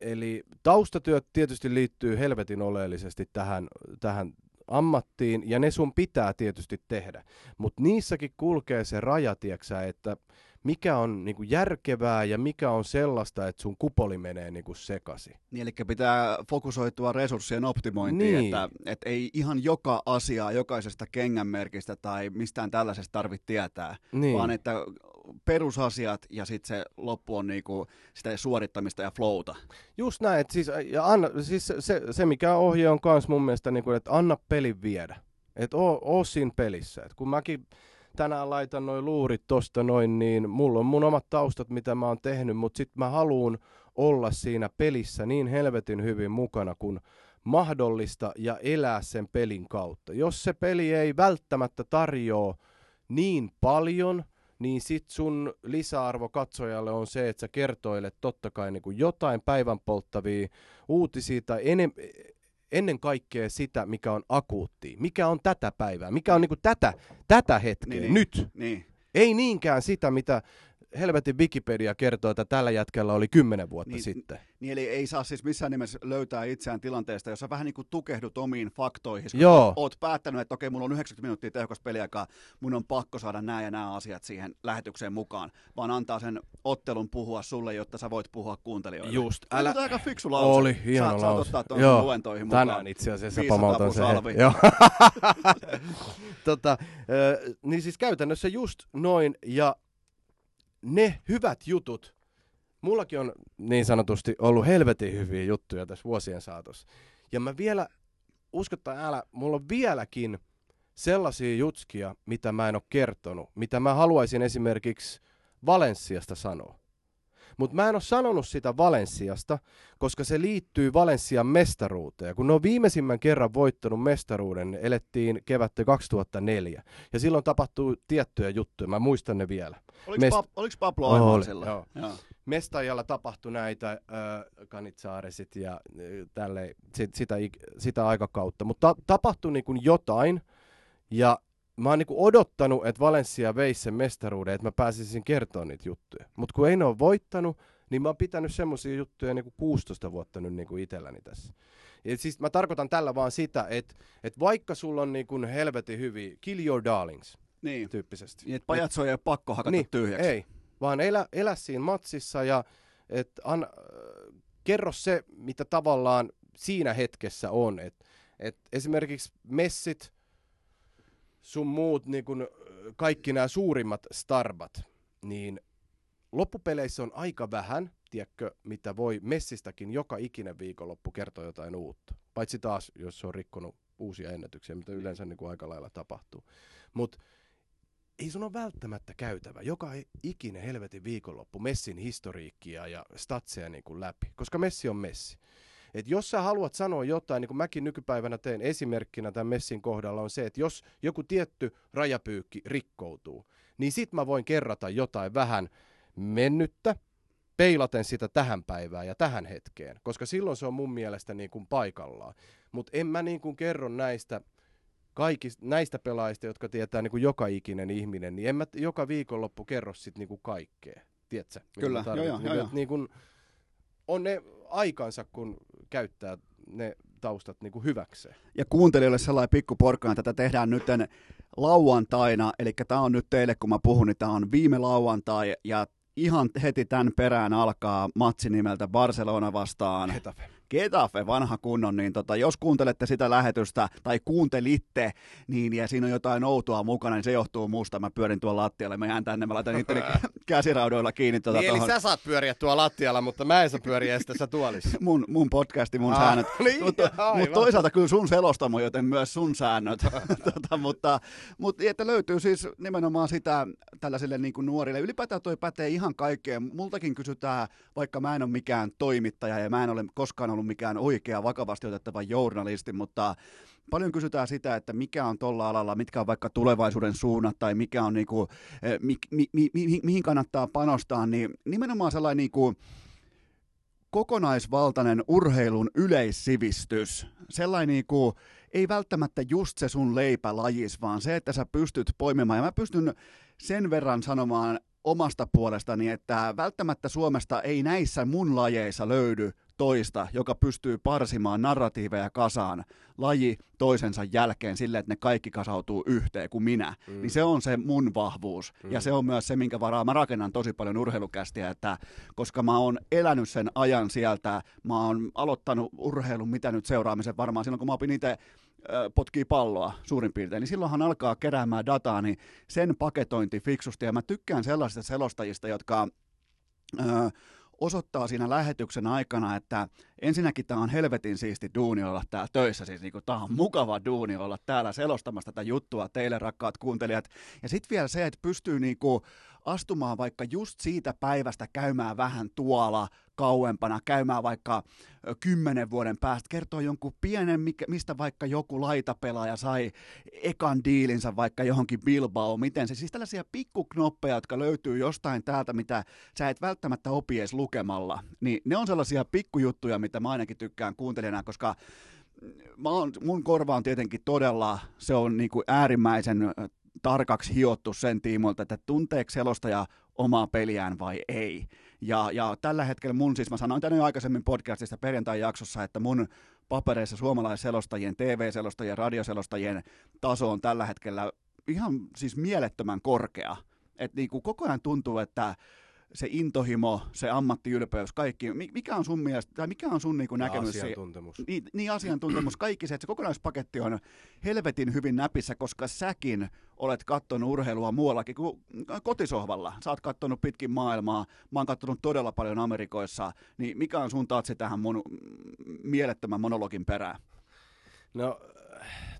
eli taustatyöt tietysti liittyy helvetin oleellisesti tähän, tähän ammattiin, ja ne sun pitää tietysti tehdä. Mutta niissäkin kulkee se raja, tieksä, että mikä on niinku järkevää ja mikä on sellaista, että sun kupoli menee niinku sekasi. Niin, eli pitää fokusoitua resurssien optimointiin, niin. että, että ei ihan joka asiaa jokaisesta kengänmerkistä tai mistään tällaisesta tarvitse tietää, niin. vaan että perusasiat ja sitten se loppu on niinku sitä suorittamista ja flowta. Just näin, että siis, ja anna, siis se, se, mikä ohje on kans mun mielestä, niinku, että anna pelin viedä. Että oo, oo siinä pelissä. Et kun mäkin tänään laitan noin luurit tosta noin, niin mulla on mun omat taustat, mitä mä oon tehnyt, mutta sit mä haluun olla siinä pelissä niin helvetin hyvin mukana kuin mahdollista ja elää sen pelin kautta. Jos se peli ei välttämättä tarjoa niin paljon, niin sit sun lisäarvo katsojalle on se, että sä kertoilet totta kai niin kuin jotain päivän polttavia uutisia tai ennen kaikkea sitä, mikä on akuutti, mikä on tätä päivää, mikä on niinku tätä, tätä hetkeä, niin, nyt. Niin. Ei niinkään sitä, mitä helvetin Wikipedia kertoo, että tällä jätkällä oli kymmenen vuotta niin, sitten. Niin eli ei saa siis missään nimessä löytää itseään tilanteesta, jossa vähän niin kuin tukehdut omiin faktoihin. Joo. Oot päättänyt, että okei, mulla on 90 minuuttia tehokas peliaikaa, mun on pakko saada nämä ja nämä asiat siihen lähetykseen mukaan, vaan antaa sen ottelun puhua sulle, jotta sä voit puhua kuuntelijoille. Just. Älä... Oli aika fiksu lause. Oli, hieno saat, lause. Saat ottaa Joo. luentoihin mukaan. Tänään itse asiassa pamautan sen. Joo. (laughs) tota, niin siis käytännössä just noin, ja ne hyvät jutut, mullakin on niin sanotusti ollut helvetin hyviä juttuja tässä vuosien saatossa. Ja mä vielä, uskottaa älä, mulla on vieläkin sellaisia jutskia, mitä mä en ole kertonut, mitä mä haluaisin esimerkiksi Valenssiasta sanoa. Mutta mä en ole sanonut sitä Valenssiasta, koska se liittyy Valenssian mestaruuteen. Kun ne on viimeisimmän kerran voittanut mestaruuden, ne elettiin kevättä 2004. Ja silloin tapahtuu tiettyjä juttuja, mä muistan ne vielä. Oliko, Mest- pa- oliko Pablo Aivan Oli, sillä? Joo. joo. Mestajalla tapahtui näitä äh, kanitsaaresit ja äh, tälle, sit, sitä, sitä aikakautta. Mutta ta- tapahtui niin kuin jotain, ja mä oon niinku odottanut, että Valencia veisi sen mestaruuden, että mä pääsisin kertoa niitä juttuja. Mutta kun ei ne ole voittanut, niin mä oon pitänyt semmoisia juttuja niinku 16 vuotta nyt niinku itselläni tässä. Ja siis mä tarkoitan tällä vaan sitä, että, että vaikka sulla on niinku helvetin hyviä, kill your darlings, niin. tyyppisesti. Niin, että pajatso ei ole pakko hakata niin, tyhjäksi. Ei, vaan elä, elä siinä matsissa ja et an, äh, kerro se, mitä tavallaan siinä hetkessä on. Et, et esimerkiksi messit, sun muut niin kun, kaikki nämä suurimmat starbat, niin loppupeleissä on aika vähän, tiedätkö, mitä voi Messistäkin joka ikinen viikonloppu kertoa jotain uutta. Paitsi taas, jos se on rikkonut uusia ennätyksiä, mitä yleensä niin kuin aika lailla tapahtuu. Mutta ei sun ole välttämättä käytävä joka ikinen helvetin viikonloppu Messin historiikkia ja statseja niin kuin läpi, koska Messi on Messi. Et jos sä haluat sanoa jotain, niin kuin mäkin nykypäivänä teen esimerkkinä tämän messin kohdalla, on se, että jos joku tietty rajapyykki rikkoutuu, niin sit mä voin kerrata jotain vähän mennyttä, peilaten sitä tähän päivään ja tähän hetkeen, koska silloin se on mun mielestä niin kuin paikallaan. Mutta en mä niin kuin kerro näistä kaikista, näistä pelaajista, jotka tietää niin kuin joka ikinen ihminen, niin en mä joka viikonloppu kerro sit niin kuin kaikkea. Tiedätkö? Kyllä, joo, joo, joo, joo. Niin kuin, on ne aikansa, kun käyttää ne taustat niin kuin hyväkseen. Ja kuuntelijoille sellainen pikku porkkana, tätä tehdään nyt lauantaina, eli tämä on nyt teille, kun mä puhun, niin tämä on viime lauantai, ja ihan heti tämän perään alkaa matsi nimeltä Barcelona vastaan Getafe. Getafe, vanha kunnon, niin tota, jos kuuntelette sitä lähetystä tai kuuntelitte, niin ja siinä on jotain outoa mukana, niin se johtuu muusta. Mä pyörin tuolla lattialle, mä jään tänne, mä laitan itteni (laughs) käsiraudoilla kiinni. Tota, niin, eli sä saat pyöriä tuolla lattialla, mutta mä en saa pyöriä edes tässä tuolissa. (laughs) mun, mun podcasti, mun ah, säännöt. (laughs) Niin, mutta, mutta toisaalta kyllä sun selostamo, joten myös sun säännöt. tota, mutta, mutta että löytyy siis nimenomaan sitä tällaisille niin kuin nuorille. Ylipäätään toi pätee ihan kaikkeen. Multakin kysytään, vaikka mä en ole mikään toimittaja ja mä en ole koskaan ollut mikään oikea vakavasti otettava journalisti, mutta paljon kysytään sitä, että mikä on tuolla alalla, mitkä on vaikka tulevaisuuden suunnat tai mikä on niinku, eh, mi, mi, mi, mi, mihin kannattaa panostaa, niin nimenomaan sellainen niinku, kokonaisvaltainen urheilun yleissivistys, sellainen niinku, ei välttämättä just se sun leipälajis, vaan se, että sä pystyt poimimaan, ja mä pystyn sen verran sanomaan omasta puolestani, että välttämättä Suomesta ei näissä mun lajeissa löydy toista, joka pystyy parsimaan narratiiveja kasaan laji toisensa jälkeen sille, että ne kaikki kasautuu yhteen kuin minä, mm. niin se on se mun vahvuus. Mm. Ja se on myös se, minkä varaa mä rakennan tosi paljon urheilukästiä, että koska mä oon elänyt sen ajan sieltä, mä oon aloittanut urheilun, mitä nyt seuraamisen varmaan silloin, kun mä opin itse potkii palloa suurin piirtein, niin silloinhan alkaa keräämään dataa, niin sen paketointi fiksusti, ja mä tykkään sellaisista selostajista, jotka ö, osoittaa siinä lähetyksen aikana, että ensinnäkin tämä on helvetin siisti duuni olla täällä töissä, siis niin tämä on mukava duuni olla täällä selostamassa tätä juttua teille rakkaat kuuntelijat. Ja sitten vielä se, että pystyy niin kuin astumaan vaikka just siitä päivästä käymään vähän tuolla kauempana, käymään vaikka kymmenen vuoden päästä, kertoo jonkun pienen, mistä vaikka joku laitapelaaja sai ekan diilinsä vaikka johonkin Bilbao, miten se, siis tällaisia pikkuknoppeja, jotka löytyy jostain täältä, mitä sä et välttämättä opi edes lukemalla, niin ne on sellaisia pikkujuttuja, mitä mä ainakin tykkään kuuntelijana, koska mä oon, mun korva on tietenkin todella, se on niin kuin äärimmäisen tarkaksi hiottu sen tiimoilta, että tunteeko selostaja omaa peliään vai ei. Ja, ja tällä hetkellä mun, siis mä sanoin tänne aikaisemmin podcastista perjantai-jaksossa, että mun papereissa suomalaisselostajien, TV-selostajien, radioselostajien taso on tällä hetkellä ihan siis mielettömän korkea. Että niin kuin koko ajan tuntuu, että se intohimo, se ammattiylpeys, kaikki, mikä on sun mielestä, tai mikä on sun niin kuin näkemys? asiantuntemus. Niin, niin, asiantuntemus, kaikki se, että se kokonaispaketti on helvetin hyvin näpissä, koska säkin olet kattonut urheilua muuallakin kuin kotisohvalla. Sä oot kattonut pitkin maailmaa, mä oon kattonut todella paljon Amerikoissa, niin mikä on sun tatsi tähän mun mielettömän monologin perään? No,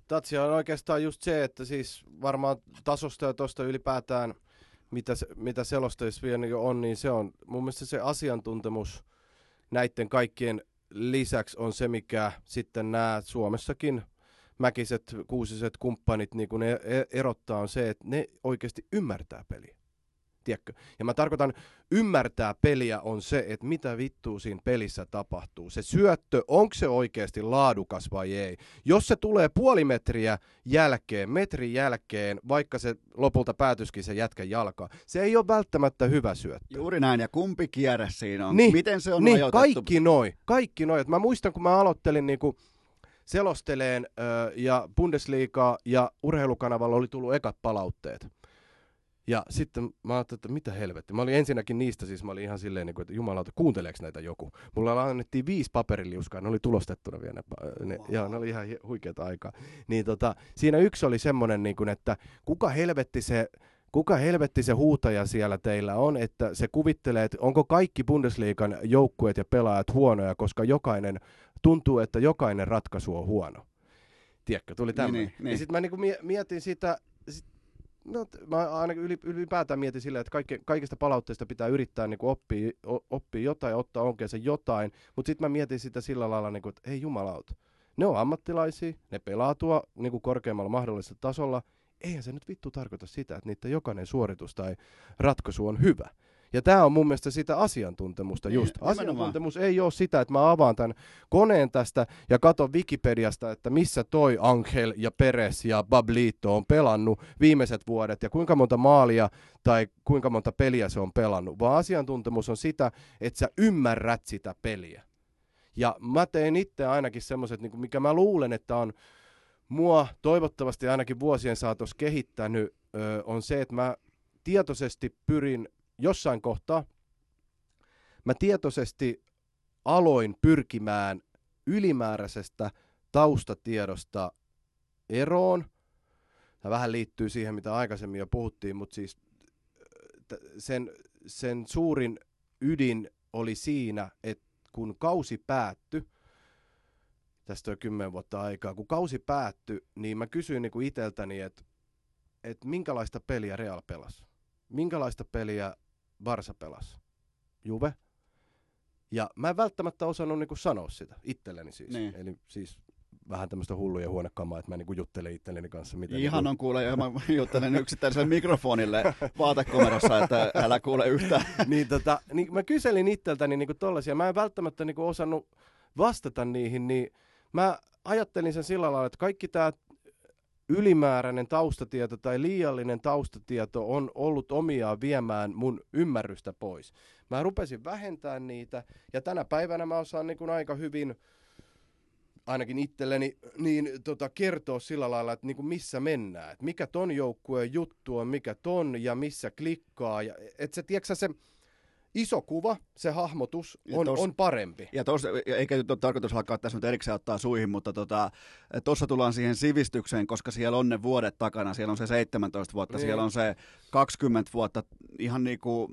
tatsi on oikeastaan just se, että siis varmaan tasosta ja tuosta ylipäätään – mitä, mitä selostajissa vielä jo on, niin se on mun mielestä se asiantuntemus näiden kaikkien lisäksi on se, mikä sitten nämä Suomessakin mäkiset, kuusiset kumppanit niin kun ne e-, erottaa on se, että ne oikeasti ymmärtää peliä tiedätkö? Ja mä tarkoitan, ymmärtää peliä on se, että mitä vittua siinä pelissä tapahtuu. Se syöttö, onko se oikeasti laadukas vai ei? Jos se tulee puoli metriä jälkeen, metrin jälkeen, vaikka se lopulta päätyskin se jätkä jalka, se ei ole välttämättä hyvä syöttö. Juuri näin, ja kumpi kierre siinä on? Niin, Miten se on niin, kaikki noin, kaikki noin. Mä muistan, kun mä aloittelin niinku selosteleen ja Bundesliigaa ja urheilukanavalla oli tullut ekat palautteet. Ja sitten mä ajattelin, että mitä helvetti. Mä olin ensinnäkin niistä, siis mä olin ihan silleen, niin että jumalauta, kuunteleeko näitä joku? Mulla annettiin viisi paperiliuskaa, ne oli tulostettuna vielä. Ne, ne, wow. Ja ne oli ihan huikeata aikaa. Niin tota, siinä yksi oli semmoinen, niin kuin, että kuka helvetti se kuka helvetti se huutaja siellä teillä on, että se kuvittelee, että onko kaikki Bundesliigan joukkueet ja pelaajat huonoja, koska jokainen, tuntuu, että jokainen ratkaisu on huono. Tiedätkö, tuli tämmöinen. Niin, niin, niin. Ja sitten mä niinku mietin sitä, sit No, mä ainakin ylipäätään mietin silleen, että kaikki, kaikista palautteista pitää yrittää niin oppia, oppia jotain ja ottaa onkeensa jotain, mutta sitten mä mietin sitä sillä lailla, niin kuin, että ei jumalauta. Ne on ammattilaisia, ne pelaa tuo niin kuin korkeammalla mahdollisella tasolla. Eihän se nyt vittu tarkoita sitä, että niiden jokainen suoritus tai ratkaisu on hyvä. Ja tämä on mun mielestä sitä asiantuntemusta just. Niin, Asiantuntemus ei ole sitä, että mä avaan tämän koneen tästä ja katon Wikipediasta, että missä toi Angel ja Peres ja Bablito on pelannut viimeiset vuodet ja kuinka monta maalia tai kuinka monta peliä se on pelannut. Vaan asiantuntemus on sitä, että sä ymmärrät sitä peliä. Ja mä teen itse ainakin semmoiset, niin mikä mä luulen, että on mua toivottavasti ainakin vuosien saatossa kehittänyt, on se, että mä tietoisesti pyrin jossain kohtaa mä tietoisesti aloin pyrkimään ylimääräisestä taustatiedosta eroon. Tämä vähän liittyy siihen, mitä aikaisemmin jo puhuttiin, mutta siis sen, sen suurin ydin oli siinä, että kun kausi päättyi, tästä on kymmenen vuotta aikaa, kun kausi päättyi, niin mä kysyin niin kuin iteltäni, että, että minkälaista peliä Real pelasi. Minkälaista peliä Barsa pelasi. Juve. Ja mä en välttämättä osannut niin kuin sanoa sitä itselleni siis. Niin. Eli siis vähän tämmöistä hulluja huonekamaa, että mä niin juttelen itselleni kanssa. Mitä Ihan niin on kuule, ja mä juttelen yksittäiselle mikrofonille (laughs) vaatekomerossa, että älä kuule yhtään. (laughs) niin, tota, niin mä kyselin itseltäni niin tollasia. Mä en välttämättä niin kuin osannut vastata niihin, niin mä ajattelin sen sillä lailla, että kaikki tämä ylimääräinen taustatieto tai liiallinen taustatieto on ollut omiaan viemään mun ymmärrystä pois. Mä rupesin vähentämään niitä ja tänä päivänä mä osaan niin kuin aika hyvin ainakin itselleni, niin tota, kertoa sillä lailla, että niin kuin missä mennään. Että mikä ton joukkueen juttu on, mikä ton ja missä klikkaa. Ja, et se, tiedätkö, se iso kuva, se hahmotus on, tos, on parempi. Ja tos, eikä nyt ole tarkoitus alkaa tässä nyt erikseen ottaa suihin, mutta tuossa tota, tullaan siihen sivistykseen, koska siellä on ne vuodet takana. Siellä on se 17 vuotta, niin. siellä on se 20 vuotta ihan niin kuin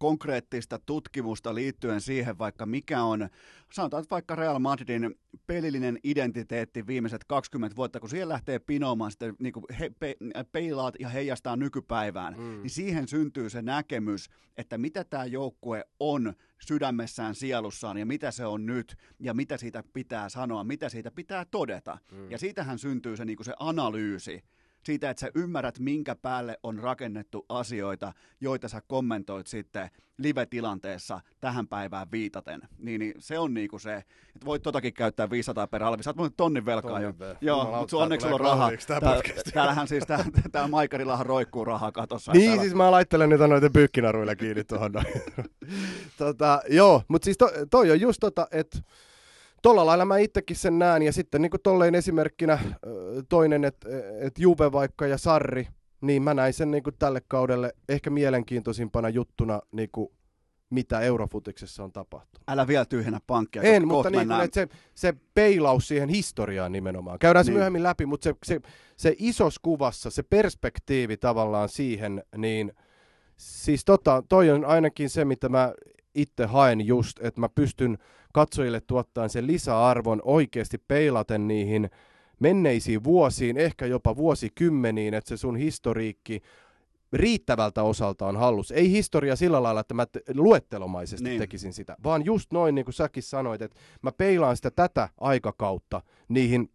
konkreettista tutkimusta liittyen siihen, vaikka mikä on, sanotaan että vaikka Real Madridin pelillinen identiteetti viimeiset 20 vuotta, kun siellä lähtee pinoamaan sitten niin kuin he, pe, peilaat ja heijastaa nykypäivään, mm. niin siihen syntyy se näkemys, että mitä tämä joukkue on sydämessään, sielussaan ja mitä se on nyt ja mitä siitä pitää sanoa, mitä siitä pitää todeta. Mm. Ja siitähän syntyy se, niin kuin se analyysi siitä, että sä ymmärrät, minkä päälle on rakennettu asioita, joita sä kommentoit sitten live-tilanteessa tähän päivään viitaten. Niin, niin se on niinku se, että voit totakin käyttää 500 per alvi. Sä oot tonnin velkaa jo. Ver. Joo, mutta onneksi sulla on rahaa. Tää, täällähän siis tää, tää Maikarillahan roikkuu rahaa katossa. Niin, täällä... siis mä laittelen niitä noita pyykkinaruilla kiinni tuohon. (laughs) tota, joo, mutta siis to, toi on just tota, että Tuolla lailla mä itsekin sen näen, ja sitten niin tolleen esimerkkinä toinen, että et Juve vaikka ja Sarri, niin mä näin sen niin tälle kaudelle ehkä mielenkiintoisimpana juttuna, niin kuin, mitä Eurofutiksessa on tapahtunut. Älä vielä tyhjennä pankkia. En, mutta niin kuin, se, se peilaus siihen historiaan nimenomaan. Käydään niin. se myöhemmin läpi, mutta se, se, se isos kuvassa, se perspektiivi tavallaan siihen, niin siis tota, toi on ainakin se, mitä mä itse haen just, että mä pystyn katsojille tuottaa sen lisäarvon oikeasti peilaten niihin menneisiin vuosiin, ehkä jopa vuosikymmeniin, että se sun historiikki riittävältä osalta on hallus. Ei historia sillä lailla, että mä luettelomaisesti niin. tekisin sitä, vaan just noin niin kuin säkin sanoit, että mä peilaan sitä tätä aikakautta niihin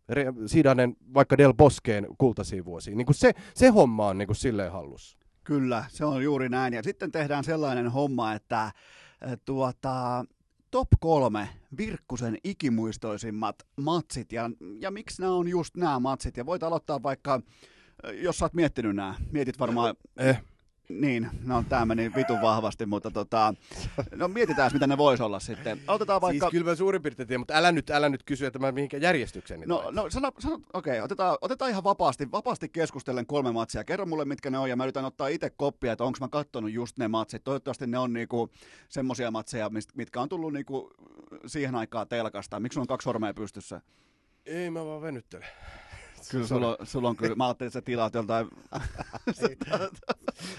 Sidanen, vaikka Del Boskeen kultaisiin vuosiin. Niin kuin se, se homma on niin kuin silleen hallus. Kyllä, se on juuri näin. Ja sitten tehdään sellainen homma, että tuota, top kolme Virkkusen ikimuistoisimmat matsit, ja, ja miksi nämä on just nämä matsit, ja voit aloittaa vaikka, jos sä oot miettinyt nämä, mietit varmaan... Eh. Niin, no tämä meni vitun vahvasti, mutta tota, no mietitään, mitä ne vois olla sitten. Otetaan vaikka... Siis kyllä mä suurin piirtein tiedän, mutta älä nyt, älä nyt kysy, että mä mihinkä järjestykseen No, no sano, sano okei, okay, otetaan, otetaan ihan vapaasti, vapaasti keskustellen kolme matsia. Kerro mulle, mitkä ne on, ja mä yritän ottaa itse koppia, että onko mä kattonut just ne matsit. Toivottavasti ne on niinku semmosia matseja, mitkä on tullut niinku siihen aikaan telkasta. Miksi on kaksi sormea pystyssä? Ei, mä vaan venyttelen. Kyllä sulla, sulla on kyllä, mä ajattelin, että sä tilaat joltain... (laughs)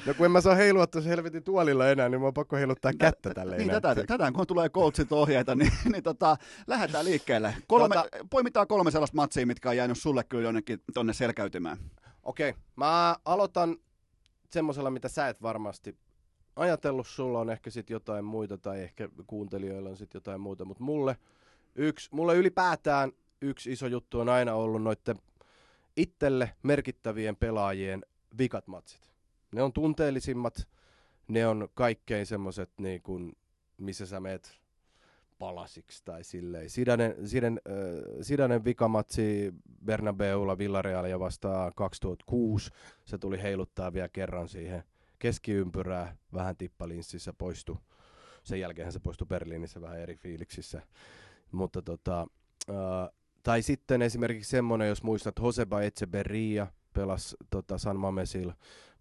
no kun en mä saa heilua tuossa helvetin tuolilla enää, niin mä on pakko heiluttaa kättä tälle niin, tätä, tätä, kun tulee coachit ohjeita, niin, (laughs) niin tota, lähdetään liikkeelle. Kolme, tota, poimitaan kolme sellaista matsia, mitkä on jäänyt sulle kyllä jonnekin tonne selkäytymään. Okei, okay. mä aloitan semmoisella, mitä sä et varmasti ajatellut. Sulla on ehkä sitten jotain muita tai ehkä kuuntelijoilla on sitten jotain muuta, mutta mulle yksi, mulle ylipäätään yksi iso juttu on aina ollut noiden itselle merkittävien pelaajien vikat matsit. Ne on tunteellisimmat, ne on kaikkein semmoiset, niin kuin, missä sä meet palasiksi tai silleen. Sidanen, Sidanen, äh, Sidanen vikamatsi Bernabeulla Villarealia vastaan 2006. Se tuli heiluttaa vielä kerran siihen keskiympyrää, vähän tippalinssissä poistu. Sen jälkeen se poistui Berliinissä vähän eri fiiliksissä. Mutta tota, äh, tai sitten esimerkiksi semmoinen, jos muistat, Joseba Echeberria pelasi tota San Mamesil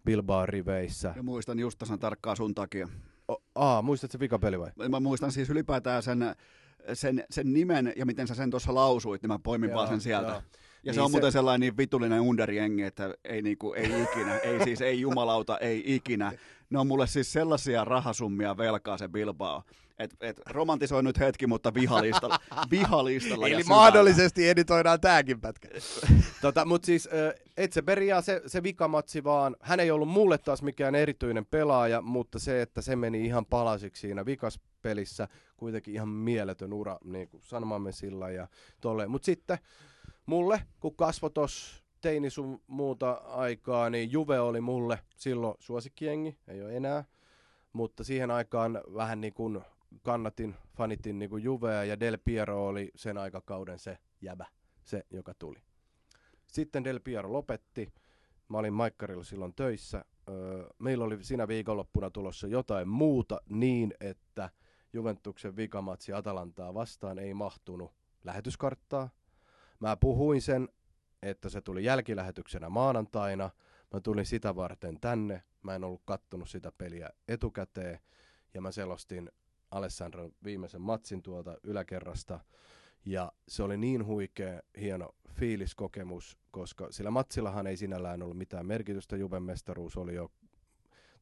Bilbao riveissä. Ja muistan just tasan tarkkaan sun takia. O, aa, muistat se vikapeli vai? Mä muistan siis ylipäätään sen sen, sen nimen ja miten sä sen tuossa lausuit, niin mä poimin Joo, vaan sen sieltä. joo. Ja se Niin on se- muuten sellainen niin vitullinen underjengi, että ei, niinku, ei ikinä, ei siis, ei jumalauta, ei ikinä. Ne on mulle siis sellaisia rahasummia velkaa se Bilbao. Et, et romantisoi nyt hetki, mutta vihalistalla, (laughs) vihalistalla Eli syvällä. mahdollisesti editoidaan tääkin pätkä. (laughs) tota, Mutta siis Etseberia se, se vikamatsi vaan, hän ei ollut mulle taas mikään erityinen pelaaja, mutta se, että se meni ihan palasiksi siinä vikaspelissä, kuitenkin ihan mieletön ura, niin kuin sanomamme sillä ja tolleen. Mutta sitten mulle, kun kasvoi tos teini sun muuta aikaa, niin Juve oli mulle silloin suosikkiengi, ei ole enää. Mutta siihen aikaan vähän niin kuin kannatin, fanitin niin Juvea ja Del Piero oli sen aikakauden se jäbä, se joka tuli. Sitten Del Piero lopetti. Mä olin Maikkarilla silloin töissä. Öö, meillä oli siinä viikonloppuna tulossa jotain muuta niin, että Juventuksen vikamatsi Atalantaa vastaan ei mahtunut lähetyskarttaa. Mä puhuin sen, että se tuli jälkilähetyksenä maanantaina. Mä tulin sitä varten tänne. Mä en ollut kattonut sitä peliä etukäteen. Ja mä selostin Alessandron viimeisen matsin tuolta yläkerrasta. Ja se oli niin huikea, hieno fiiliskokemus, koska sillä matsillahan ei sinällään ollut mitään merkitystä. Juven mestaruus oli jo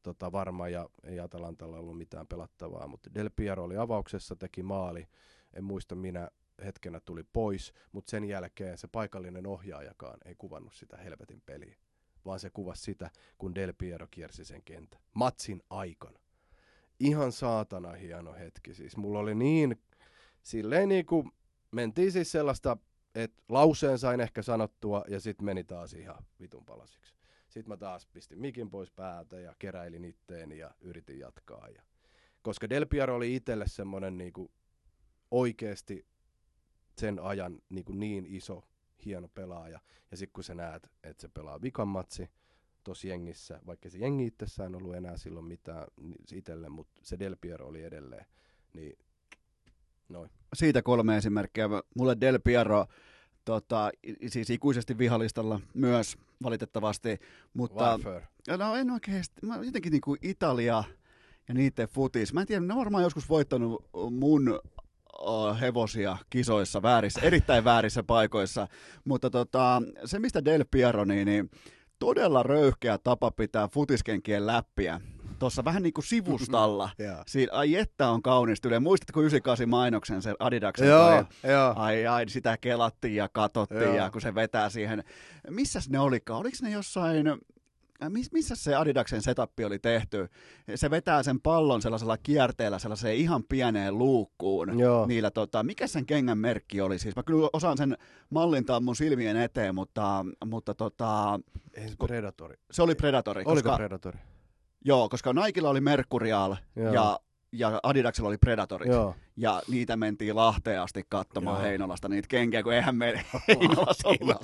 tota, varma ja ei Atalantalla ollut mitään pelattavaa, mutta Del Piero oli avauksessa, teki maali. En muista minä hetkenä tuli pois, mutta sen jälkeen se paikallinen ohjaajakaan ei kuvannut sitä helvetin peliä, vaan se kuvasi sitä, kun Del Piero kiersi sen kentän. Matsin aikana. Ihan saatana hieno hetki. Siis mulla oli niin, silleen niin kuin, mentiin siis sellaista, että lauseen sain ehkä sanottua ja sitten meni taas ihan vitun palasiksi. Sitten mä taas pistin mikin pois päältä ja keräilin itteeni ja yritin jatkaa. Ja... Koska Del Piero oli itselle semmoinen niinku oikeasti sen ajan niinku niin iso, hieno pelaaja. Ja sitten kun sä näet, että se pelaa vikan matsi tuossa jengissä, vaikka se jengi itsessään ollut enää silloin mitään itselle, mutta se Del Piero oli edelleen, niin noin. Siitä kolme esimerkkiä. Mulle Del Piero tota, siis ikuisesti vihalistalla myös valitettavasti, mutta Warfare. no en oikeasti, mä jotenkin niinku Italia ja niiden futis, mä en tiedä, ne on varmaan joskus voittanut mun hevosia kisoissa väärissä, erittäin väärissä paikoissa, mutta tota, se mistä Del Piero, niin, niin todella röyhkeä tapa pitää futiskenkien läppiä. Tuossa vähän niin kuin sivustalla. (laughs) Siinä, ai että on kaunis tyyli. Muistatko 98 mainoksen, se Adidaksen Joo, joo. Ai ai, sitä kelattiin ja katsottiin Joo. ja kun se vetää siihen. Missäs ne olikaan? Oliko ne jossain, missä se Adidaksen setappi oli tehty? Se vetää sen pallon sellaisella kierteellä sellaiseen ihan pieneen luukkuun. Joo. Niillä, tota, mikä sen kengän merkki oli? Siis mä kyllä osaan sen mallintaa mun silmien eteen, mutta, mutta tota, Ei se Predatori. se oli Predatori. Oliko koska, Predatori? Joo, koska Nikella oli Mercurial Joo. ja, ja Adidaksella oli Predatorit. Joo. Ja niitä mentiin Lahteen asti katsomaan Joo. Heinolasta niitä kenkiä, kun eihän meillä Heinolassa ollut,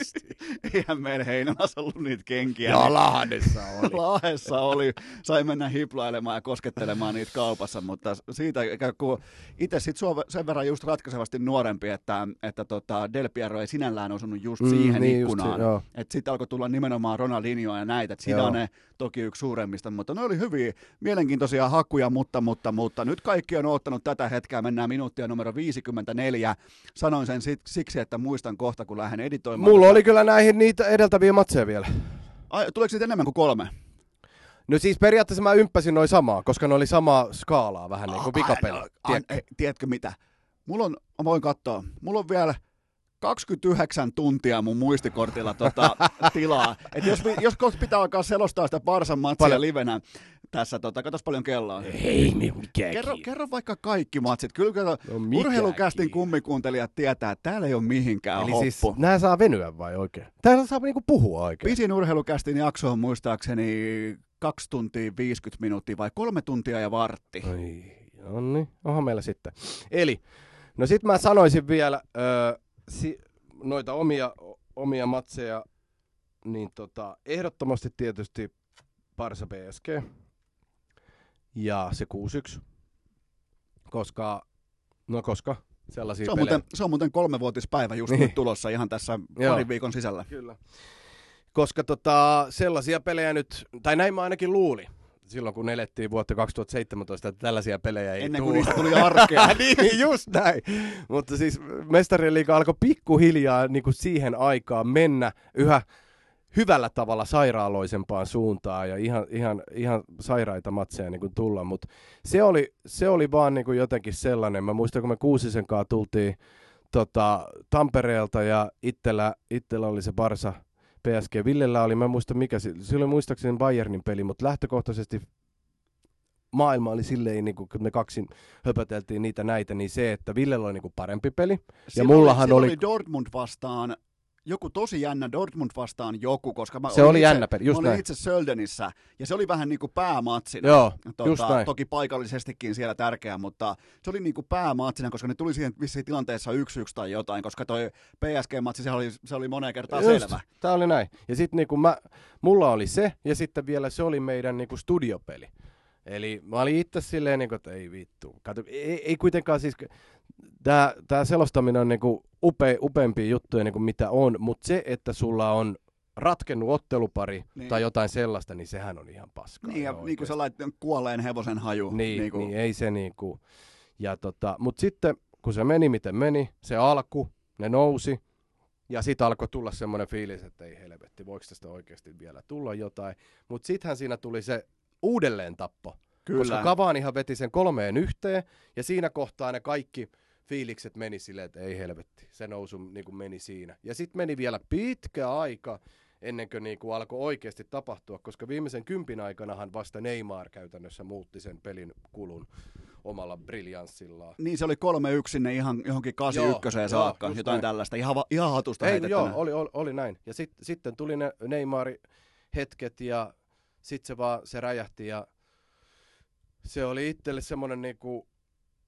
eihän meillä Heinolassa ollut niitä kenkiä. Joo, Lahdessa oli. Lahdessa oli, sai mennä hiplailemaan ja koskettelemaan niitä kaupassa, mutta siitä, kun itse sitten sen verran just ratkaisevasti nuorempi, että, että tota Del Piero ei sinällään osunut just Mm, siihen niin ikkunaan. joo. että sitten alkoi tulla nimenomaan Ronaldinho ja näitä. Zidane toki yksi suuremmista, mutta ne oli hyviä, mielenkiintoisia hakuja, mutta, mutta, mutta nyt kaikki on ottanut tätä hetkeä, mennään minuuttia numero 54. Sanoin sen siksi, että muistan kohta, kun lähden editoimaan. Mulla tätä. oli kyllä näihin niitä edeltäviä matseja vielä. Ai, tuleeko siitä enemmän kuin kolme? No siis periaatteessa mä ympäsin noin samaa, koska ne oli samaa skaalaa vähän niin kuin vikapeli. Tiedätkö? mitä? Mulla on, mä voin katsoa, mulla on vielä 29 tuntia mun muistikortilla tota, (laughs) tilaa. Et jos, jos kohta pitää alkaa selostaa sitä Barsan matsia Paljon. livenä tässä, tota, katos paljon kelloa on. Ei mi- mikään Kerro, kerro vaikka kaikki matsit. Kyllä kato, No urheilukästin kummikuuntelijat tietää, että täällä ei ole mihinkään Eli hoppu. siis nää saa venyä vai oikein? Täällä saa niinku puhua oikein. Pisin urheilukästin jakso on muistaakseni 2 tuntia 50 minuuttia vai kolme tuntia ja vartti. Ai, no niin, onhan meillä sitten. Eli, no sit mä sanoisin vielä öö, si, noita omia, omia matseja, niin tota, ehdottomasti tietysti Barsa PSG ja se 6-1, koska, no koska sellaisia Se on, pelejä. muuten, se on muuten kolmevuotispäivä just Niin. nyt tulossa ihan tässä Joo. parin viikon sisällä. Kyllä. Koska tota, sellaisia pelejä nyt, tai näin mä ainakin luulin. silloin kun elettiin vuotta 2017, että tällaisia pelejä ei Ennen tuu. kuin niistä tuli arkea. (laughs) niin, just näin. Mutta siis mestarien liiga alkoi pikkuhiljaa niin kuin siihen aikaan mennä yhä hyvällä tavalla sairaaloisempaan suuntaan ja ihan, ihan, ihan sairaita matseja niin kuin tulla, mutta se oli, se oli vaan niin kuin jotenkin sellainen. Mä muistan, kun me Kuusisen kanssa tultiin tota, Tampereelta ja itsellä, itsellä oli se Barsa PSG. Villellä oli, mä en muista mikä, se oli muistaakseni Bayernin peli, mutta lähtökohtaisesti maailma oli silleen, niin kun me kaksin höpöteltiin niitä näitä, niin se, että Villellä oli niin kuin parempi peli. Silloin mullahan silloin oli- oli Dortmund vastaan joku tosi jännä Dortmund vastaan joku, koska mä Se olin oli itse, jännä peli, just mä olin näin. itse Söldenissä, ja se oli vähän niin kuin päämatsina. Joo, Tota, just näin. Toki paikallisestikin siellä tärkeä, mutta se oli niin kuin päämatsina, koska ne tuli siihen vissiin tilanteessa 1-1 tai jotain, koska toi PSG-matsi, se oli, se oli moneen kertaan Just, selvä. Tää oli näin. Ja sitten niinku mä, mulla oli se, ja sitten vielä se oli meidän niinku studiopeli. Eli mä olin itse silleen, niinku, että ei vittu. Kato, ei, ei kuitenkaan siis, tää selostaminen on niinku upe, upeampia juttuja niinku mitä on, mutta se, että sulla on ratkennut ottelupari Niin. niin. tai jotain sellaista, niin sehän on ihan paskaa. Niin, ja niin kuin oikeesti. sellainen kuolleen hevosen haju. Niin, niin, kuin, niin ei se niinku. Ja tota, mut sitten kun se meni miten meni, se alku, ne nousi, ja sitten alkoi tulla semmoinen fiilis, että ei helvetti, voiko tästä oikeasti vielä tulla jotain. Mutta sittenhän siinä tuli se uudelleen tappo, Kyllä. koska Cavanihan veti sen kolmeen yhteen, ja siinä kohtaa ne kaikki fiilikset meni silleen, että ei helvetti, se nousu niin kuin meni siinä. Ja sitten meni vielä pitkä aika, ennen kuin niin kuin alkoi oikeasti tapahtua, koska viimeisen kympin aikanahan vasta Neymar käytännössä muutti sen pelin kulun omalla briljanssillaan. Niin se oli 3-1 sinne ihan johonkin 81 Joo, saakka, joo, jotain näin. tällaista, ihan, ihan hatusta Ei, heitettynä. joo, oli, oli, oli näin. Ja sit, sitten tuli ne Neymari hetket ja sitten se vaan se räjähti ja se oli itselle semmoinen niinku,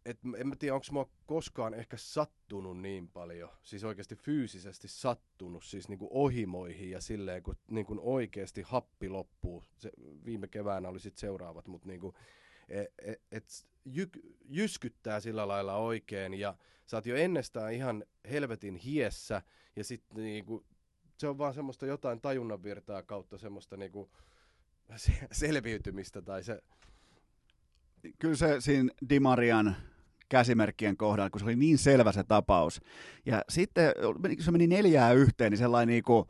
että en mä tiedä, onko mua koskaan ehkä sattunut niin paljon, siis oikeasti fyysisesti sattunut, siis niinku ohimoihin ja silleen, kun niinku oikeasti happi loppuu. Se, viime keväänä oli sitten seuraavat, mutta niinku, et, et, et jyk, jyskyttää sillä lailla oikein ja sä oot jo ennestään ihan helvetin hiessä ja sitten niinku, se on vaan semmoista jotain tajunnan virtaa kautta semmoista niinku, (laughs) se- selviytymistä tai se, Kyllä se siinä Dimarian käsimerkkien kohdalla, kun se oli niin selvä se tapaus. Ja sitten, se meni neljää yhteen, niin sellainen niin kuin,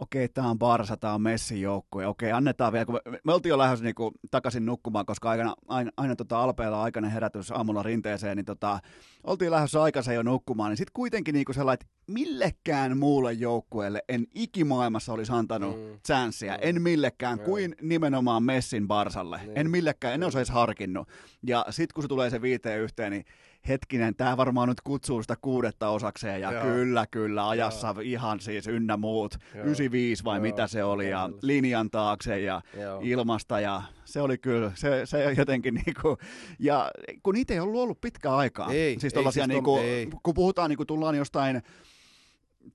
okei, tämä on Barsa, tämä on Messin joukkue, okei, annetaan vielä, kun me, me oltiin jo lähdössä niin kuin, takaisin nukkumaan, koska aina, aina, aina tota Alpeella aikainen herätys aamulla rinteeseen, niin tota, oltiin lähdössä aikaisin jo nukkumaan, niin sitten kuitenkin niin kuin sellainen, että millekään muulle joukkueelle en ikimaailmassa olisi antanut Mm. mm. chanssiä, Mm. en millekään, Joo. kuin nimenomaan Messin Barsalle, Niin. en millekään, en olisi edes harkinnut. Ja sitten kun se tulee se viiteen yhteen, niin hetkinen, tämä varmaan nyt kutsuu sitä kuudetta osakseen, ja Joo. kyllä, kyllä, ajassa ihan siis ynnä muut, Joo. 95 vai Joo, mitä se oli, ja linjan taakse ja Joo. ilmasta, ja se oli kyllä, se, se jotenkin (laughs) niinku, ja kun niitä ei ollut ollut pitkään aikaa, Ei, siis ei siis niinku, ei. kun puhutaan niinku tullaan jostain,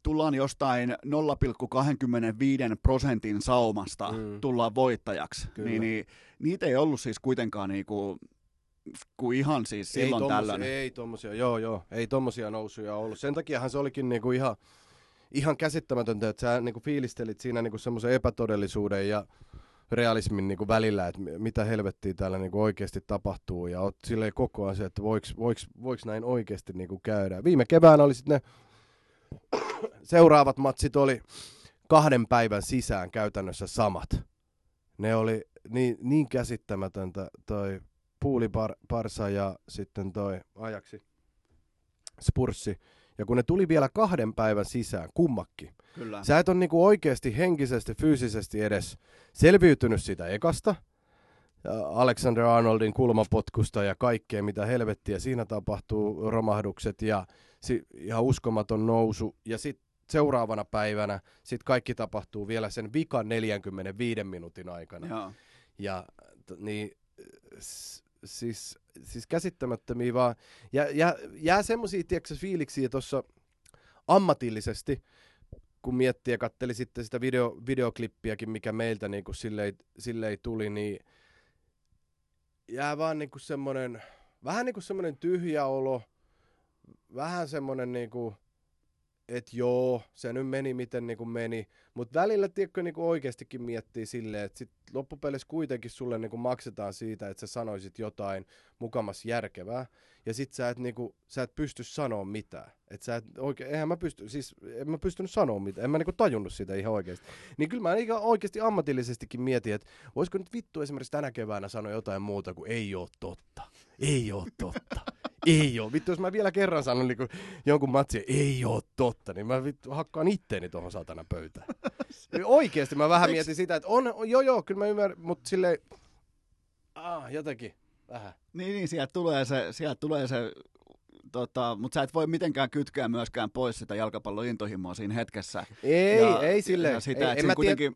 tullaan jostain 0,25 prosentin saumasta Mm. tullaan voittajaksi, Kyllä. niin, niin niitä ei ollut siis kuitenkaan niinku, kuin ihan siis silloin ei tommosia, tällöin. Ei tommosia, joo joo, ei tommosia nousuja ollut. Sen takiahan se olikin niinku ihan, ihan käsittämätöntä, että sä niinku fiilistelit siinä niinku semmoisen epätodellisuuden ja realismin niinku välillä, että mi- mitä helvettiä täällä niinku oikeasti tapahtuu ja oot silleen koko ajan se, että voiks, voiks, voiks näin oikeasti niinku käydä. Viime keväänä oli sitten ne seuraavat matsit oli kahden päivän sisään käytännössä samat. Ne oli niin, niin käsittämätöntä toi Puuli Bar, Barsa ja sitten toi Ajaksi Spurssi. Ja kun ne tuli vielä kahden päivän sisään, kummakki. Kyllä. Sä et ole niinku oikeasti henkisesti, fyysisesti edes selviytynyt siitä ekasta. Alexander Arnoldin kulmapotkusta ja kaikkea, mitä helvettiä siinä tapahtuu, romahdukset ja si- ihan uskomaton nousu. Ja sitten seuraavana päivänä sit kaikki tapahtuu vielä sen vikan 45 minuutin aikana. Joo. Ja t- niin, s- siis, siis käsittämättömiä vaan. Ja, ja jää semmosia, tiedätkö, fiiliksiä tuossa ammatillisesti, kun miettii ja katteli sitten sitä video, videoklippiäkin, mikä meiltä niin kuin silleen, silleen tuli, niin jää vaan niin kuin semmoinen, vähän niin kuin semmoinen tyhjä olo, vähän semmoinen niin kuin, että joo, se nyt meni miten niin kuin meni, Mutta välillä, tiedätkö, niin oikeastikin miettii silleen, että sit loppupeleissä kuitenkin sulle niin maksetaan siitä, että sä sanoisit jotain mukamas järkevää, ja sit sä et, niin kuin, sä et pysty sanoa mitään. Et sä et oikein, eihän mä pysty, siis en mä pystynyt sanoa mitään, en mä niin kuin tajunnut sitä ihan oikeasti. Niin kyllä mä ihan oikeasti ammatillisestikin mietin, että voisiko nyt vittu esimerkiksi tänä keväänä sanoa jotain muuta kuin ei oo totta. Ei oo totta. ei oo. Vittu, jos mä vielä kerran sanon niin jonkun matsi, ei oo totta, niin mä vittu hakkaan itteeni tuohon satana pöytään. (laughs) Niin Oikeesti mä vähän mietin sitä, että on, joo joo, kyllä mä ymmärrän, mutta silleen, ah, jotenkin, vähän. Niin, niin sieltä tulee se, sieltä tulee se tota, mutta sä et voi mitenkään kytkeä myöskään pois sitä jalkapallon intohimoa siinä hetkessä. Ei, ja, ei silleen. Ja sitä, ei, että en kuitenkin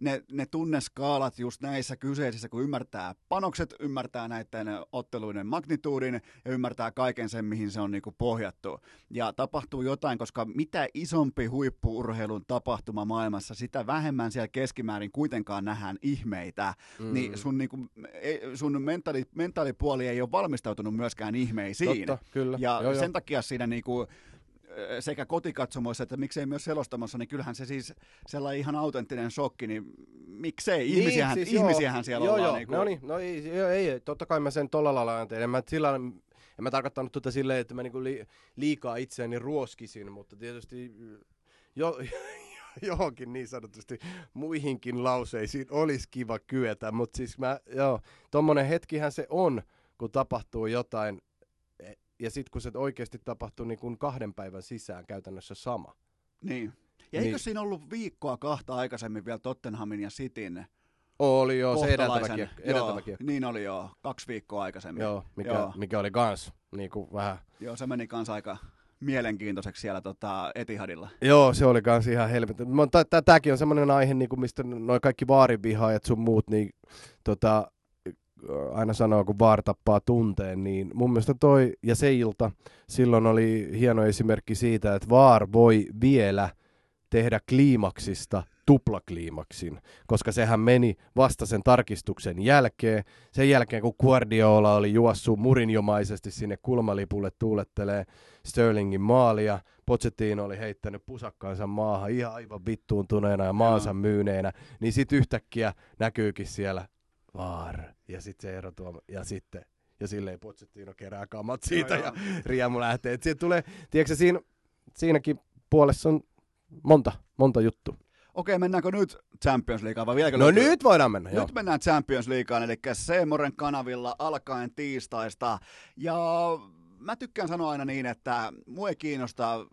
ne, ne tunneskaalat just näissä kyseisissä, kun ymmärtää panokset, ymmärtää näiden otteluiden magnituudin ja ymmärtää kaiken sen, mihin se on niinku pohjattu. Ja tapahtuu jotain, koska mitä isompi huippuurheilun tapahtuma maailmassa, sitä vähemmän siellä keskimäärin kuitenkaan nähdään ihmeitä. Mm. Niin sun, niinku, sun mentaali, mentaalipuoli ei ole valmistautunut myöskään ihmeisiin. Totta, kyllä. Ja joo, sen joo. takia siinä niinku, sekä kotikatsomoissa että miksei myös selostamassa, niin kyllähän se siis sellainen ihan autenttinen shokki, niin miksei, ihmisiähän, niin, siis ihmisiähän joo, siellä joo, ollaan. Joo, niin kuin... no niin, no ei, joo, ei, totta kai mä sen tolla lailla ajattelen. En mä, sillä, en mä tarkoittanut tuota silleen, että mä niinku li, liikaa itseäni ruoskisin, mutta tietysti jo, (laughs) johonkin niin sanotusti muihinkin lauseisiin olisi kiva kyetä, mutta siis mä, joo, tommonen hetkihän se on, kun tapahtuu jotain, ja sitten kun se oikeasti tapahtuu niin kuin kahden päivän sisään käytännössä sama. Niin. Ja eikö niin. siinä ollut viikkoa kahta aikaisemmin vielä Tottenhamin ja Cityn oli joo, se edeltäväkin. edeltäväkin. Joo, niin oli joo, kaksi viikkoa aikaisemmin. Joo, mikä, joo. mikä oli kans niin kuin vähän... Joo, se meni kans aika mielenkiintoiseksi siellä tota, Etihadilla. Joo, se oli kans ihan helvetin. Tämäkin on semmoinen aihe, niin kuin mistä noin kaikki vaarivihaajat sun muut, niin tota, aina sanoo, kun vaar tappaa tunteen, niin mun mielestä toi ja se ilta silloin oli hieno esimerkki siitä, että vaar voi vielä tehdä kliimaksista tuplakliimaksin, koska sehän meni vasta sen tarkistuksen jälkeen. Sen jälkeen, kun Guardiola oli juossut murinjomaisesti sinne kulmalipulle tuulettelee Sterlingin maalia, Pochettino oli heittänyt pusakkaansa maahan ihan aivan vittuuntuneena ja maansa myyneenä, niin sitten yhtäkkiä näkyykin siellä vaar. Ja sitten se erotuoma. Ja sitten, ja silleen Pochettino kerää kamat siitä joo, ja joo. (laughs) riemu lähtee. Et tulee, tiedätkö siinä, siinäkin puolessa on monta, monta juttu. Okei, mennäänkö nyt Champions Leagueaan vai vieläkö No löytyy? nyt voidaan mennä, Nyt joo. mennään Champions Leagueaan, eli Seemoren kanavilla alkaen tiistaista. Ja mä tykkään sanoa aina niin, että mua ei kiinnosta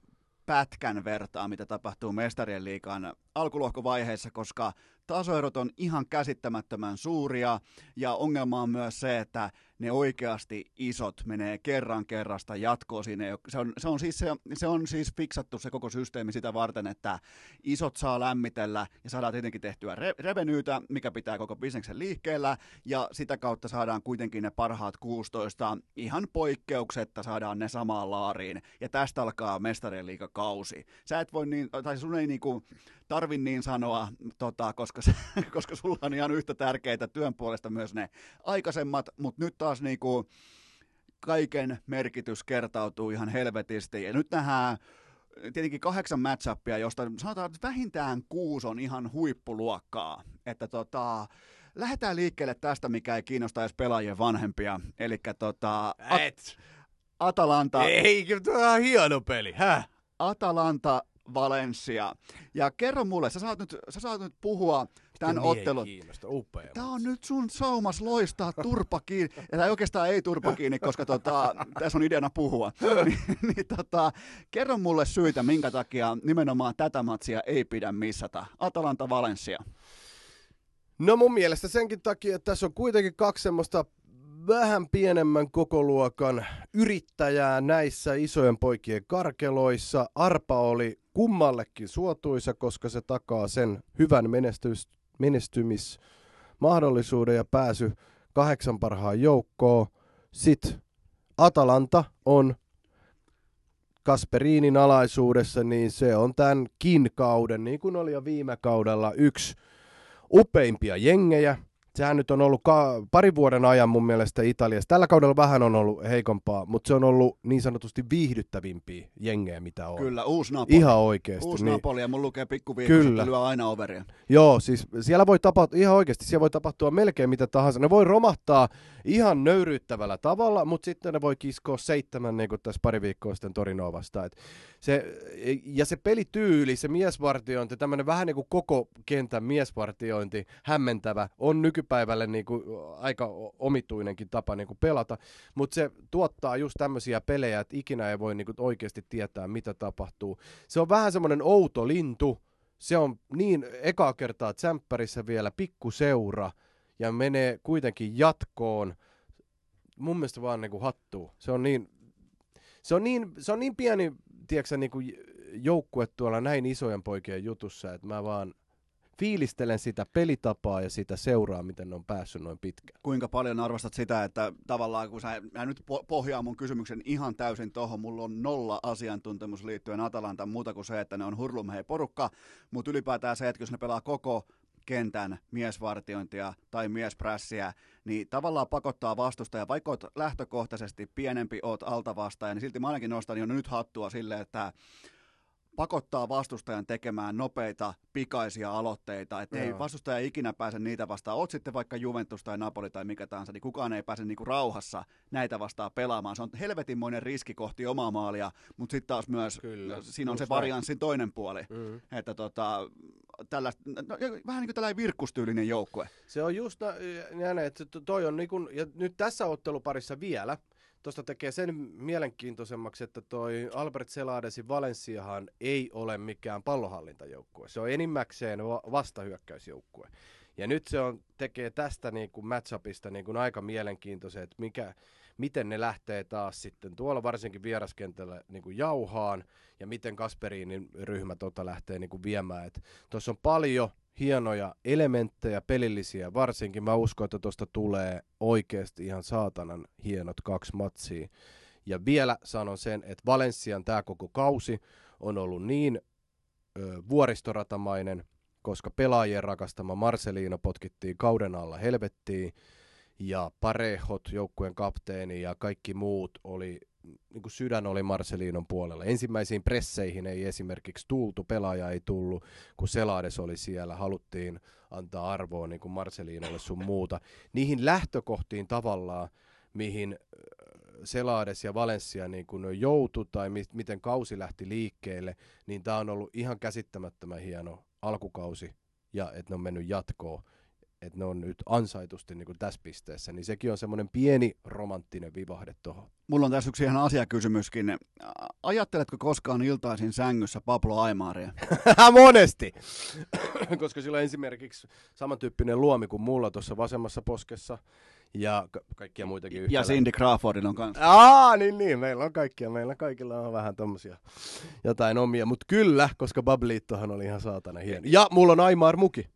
pätkän vertaa, mitä tapahtuu mestarien liikan alkulohkovaiheessa, koska tasoerot on ihan käsittämättömän suuria ja ongelma on myös se, että ne oikeasti isot menee kerran kerrasta jatkoon siinä. Se on, se on, siis, se, se on siis fiksattu se koko systeemi sitä varten, että isot saa lämmitellä ja saadaan tietenkin tehtyä re, revenyytä, mikä pitää koko bisneksen liikkeellä ja sitä kautta saadaan kuitenkin ne parhaat 16 ihan poikkeuksetta saadaan ne samaan laariin ja tästä alkaa mestarien liikakausi. Sä et voi niin, tai sun ei niinku tarvi niin sanoa, tota, koska, se, (laughs) koska sulla on ihan yhtä tärkeitä työn puolesta myös ne aikaisemmat, mutta nyt taas niinku kaiken merkitys kertautuu ihan helvetisti. Ja nyt nähdään tietenkin kahdeksan matchappia, josta sanotaan, että vähintään kuusi on ihan huippuluokkaa. Että tota, lähdetään liikkeelle tästä, mikä ei kiinnosta edes pelaajien vanhempia. Eli tota, Et. Atalanta. Ei, tuo on hieno peli, häh? Atalanta Valencia. Ja kerro mulle, sä saat nyt, sä saat nyt puhua tämän ottelun. Tämä on nyt sun saumas loistaa turpa kiinni. Ja tämä oikeastaan ei turpa kiinni, koska tota, tässä on ideana puhua. (laughs) niin, niin, tota, kerro mulle syitä, minkä takia nimenomaan tätä matsia ei pidä missata. Atalanta Valencia. No mun mielestä senkin takia, että tässä on kuitenkin kaksi semmoista vähän pienemmän kokoluokan yrittäjää näissä isojen poikien karkeloissa. Arpa oli kummallekin suotuisa, koska se takaa sen hyvän menestys, menestymismahdollisuuden ja pääsy kahdeksan parhaan joukkoon. Sitten Atalanta on Kasperiinin alaisuudessa, niin se on tämänkin kauden, niin kuin oli jo viime kaudella, yksi upeimpia jengejä. Sehän nyt on ollut ka- pari vuoden ajan mun mielestä Italiassa. Tällä kaudella vähän on ollut heikompaa, mutta se on ollut niin sanotusti viihdyttävimpiä jengejä, mitä on. Kyllä, uusi Napoli. Ihan oikeasti. Uusi niin. Napoli ja mun lukee että lyö aina overia. Joo, siis siellä voi tapahtua, ihan oikeasti, siellä voi tapahtua melkein mitä tahansa. Ne voi romahtaa ihan nöyryyttävällä tavalla, mutta sitten ne voi kiskoa seitsemän, niin kuin tässä pari viikkoa sitten Torinoa vastaan. Et se, ja se pelityyli, se miesvartiointi, tämmöinen vähän niin kuin koko kentän miesvartiointi, hämmentävä, on nykypäivälle niin kuin aika omituinenkin tapa niin kuin pelata, mutta se tuottaa just tämmöisiä pelejä, että ikinä ei voi niin kuin oikeasti tietää, mitä tapahtuu. Se on vähän semmoinen outo lintu, se on niin ekaa kertaa tsemppärissä vielä pikkuseura ja menee kuitenkin jatkoon. Mun mielestä vaan niin kuin hattuu. Se on niin, se on niin, se on niin pieni, tiedätkö, niin kuin joukkue tuolla näin isojen poikien jutussa, että mä vaan fiilistelen sitä pelitapaa ja sitä seuraa, miten ne on päässyt noin pitkään. Kuinka paljon arvostat sitä, että tavallaan kun sä, mä nyt po- pohjaan mun kysymyksen ihan täysin tohon, mulla on nolla asiantuntemus liittyen Atalantaan muuta kuin se, että ne on hurlumhei porukka, mutta ylipäätään se, että jos ne pelaa koko kentän miesvartiointia tai miesprässiä, niin tavallaan pakottaa vastustaja, vaikka oot lähtökohtaisesti pienempi, oot altavastaaja, niin silti mä ainakin nostan jo nyt hattua sille, että pakottaa vastustajan tekemään nopeita, pikaisia aloitteita, että ei vastustaja ikinä pääse niitä vastaan. Oot sitten vaikka Juventus tai Napoli tai mikä tahansa, niin kukaan ei pääse niinku rauhassa näitä vastaan pelaamaan. Se on helvetinmoinen riski kohti omaa maalia, mutta sitten taas myös Kyllä, siinä on se varianssin toinen puoli. Mm. Että tota, tällaista, no, vähän niin kuin tällainen virkkustyylinen joukkue. Se on just nä- näin, että to- toi on niin kun, ja nyt tässä otteluparissa vielä, tuosta tekee sen mielenkiintoisemmaksi, että toi Albert Celadesin Valenssiahan ei ole mikään pallohallintajoukkue. Se on enimmäkseen va- vastahyökkäysjoukkue. Ja nyt se on, tekee tästä niin kuin matchupista niin kuin aika mielenkiintoisen, että mikä, miten ne lähtee taas sitten tuolla varsinkin vieraskentällä niin kuin jauhaan ja miten Kasperinin ryhmä tota lähtee niin kuin viemään. Tuossa on paljon hienoja elementtejä, pelillisiä, varsinkin mä uskon, että tuosta tulee oikeasti ihan saatanan hienot kaksi matsia. Ja vielä sanon sen, että Valenssian tämä koko kausi on ollut niin ö, vuoristoratamainen, koska pelaajien rakastama Marcelino potkittiin kauden alla helvettiin, ja Parehot, joukkueen kapteeni ja kaikki muut oli, niin kuin sydän oli Marcelinon puolella. Ensimmäisiin presseihin ei esimerkiksi tultu, pelaaja ei tullut, kun Selades oli siellä, haluttiin antaa arvoa niin kuin Marcelinolle sun muuta. Niihin lähtökohtiin tavallaan, mihin Selades ja Valencia niin kuin joutu tai mi- miten kausi lähti liikkeelle, niin tämä on ollut ihan käsittämättömän hieno alkukausi ja että ne on mennyt jatkoon että ne on nyt ansaitusti niin kuin tässä pisteessä, niin sekin on semmoinen pieni romanttinen vivahde tuohon. Mulla on tässä yksi ihan asiakysymyskin. Ajatteletko koskaan iltaisin sängyssä Pablo Aimaria? (laughs) Monesti! (coughs) Koska sillä on esimerkiksi samantyyppinen luomi kuin mulla tuossa vasemmassa poskessa ja ka- kaikkia muitakin Ja yhtälöitä. Cindy Crawfordin on kanssa. Aa, niin niin, meillä on kaikkia, meillä kaikilla on vähän tommosia jotain omia, mutta kyllä, koska Babliittohan oli ihan saatana hieno. Ja mulla on Aimar Muki,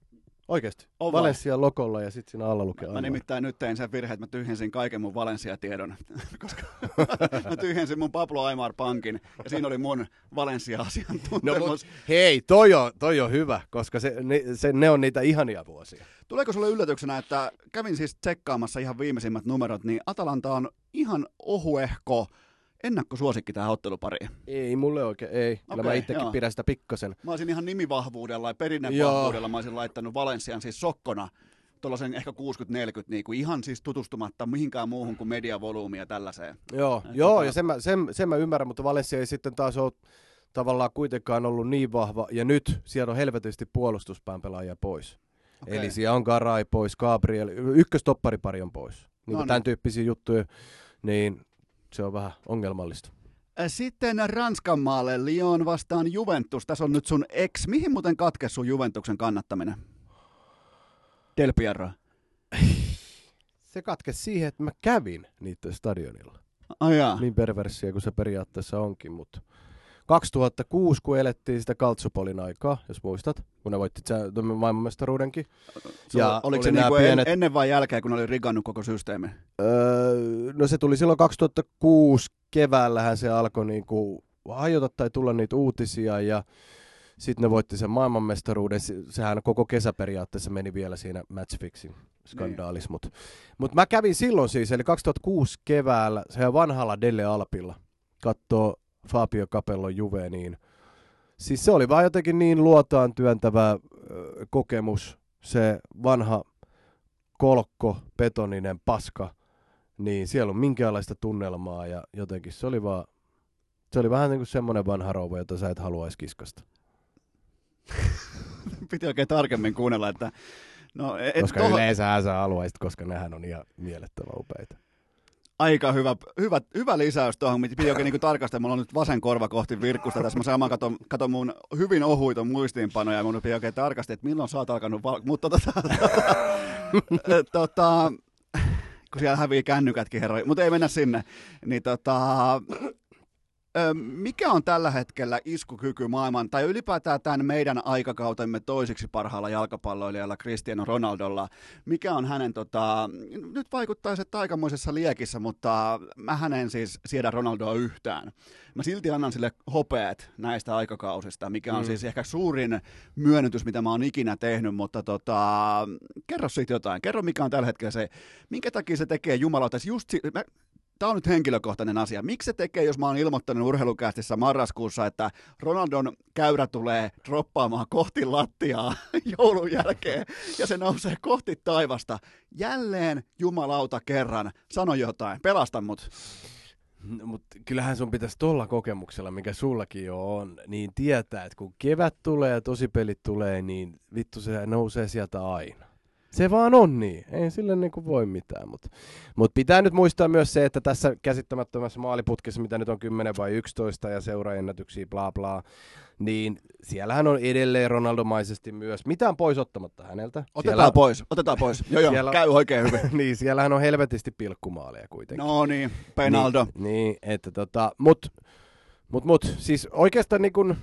oikeesti. On? Valencia lokolla ja sitten siinä alla lukee Mä Aimar. nimittäin nyt tein sen virheen, että mä tyhjensin kaiken mun Valencia-tiedon, (laughs) koska (laughs) mä tyhjensin mun Pablo Aimar pankin ja siinä oli mun No Valencia-asiantuntemus. mut, hei, toi on, toi on hyvä, koska se, ne, se, ne on niitä ihania vuosia. Tuleeko sulle yllätyksenä, että kävin siis tsekkaamassa ihan viimeisimmät numerot, niin Atalanta on ihan ohuehko ennakkosuosikki tähän ottelupariin. Ei mulle oikein, ei. Kyllä mä itsekin joo. pidän sitä pikkasen. Mä olisin ihan nimivahvuudella ja Joo. perinnevahvuudella mä olisin laittanut Valensian siis sokkona tuollaisen ehkä 60-40, niin kuin ihan siis tutustumatta mihinkään muuhun kuin mediavolyymiin ja tällaiseen. Joo, Et joo tota- ja sen mä, sen, sen mä ymmärrän, mutta Valencia ei sitten taas ole tavallaan kuitenkaan ollut niin vahva. Ja nyt siellä on helvetisti puolustuspään pelaajia pois. Okei. Eli siellä on Garay pois, Gabriel, ykköstopparipari on pois. Niin No niin. tämän tyyppisiä juttuja, niin se on vähän ongelmallista. Ä, Sitten Ranskan maalle Lyon vastaan Juventus. Tässä on nyt sun ex. Mihin muuten katkesi sun Juventuksen kannattaminen? Del Piero. Se katkesi siihen, että mä kävin niiden stadionilla. Jaa. Niin perversiä kuin se periaatteessa onkin, mutta 2006, kun elettiin sitä Kaltsupolin aikaa, jos muistat, kun ne voitti maailmanmestaruudenkin. Ja oliko oli se niinku pienet- en, ennen vai jälkeen, kun ne oli rigannut koko systeemi? Öö, no se tuli silloin 2006 keväällähän se alkoi niinku hajota tai tulla niitä uutisia ja Sitten ne voitti sen maailmanmestaruuden. Se- Sehän koko kesä periaatteessa meni vielä siinä matchfixin skandaalissa. Niin. Mutta mut mä kävin silloin siis, eli 2006 keväällä, se vanhalla Delle Alpilla, katsoo Fabio Capellon Juve, niin siis se oli vaan jotenkin niin luotaan työntävä kokemus, se vanha kolkko, betoninen paska, niin siellä on minkäänlaista tunnelmaa ja jotenkin se oli vaan, se oli vähän niin kuin semmoinen vanha rouva, jota sä et haluaisi kiskasta. (laughs) Piti oikein tarkemmin kuunnella, että no, et koska toho- yleensä sä haluaisit, koska nehän on ihan mielettömän upeita. Aika hyvä, hyvä, hyvä lisäys tuohon, mitä piti oikein niin tarkastaa. Mulla on nyt vasen korva kohti virkkusta tässä. Mä samaan katon, katon mun hyvin ohuita muistiinpanoja ja mun piti oikein tarkastaa, että milloin sä oot alkanut val- Mutta tota, (laughs) tota, kun siellä hävii kännykätkin herroja, mutta ei mennä sinne. Niin tota, mikä on tällä hetkellä iskukyky maailman, tai ylipäätään tämän meidän aikakautemme toiseksi parhaalla jalkapalloilijalla Cristiano Ronaldolla? Mikä on hänen, tota, nyt vaikuttaa se aikamoisessa liekissä, mutta mä hänen siis siedä Ronaldoa yhtään. Mä silti annan sille hopeet näistä aikakausista, mikä on Mm. siis ehkä suurin myönnytys, mitä mä oon ikinä tehnyt, mutta tota, kerro siitä jotain. Kerro, mikä on tällä hetkellä se, minkä takia se tekee jumalauta. Just si- mä, Tämä on nyt henkilökohtainen asia. Miksi se tekee, jos mä oon ilmoittanut urheilukästissä marraskuussa, että Ronaldon käyrä tulee droppaamaan kohti lattiaa (laughs) joulun jälkeen ja se nousee kohti taivasta. Jälleen jumalauta kerran. Sano jotain. Pelasta mut. Mutta kyllähän sun pitäisi tuolla kokemuksella, mikä sullakin jo on, niin tietää, että kun kevät tulee ja tosipelit tulee, niin vittu se nousee sieltä aina. Se vaan on niin. Ei sille niinku voi mitään. Mutta mut pitää nyt muistaa myös se, että tässä käsittämättömässä maaliputkessa, mitä nyt on 10 vai 11 ja seuraajennätyksiä, bla bla, niin siellähän on edelleen Ronaldomaisesti myös. Mitään pois ottamatta häneltä. Otetaan Siellä- pois. Otetaan pois. Joo, joo. Siellä- Käy oikein hyvin. (laughs) niin, siellähän on helvetisti pilkkumaaleja kuitenkin. No niin, Penaldo. Niin, niin että tota, mut, mut, mut, siis oikeastaan niin kun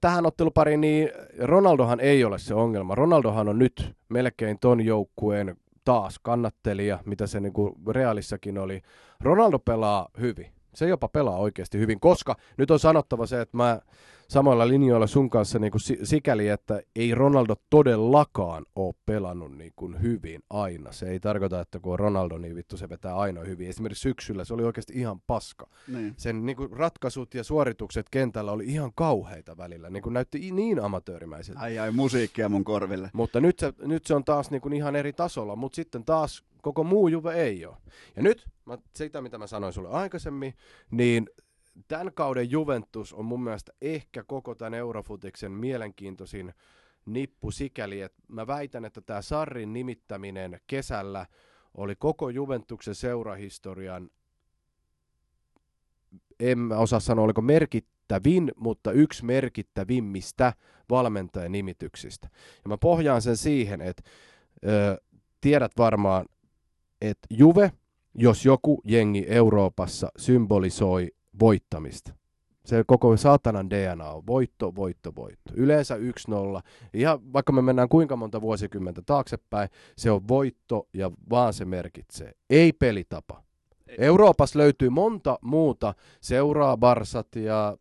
tähän ottelupariin, niin Ronaldohan ei ole se ongelma. Ronaldohan on nyt melkein ton joukkueen taas kannattelija, mitä se niin kuin Realissakin oli. Ronaldo pelaa hyvin. Se jopa pelaa oikeasti hyvin, koska nyt on sanottava se, että mä samoilla linjoilla sun kanssa niin kuin si- sikäli, että ei Ronaldo todellakaan ole pelannut niin kuin hyvin aina. Se ei tarkoita, että kun on Ronaldo, niin vittu se vetää aina hyvin. Esimerkiksi syksyllä se oli oikeasti ihan paska. Niin. Sen niin kuin ratkaisut ja suoritukset kentällä oli ihan kauheita välillä. Niin kuin näytti niin amatöörimäisiltä. Ai ai, musiikkia mun korville. Mutta nyt se, nyt se on taas niin kuin ihan eri tasolla, mutta sitten taas koko muu Juve ei ole. Ja nyt, mä, sitä mitä mä sanoin sulle aikaisemmin, niin tämän kauden Juventus on mun mielestä ehkä koko tämän Eurofutiksen mielenkiintoisin nippu sikäli, että mä väitän, että tämä Sarrin nimittäminen kesällä oli koko Juventuksen seurahistorian, en mä osaa sanoa oliko merkittävin, mutta yksi merkittävimmistä valmentajan nimityksistä. Ja mä pohjaan sen siihen, että ö, tiedät varmaan, että Juve, jos joku jengi Euroopassa symbolisoi voittamista. Se koko saatanan DNA on voitto, voitto, voitto. Yleensä 1-0. Ihan vaikka me mennään kuinka monta vuosikymmentä taaksepäin, se on voitto ja vaan se merkitsee. Ei pelitapa. Euroopassa löytyy monta muuta seuraa, Barsat ja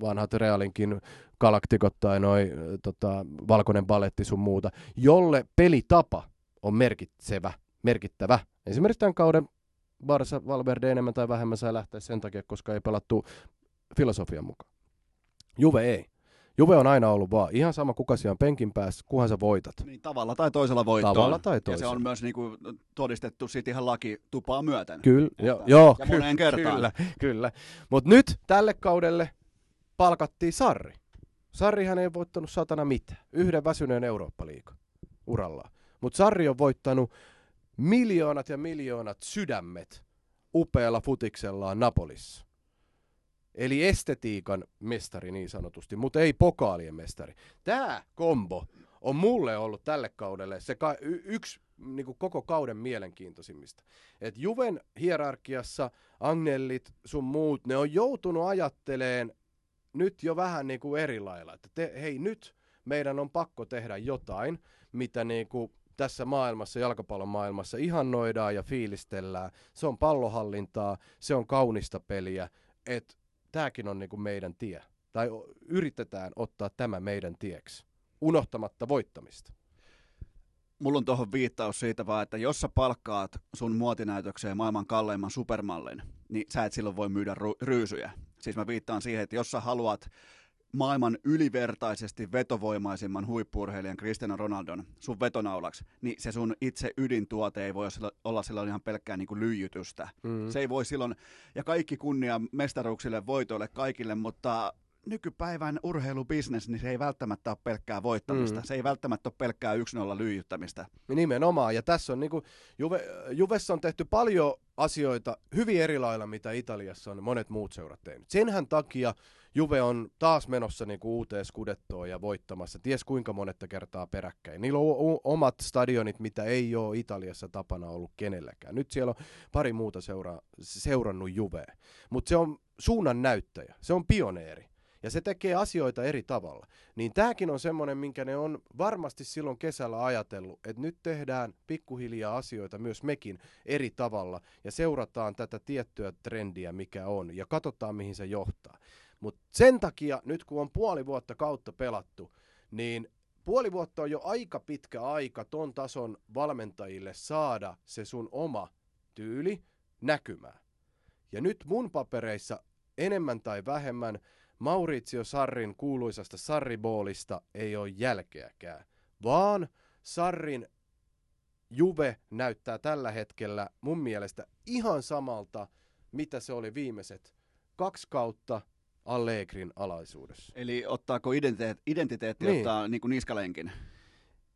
vanhat Realinkin galaktikot tai noi, tota, valkoinen baletti sun muuta, jolle pelitapa on merkitsevä, merkittävä. Esimerkiksi tämän kauden Barsa Valverde enemmän tai vähemmän sai lähteä sen takia, koska ei pelattu filosofian mukaan. Juve ei. Juve on aina ollut vaan ihan sama kuka siellä on penkin päässä, kunhan sä voitat. Niin, tavalla tai toisella voittoon. Tavalla tai Ja se toisella. on myös niinku todistettu sit ihan laki tupaa myöten. Kyllä, Että- jo, joo, ja ky- moneen kertaan. Kyllä, kyllä. Mutta nyt tälle kaudelle palkattiin Sarri. Sarrihan ei voittanut satana mitään. Yhden väsyneen Eurooppa-liiga urallaan. Mutta Sarri on voittanut miljoonat ja miljoonat sydämet upealla futiksellaan Napolissa. Eli estetiikan mestari niin sanotusti, mutta ei pokaalien mestari. Tämä kombo on mulle ollut tälle kaudelle se ka- y- yksi niin koko kauden mielenkiintoisimmista. Et Juven hierarkiassa Agnellit sun muut, ne on joutunut ajatteleen nyt jo vähän niin kuin eri lailla. Että te, hei nyt meidän on pakko tehdä jotain, mitä niin kuin tässä maailmassa, jalkapallon maailmassa ihannoidaan ja fiilistellään. Se on pallohallintaa, se on kaunista peliä, että tämäkin on niin kuin meidän tie. tai yritetään ottaa tämä meidän tieksi, unohtamatta voittamista. Mulla on tuohon viittaus siitä vaan, että jos sä palkkaat sun muotinäytökseen maailman kalleimman supermallin, niin sä et silloin voi myydä ru- ryysyjä. Siis mä viittaan siihen, että jos sä haluat maailman ylivertaisesti vetovoimaisimman huippurheilijan Cristiano Ronaldon sun vetonaulaksi, niin se sun itse ydintuote ei voi olla silloin ihan pelkkää niin kuin lyijytystä. Mm. Se ei voi silloin, ja kaikki kunnia mestaruuksille, voitoille, kaikille, mutta nykypäivän urheilubisnes, niin se ei välttämättä ole pelkkää voittamista. Mm. Se ei välttämättä ole pelkkää 1-0 lyijyttämistä. Nimenomaan, ja tässä on niin kuin, Juve, Juvessa on tehty paljon asioita hyvin eri lailla, mitä Italiassa on monet muut seurat tehnyt. Senhän takia Juve on taas menossa niin kuin uuteen skudettoon ja voittamassa, ties kuinka monetta kertaa peräkkäin. Niillä on omat stadionit, mitä ei ole Italiassa tapana ollut kenelläkään. Nyt siellä on pari muuta seura- seurannut Juvea, mutta se on suunnan näyttäjä, se on pioneeri ja se tekee asioita eri tavalla. Niin tämäkin on semmoinen, minkä ne on varmasti silloin kesällä ajatellut, että nyt tehdään pikkuhiljaa asioita myös mekin eri tavalla ja seurataan tätä tiettyä trendiä, mikä on ja katsotaan, mihin se johtaa. Mutta sen takia, nyt kun on puoli vuotta kautta pelattu, niin puoli vuotta on jo aika pitkä aika ton tason valmentajille saada se sun oma tyyli näkymään. Ja nyt mun papereissa enemmän tai vähemmän Maurizio Sarrin kuuluisasta Sarriboolista ei ole jälkeäkään, vaan Sarrin Juve näyttää tällä hetkellä mun mielestä ihan samalta, mitä se oli viimeiset kaksi kautta Allegrin alaisuudessa. Eli ottaako identiteetti, identiteetti niin. ottaa niin kuin niskalenkin?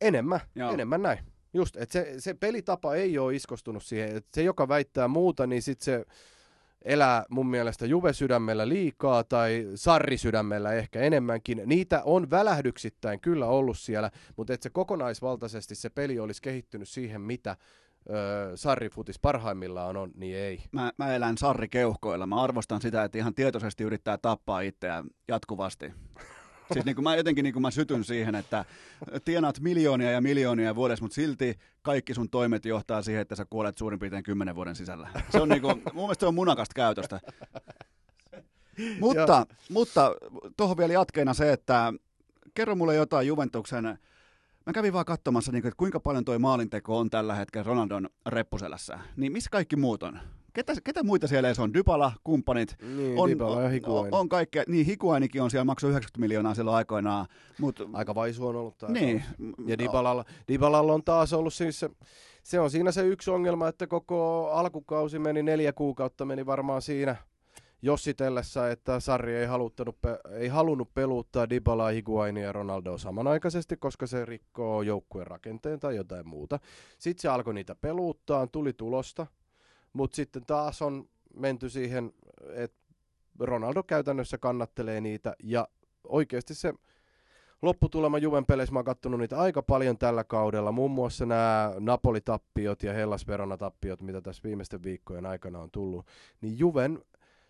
Enemmän, Joo. enemmän näin. Just, että se, se pelitapa ei ole iskostunut siihen. Että se, joka väittää muuta, niin sitten se elää mun mielestä Juve-sydämellä liikaa tai Sarri-sydämellä ehkä enemmänkin. Niitä on välähdyksittäin kyllä ollut siellä, mutta että se kokonaisvaltaisesti se peli olisi kehittynyt siihen, mitä öö, Sarri-futis parhaimmillaan on, niin ei. Mä, mä elän Sarri-keuhkoilla. Mä arvostan sitä, että ihan tietoisesti yrittää tappaa itseään jatkuvasti. Siis niin kuin mä jotenkin niin kuin mä sytyn siihen, että tienaat miljoonia ja miljoonia vuodessa, mutta silti kaikki sun toimet johtaa siihen, että sä kuolet suurin piirtein kymmenen vuoden sisällä. Se on niin kuin, mun mielestä se on munakasta käytöstä. mutta, mutta tuohon vielä jatkeena se, että kerro mulle jotain Juventuksen Mä kävin vaan katsomassa, niin että kuinka paljon toi maalinteko on tällä hetkellä Ronaldon reppuselässä. Niin missä kaikki muut on? Ketä, ketä muita siellä on? Dybala, kumppanit. Niin, on, Dybala ja On, on kaikkea. Niin, Higuainikin on siellä, maksoi 90 miljoonaa silloin aikoinaan. Mut, Aika vaisu on ollut tämä. Niin. Ja Dybalalla, Dybalalla on taas ollut siis se, se on siinä se yksi ongelma, että koko alkukausi meni neljä kuukautta, meni varmaan siinä jossitellessa, että Sarri ei, ei halunnut peluuttaa Dybala, Higuainia ja Ronaldoa samanaikaisesti, koska se rikkoo joukkueen rakenteen tai jotain muuta. Sitten se alkoi niitä peluuttaa, tuli tulosta, mutta sitten taas on menty siihen, että Ronaldo käytännössä kannattelee niitä ja oikeasti se lopputulema Juven peleissä, mä oon kattonut niitä aika paljon tällä kaudella, muun muassa nämä Napoli-tappiot ja Hellas Verona-tappiot, mitä tässä viimeisten viikkojen aikana on tullut, niin Juven,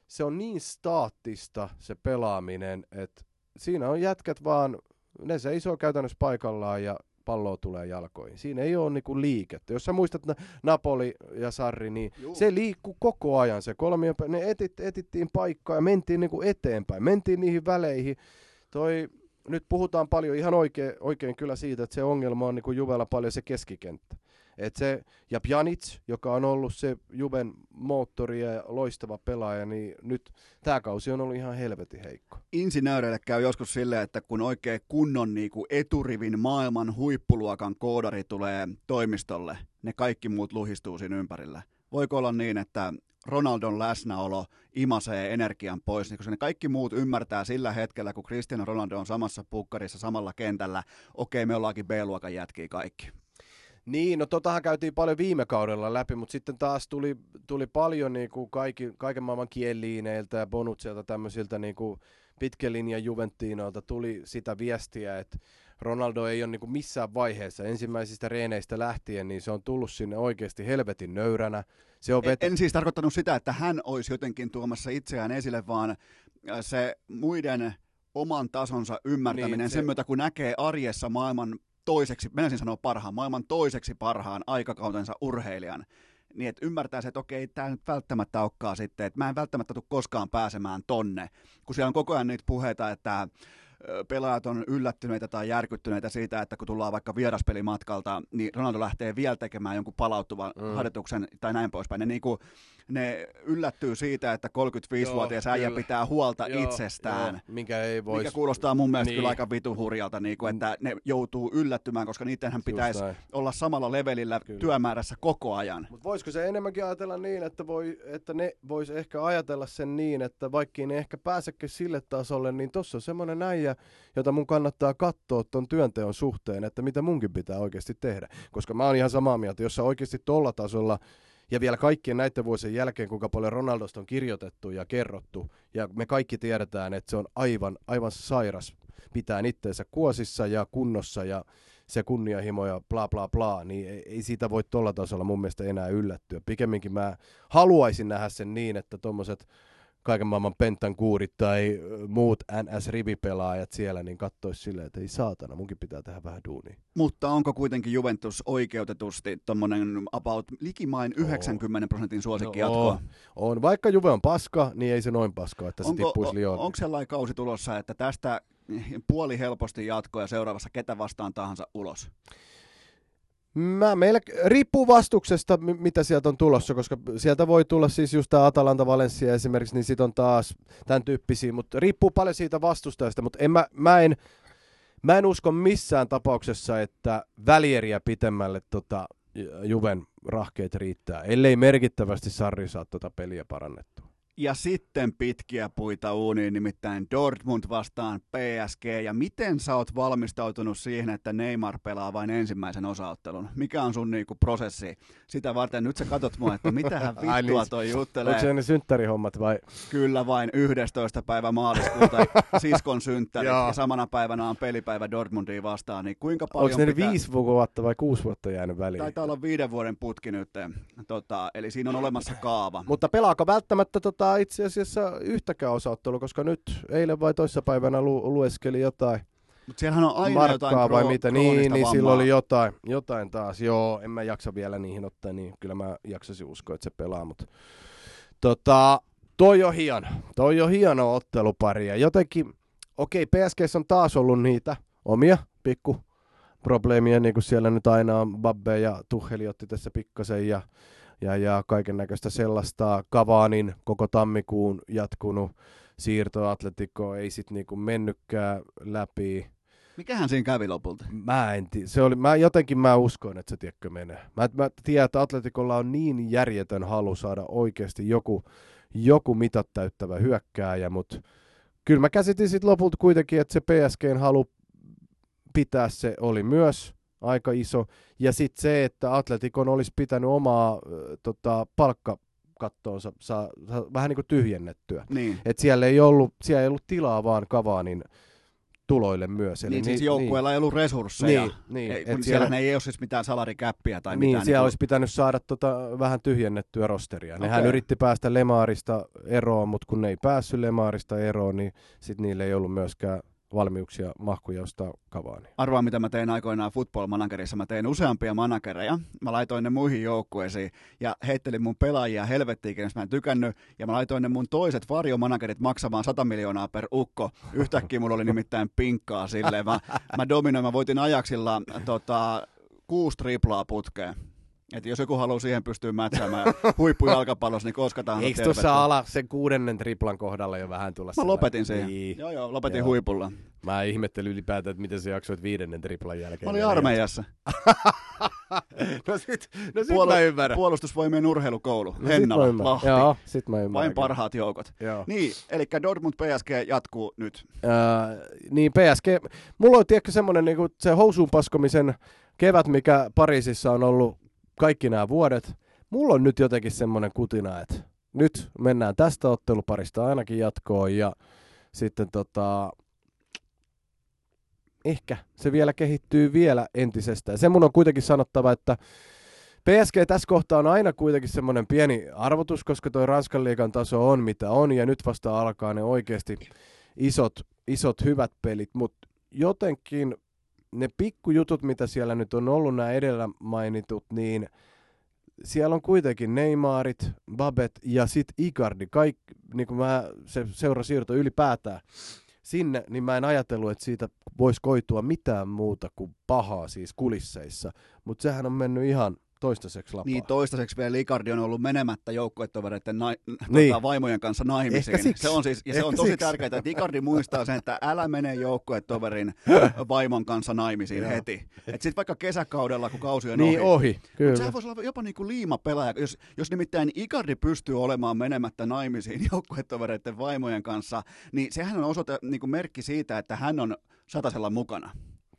se on niin staattista se pelaaminen, että siinä on jätkät vaan, ne seisoo käytännössä paikallaan ja palloa tulee jalkoihin. Siinä ei ole niinku liikettä. Jos sä muistat Napoli ja Sarri, niin Juu. se liikkuu koko ajan. Se kolmio, ne etit, etittiin paikkaa ja mentiin niinku eteenpäin. Mentiin niihin väleihin. Toi, nyt puhutaan paljon ihan oikein, oikein kyllä siitä, että se ongelma on niinku Juvella paljon se keskikenttä. Et se, ja Pjanic, joka on ollut se Juven moottori ja loistava pelaaja, niin nyt tämä kausi on ollut ihan helvetin heikko. Insinööreille käy joskus silleen, että kun oikein kunnon niin kuin eturivin maailman huippuluokan koodari tulee toimistolle, ne kaikki muut luhistuu siinä ympärillä. Voiko olla niin, että Ronaldon läsnäolo imasee energian pois, niin koska ne kaikki muut ymmärtää sillä hetkellä, kun Cristiano Ronaldo on samassa pukkarissa, samalla kentällä, okei, me ollaankin B-luokan jätkiä kaikki. Niin, no totahan käytiin paljon viime kaudella läpi, mutta sitten taas tuli, tuli paljon niin kuin kaikki, kaiken maailman kieliineiltä ja bonutselta tämmöisiltä niin kuin pitkän linjan Juventtiinoilta tuli sitä viestiä, että Ronaldo ei ole niin kuin missään vaiheessa ensimmäisistä reeneistä lähtien, niin se on tullut sinne oikeasti helvetin nöyränä. Se on vet- en, en siis tarkoittanut sitä, että hän olisi jotenkin tuomassa itseään esille, vaan äh, se muiden oman tasonsa ymmärtäminen niin, se... sen myötä, kun näkee arjessa maailman toiseksi, menisin sanoa parhaan, maailman toiseksi parhaan aikakautensa urheilijan, niin että ymmärtää se, että okei, tämä nyt välttämättä olekaan sitten, että mä en välttämättä tule koskaan pääsemään tonne, kun siellä on koko ajan niitä puheita, että pelaajat on yllättyneitä tai järkyttyneitä siitä, että kun tullaan vaikka vieraspelimatkalta, niin Ronaldo lähtee vielä tekemään jonkun palautuvan mm. harjoituksen tai näin poispäin. Ne, niin kuin, ne yllättyy siitä, että 35-vuotias äijä pitää huolta joo, itsestään, joo, minkä, ei vois... mikä kuulostaa mun mielestä niin. kyllä aika vituhurjalta, niin kuin, että ne joutuu yllättymään, koska niidenhän pitäisi olla samalla levelillä kyllä. työmäärässä koko ajan. Mutta voisiko se enemmänkin ajatella niin, että, voi, että ne vois ehkä ajatella sen niin, että vaikka ne ehkä pääsekin sille tasolle, niin tuossa on semmoinen äijä, jota mun kannattaa katsoa tuon työnteon suhteen, että mitä munkin pitää oikeasti tehdä. Koska mä oon ihan samaa mieltä, jos sä oikeasti tolla tasolla ja vielä kaikkien näiden vuosien jälkeen, kuinka paljon Ronaldosta on kirjoitettu ja kerrottu, ja me kaikki tiedetään, että se on aivan, aivan sairas pitää itteensä kuosissa ja kunnossa ja se kunnianhimo ja bla bla bla, niin ei, ei siitä voi tuolla tasolla mun mielestä enää yllättyä. Pikemminkin mä haluaisin nähdä sen niin, että tuommoiset kaiken maailman pentän kuurit tai muut NS-rivipelaajat siellä, niin katsoisi silleen, että ei saatana, munkin pitää tehdä vähän duunia. Mutta onko kuitenkin Juventus oikeutetusti tuommoinen about likimain 90 prosentin suosikki no, jatkoa? On. Vaikka Juve on paska, niin ei se noin paska, että onko, se tippuisi liian. Onko sellainen kausi tulossa, että tästä puoli helposti jatkoa ja seuraavassa ketä vastaan tahansa ulos? Mä melke, riippuu vastuksesta, mitä sieltä on tulossa, koska sieltä voi tulla siis just tämä Atalanta Valencia esimerkiksi, niin sit on taas tämän tyyppisiä, mutta riippuu paljon siitä vastustajasta, mutta en mä, mä, en, mä en usko missään tapauksessa, että välieriä pitemmälle tota, Juven rahkeet riittää, ellei merkittävästi Sarri saa tota peliä parannettua. Ja sitten pitkiä puita uuniin, nimittäin Dortmund vastaan PSG. Ja miten sä oot valmistautunut siihen, että Neymar pelaa vain ensimmäisen osaottelun? Mikä on sun niinku prosessi sitä varten? Nyt sä katot mua, että mitähän (laughs) vittua niin, toi juttelee. Onko se ne synttärihommat vai? Kyllä vain 11. päivä maaliskuuta (laughs) siskon synttäri. ja samana päivänä on pelipäivä Dortmundiin vastaan. Niin kuinka paljon Onko ne pitää... viisi vuotta vai kuusi vuotta jäänyt väliin? Taitaa olla viiden vuoden putki nyt. Tota, eli siinä on olemassa kaava. Mutta pelaako välttämättä tota tota itse asiassa yhtäkään osaottelua, koska nyt eilen vai toissapäivänä lu- lueskeli jotain mutta siellähän on aina Markkaa jotain vai mitä, niin, niin silloin oli jotain, jotain taas. Joo, en mä jaksa vielä niihin ottaa, niin kyllä mä jaksasin uskoa, että se pelaa, mutta tota, toi on hieno, toi on hieno ottelupari ja jotenkin, okei, PSGs on taas ollut niitä omia pikku probleemia, niin kuin siellä nyt aina on. Babbe ja Tuheli otti tässä pikkasen ja ja, ja kaiken näköistä sellaista. Kavaanin koko tammikuun jatkunut siirto Atletico ei sitten niinku mennytkään läpi. Mikähän siinä kävi lopulta? Mä en tiedä. Se oli, mä jotenkin mä uskoin, että se tiedätkö menee. Mä, mä tiedän, että Atletikolla on niin järjetön halu saada oikeasti joku, joku mitat täyttävä hyökkääjä, mutta kyllä mä käsitin sitten lopulta kuitenkin, että se PSGn halu pitää se oli myös aika iso. Ja sitten se, että Atletikon olisi pitänyt omaa äh, tota, palkka kattoonsa saa, saa vähän niin kuin tyhjennettyä. Niin. Et siellä, ei ollut, siellä ei ollut tilaa vaan Kavaanin tuloille myös. Eli niin, siis joukkueella niin. ei ollut resursseja. Niin, niin. Ei, kun siellä, siellä ei ole siis mitään salarikäppiä tai niin, mitään. siellä niin olisi pitänyt saada tota, vähän tyhjennettyä rosteria. Nehän okay. yritti päästä Lemaarista eroon, mutta kun ne ei päässyt Lemaarista eroon, niin sitten niille ei ollut myöskään valmiuksia mahkuja ostaa Kavaani. Arvaa, mitä mä tein aikoinaan football managerissa. Mä tein useampia managereja. Mä laitoin ne muihin joukkueisiin ja heittelin mun pelaajia helvettiin, jos mä en tykännyt. Ja mä laitoin ne mun toiset varjomanagerit maksamaan 100 miljoonaa per ukko. Yhtäkkiä mulla oli nimittäin pinkkaa silleen. Mä, mä dominoin, mä voitin ajaksilla tota, kuusi triplaa putkeen. Et jos joku haluaa siihen pystyä mätsäämään (laughs) huippujalkapallossa, niin koska tahansa Eikö tuossa ala sen kuudennen triplan kohdalla jo vähän tulla Mä lopetin siihen. Niin. Joo, joo, lopetin joo. huipulla. Mä ihmettelin ylipäätään, että miten sä jaksoit viidennen triplan jälkeen. Mä olin armeijassa. (laughs) no sit, no sit Puol- mä ymmärrän. Puolustusvoimien urheilukoulu, no Hennala, sit Lahti. Joo, sit mä ymmärrän. Vain parhaat joukot. Joo. Niin, eli Dortmund PSG jatkuu nyt. Öö, niin PSG, mulla on tiedätkö semmonen niinku, se housuun paskomisen kevät, mikä Pariisissa on ollut kaikki nämä vuodet. Mulla on nyt jotenkin semmoinen kutina, että nyt mennään tästä otteluparista ainakin jatkoon ja sitten tota, ehkä se vielä kehittyy vielä entisestään. Se mun on kuitenkin sanottava, että PSG tässä kohtaa on aina kuitenkin semmoinen pieni arvotus, koska toi Ranskan liigan taso on mitä on, ja nyt vasta alkaa ne oikeasti isot, isot hyvät pelit, mutta jotenkin ne pikkujutut, mitä siellä nyt on ollut, nämä edellä mainitut, niin siellä on kuitenkin Neymarit, Babet ja sit Icardi. Kaik, niin kuin mä, se seurasiirto ylipäätään sinne, niin mä en ajatellut, että siitä voisi koitua mitään muuta kuin pahaa siis kulisseissa. Mutta sehän on mennyt ihan toistaiseksi lapaa. Niin, toistaiseksi vielä Icardi on ollut menemättä joukkuetovereiden na- Niin. tota, vaimojen kanssa naimisiin. Se on, siis, ja se Ehkä on tosi siksi. tärkeää, että Icardi muistaa sen, että älä mene joukkuetoverin (laughs) vaimon kanssa naimisiin Joo. heti. Että sitten vaikka kesäkaudella, kun kausi on niin ohi, ohi, Mut kyllä. sehän voisi olla jopa niin kuin liimapelaaja, jos, jos nimittäin Icardi pystyy olemaan menemättä naimisiin (laughs) joukkuetovereiden vaimojen kanssa, niin sehän on osoite, niin kuin merkki siitä, että hän on satasella mukana.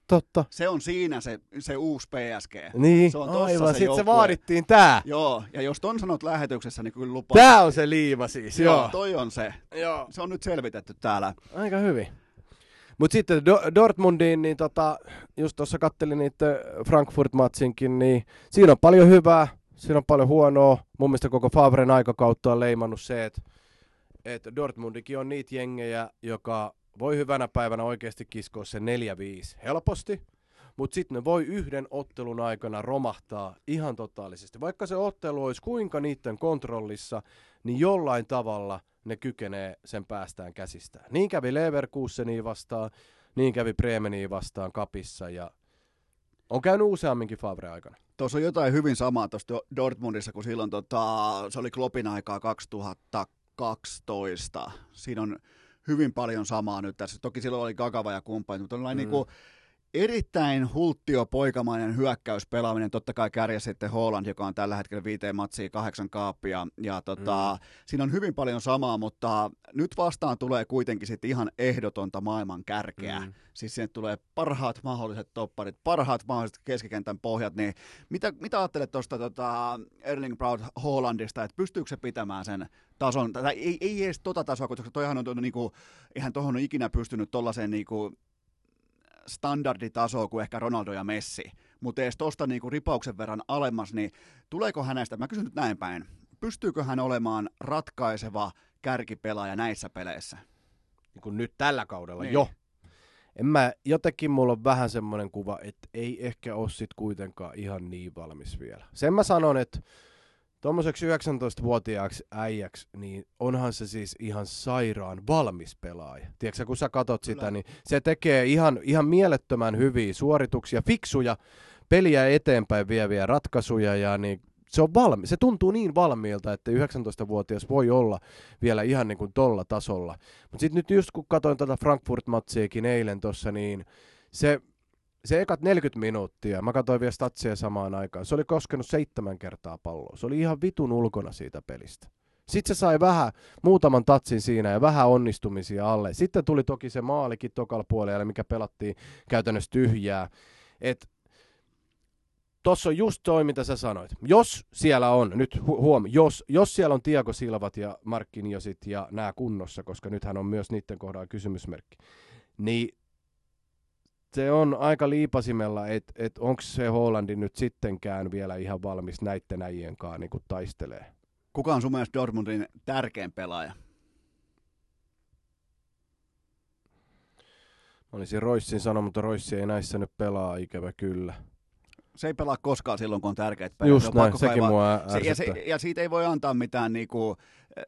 Totta. Se on siinä se, se uusi PSG. Niin, Se on tossa aivan. se Sitten se vaadittiin tää. Joo, ja jos ton sanot lähetyksessä, niin kyllä lupaa. Tää on se liima siis, Joo, joo. toi on se. Joo. Se on nyt selvitetty täällä. Aika hyvin. Mutta sitten Do- Dortmundiin, niin tota, just tuossa kattelin niitä Frankfurt-matsinkin, niin siinä on paljon hyvää, siinä on paljon huonoa. Mun mielestä koko Favren aikakautta on leimannut se, että et Dortmundikin on niitä jengejä, joka voi hyvänä päivänä oikeasti kiskoa se 4-5 helposti, mutta sitten ne voi yhden ottelun aikana romahtaa ihan totaalisesti. Vaikka se ottelu olisi kuinka niiden kontrollissa, niin jollain tavalla ne kykenee sen päästään käsistään. Niin kävi Leverkuseniin vastaan, niin kävi Bremeniin vastaan kapissa ja on käynyt useamminkin Favre aikana. Tuossa on jotain hyvin samaa tuossa Do- Dortmundissa, kun silloin tota, se oli Kloppin aikaa 2012. Siinä on hyvin paljon samaa nyt tässä. Toki silloin oli Gagava ja kumppanit, mutta on mm. niin kuin erittäin hulttio poikamainen hyökkäyspelaaminen. Totta kai kärjä sitten Holland, joka on tällä hetkellä viiteen matsia, kahdeksan kaappia. Ja tota, mm. siinä on hyvin paljon samaa, mutta nyt vastaan tulee kuitenkin sitten ihan ehdotonta maailman kärkeä. Mm. Siis sinne tulee parhaat mahdolliset topparit, parhaat mahdolliset keskikentän pohjat. Niin mitä, mitä ajattelet tuosta tota Erling Braut Hollandista, että pystyykö se pitämään sen tason, tai ei, ei edes tota tasoa, koska toihan on tuonut niinku, eihän tuohon ole ikinä pystynyt tollaiseen niinku, standarditasoa kuin ehkä Ronaldo ja Messi, mutta edes tuosta niinku ripauksen verran alemmas, niin tuleeko hänestä, mä kysyn nyt näin päin, pystyykö hän olemaan ratkaiseva kärkipelaaja näissä peleissä? Niin kuin nyt tällä kaudella, Niin. jo. En mä, jotenkin mulla on vähän semmoinen kuva, että ei ehkä ole sit kuitenkaan ihan niin valmis vielä. Sen mä sanon, että tuommoiseksi 19-vuotiaaksi äijäksi, niin onhan se siis ihan sairaan valmis pelaaja. Tiedätkö, kun sä katot Kyllä. sitä, niin se tekee ihan, ihan mielettömän hyviä suorituksia, fiksuja, peliä eteenpäin vieviä ratkaisuja ja niin se, on valmi, se tuntuu niin valmiilta, että 19-vuotias voi olla vielä ihan niin kuin tolla tasolla. Mutta sitten nyt just kun katsoin tätä Frankfurt-matsiakin eilen tuossa, niin se, se ekat 40 minuuttia, mä katsoin vielä statsia samaan aikaan, se oli koskenut seitsemän kertaa palloa. Se oli ihan vitun ulkona siitä pelistä. Sitten se sai vähän, muutaman tatsin siinä ja vähän onnistumisia alle. Sitten tuli toki se maalikin tokalla puolella, mikä pelattiin käytännössä tyhjää. Et Tossa on just toi, mitä sä sanoit. Jos siellä on, nyt hu- huom, jos, jos siellä on Tiago Silvat ja Markkiniosit ja nämä kunnossa, koska nythän on myös niiden kohdalla kysymysmerkki, niin se on aika liipasimella, että et onko se Hollandi nyt sittenkään vielä ihan valmis näitten äijien kanssa niin taistelee. Kuka on sun mielestä Dortmundin tärkein pelaaja? Mä olisin Roissin sanonut, mutta Roissi ei näissä nyt pelaa, ikävä kyllä. Se ei pelaa koskaan silloin, kun on tärkeät pelit. Just Se on näin, sekin kaivaa- mua se, ja, ärsyttää. se, ja siitä ei voi antaa mitään niinku,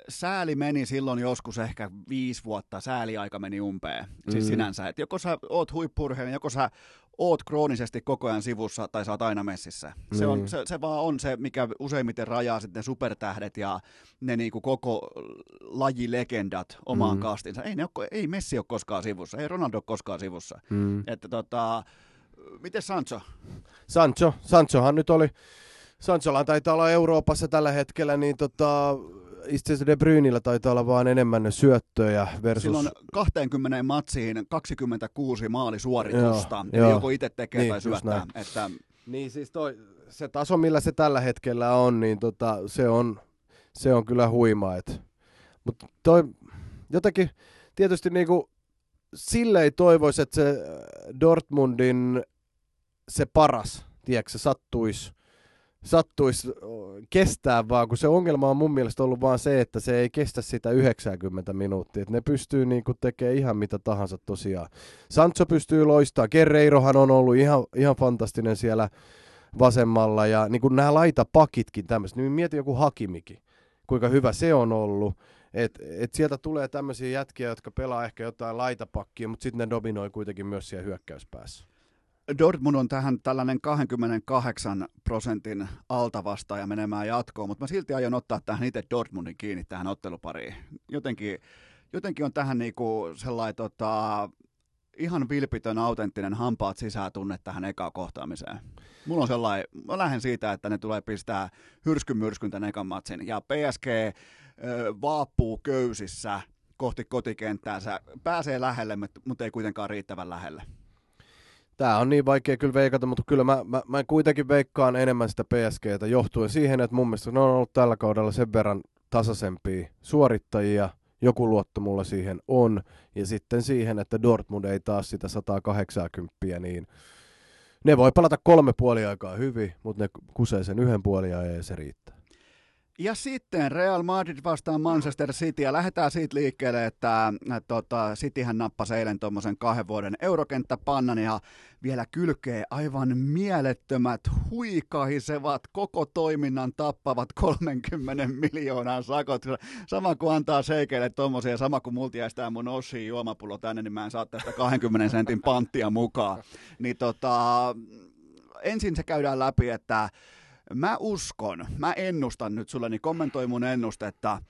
sääli meni silloin joskus ehkä viisi vuotta, sääliaika meni umpeen. Siis Mm. sinänsä, että joko sä oot huippurheilija, joko sä oot kroonisesti koko ajan sivussa tai sä oot aina messissä. Se, on, Niin. se, se vaan on se, mikä useimmiten rajaa sitten ne supertähdet ja ne niinku koko lajilegendat omaan Mm. kastinsa. Ei, ne ole, ei Messi ole koskaan sivussa, ei Ronaldo ole koskaan sivussa. Mm. Että tota, miten Sancho? Sancho, Sanchohan nyt oli, Sancholla taitaa olla Euroopassa tällä hetkellä, niin tota, itse asiassa De Bruynillä taitaa olla vaan enemmän syöttöjä versus... Silloin 20 matsiin 26 maalisuoritusta, Joo, joo. joko itse tekee Niin, tai syöttää. Että Niin siis toi, se taso, millä se tällä hetkellä on, niin tota, se, on, se on kyllä huima. Mutta toi jotenkin tietysti niinku, sille ei toivoisi, että se äh, Dortmundin se paras, tiedätkö, se sattuisi sattuis kestää vaan, kun se ongelma on mun mielestä ollut vaan se, että se ei kestä sitä 90 minuuttia. Et ne pystyy niinku tekemään ihan mitä tahansa tosiaan. Sancho pystyy loistamaan. Guerreirohan on ollut ihan, ihan fantastinen siellä vasemmalla ja niin kuin nämä laitapakitkin tämmöiset, niin mieti joku Hakimikin, kuinka hyvä se on ollut. Et, et sieltä tulee tämmöisiä jätkiä, jotka pelaa ehkä jotain laitapakkia, mutta sitten ne dominoi kuitenkin myös siellä hyökkäyspäässä. Dortmund on tähän tällainen 28 prosentin altavastaaja menemään jatkoon, mutta mä silti aion ottaa tähän itse Dortmundin kiinni tähän ottelupariin. Jotenkin, jotenkin on tähän niinku sellainen tota, ihan vilpitön, autenttinen hampaat sisään tunne tähän ekaan kohtaamiseen. Mulla on sellainen, mä lähden siitä, että ne tulee pistää hyrskyn myrskyn tämän ekan matsin. Ja PSG ö, vaappuu köysissä kohti kotikenttäänsä. Pääsee lähelle, mutta ei kuitenkaan riittävän lähelle. Tämä on niin vaikea kyllä veikata, mutta kyllä mä, mä, mä kuitenkin veikkaan enemmän sitä PSGtä johtuen siihen, että mun mielestä ne on ollut tällä kaudella sen verran tasaisempia suorittajia, joku luotto mulla siihen on, ja sitten siihen, että Dortmund ei taas sitä 180, niin ne voi palata kolme puoli aikaa hyvin, mutta ne kusee sen yhden puoli ja se riittää. Ja sitten Real Madrid vastaan Manchester City ja lähdetään siitä liikkeelle, että, että tota, Cityhän nappasi eilen tuommoisen kahden vuoden eurokenttäpannan ja vielä kylkee aivan mielettömät, huikahisevat, koko toiminnan tappavat 30 miljoonaa sakot. Sama kuin antaa seikeille tuommoisia, sama kuin multi jäistää mun Ossi juomapullo tänne, niin mä en saa tästä 20 sentin panttia mukaan. Niin tota, ensin se käydään läpi, että Mä uskon, mä ennustan nyt sulle, niin kommentoi mun ennustetta,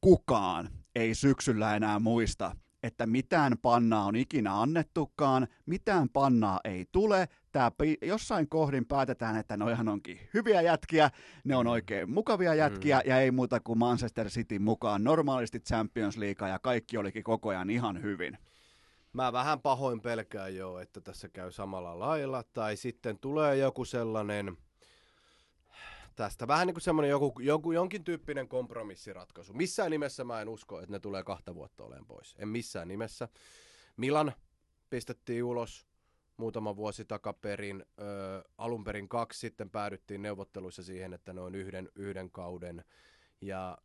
kukaan ei syksyllä enää muista, että mitään pannaa on ikinä annettukaan, mitään pannaa ei tule, tää jossain kohdin päätetään, että noihan onkin hyviä jätkiä, ne on oikein mukavia jätkiä, mm. ja ei muuta kuin Manchester City mukaan normaalisti Champions League, ja kaikki olikin koko ajan ihan hyvin. Mä vähän pahoin pelkään jo, että tässä käy samalla lailla, tai sitten tulee joku sellainen tästä. Vähän niin kuin semmoinen joku, joku, jonkin tyyppinen kompromissiratkaisu. Missään nimessä mä en usko, että ne tulee kahta vuotta olemaan pois. En missään nimessä. Milan pistettiin ulos muutama vuosi takaperin. Ö, alun perin kaksi, sitten päädyttiin neuvotteluissa siihen, että ne on yhden, yhden kauden. Ja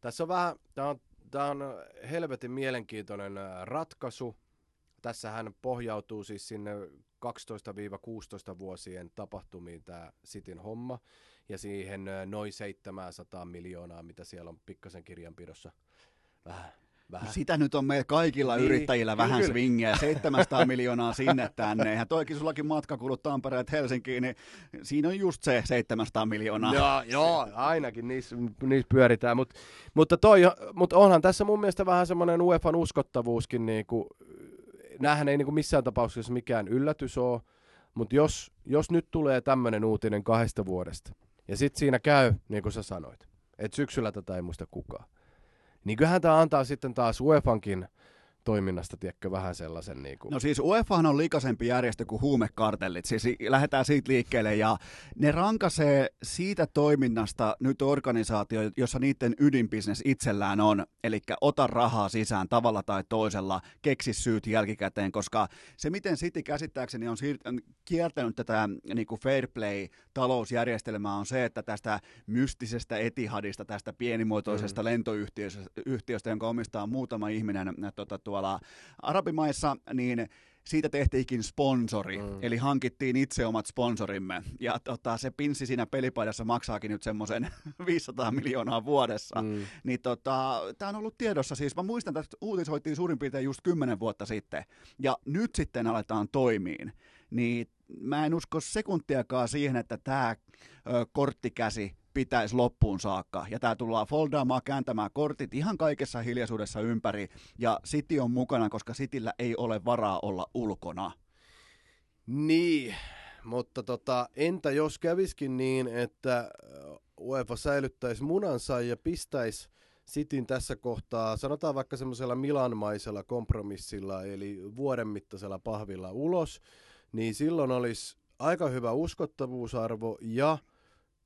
tässä on vähän, tämä on, tää on helvetin mielenkiintoinen ratkaisu. Tässähän pohjautuu siis sinne 12-16 vuosien tapahtumiin tämä Sitin homma ja siihen noin 700 miljoonaa, mitä siellä on pikkasen kirjanpidossa. Vähän Vähän. Sitä nyt on meillä kaikilla niin, yrittäjillä kyllä, vähän kyllä. swingiä, 700 (laughs) miljoonaa sinne tänne. Ja toikin sullakin matkakulut Tampereet Helsinkiin, niin siinä on just se 700 miljoonaa. Joo, joo ainakin niissä, niissä pyöritään. Mut, mutta, toi, mutta onhan tässä mun mielestä vähän semmoinen UEFan uskottavuuskin, niin kuin, näähän ei niin kuin missään tapauksessa mikään yllätys ole, mutta jos, jos nyt tulee tämmöinen uutinen kahdesta vuodesta, ja sitten siinä käy, niin kuin sä sanoit, että syksyllä tätä ei muista kukaan. Niin kyllähän tämä antaa sitten taas UEFankin toiminnasta, tiedätkö, vähän sellaisen niin kuin... No siis UEFahan on likasempi järjestö kuin huumekartellit, siis lähdetään siitä liikkeelle ja ne rankasee siitä toiminnasta nyt organisaatio, jossa niiden ydinbisnes itsellään on, eli ota rahaa sisään tavalla tai toisella, keksi syyt jälkikäteen, koska se miten City käsittääkseni on siir- kiertänyt tätä niin kuin fair play talousjärjestelmää on se, että tästä mystisestä Etihadista, tästä pienimuotoisesta mm. lentoyhtiöstä, jonka omistaa muutama ihminen tota, tuo tuolla arabimaissa, niin siitä tehtiinkin sponsori, mm. eli hankittiin itse omat sponsorimme. Ja tota, se pinssi siinä pelipaidassa maksaakin nyt semmoisen 500 (laughs) miljoonaa vuodessa. Mm. Niin tota, tämä on ollut tiedossa siis. Mä muistan, että uutisoitiin suurin piirtein just 10 vuotta sitten. Ja nyt sitten aletaan toimiin. Niin mä en usko sekuntiakaan siihen, että tämä korttikäsi pitäisi loppuun saakka. Ja tämä tullaan foldaamaan, kääntämään kortit ihan kaikessa hiljaisuudessa ympäri. Ja City on mukana, koska Cityllä ei ole varaa olla ulkona. Niin, mutta tota, entä jos käviskin niin, että UEFA säilyttäisi munansa ja pistäisi Cityn tässä kohtaa, sanotaan vaikka semmoisella milanmaisella kompromissilla, eli vuoden mittaisella pahvilla ulos, niin silloin olisi aika hyvä uskottavuusarvo ja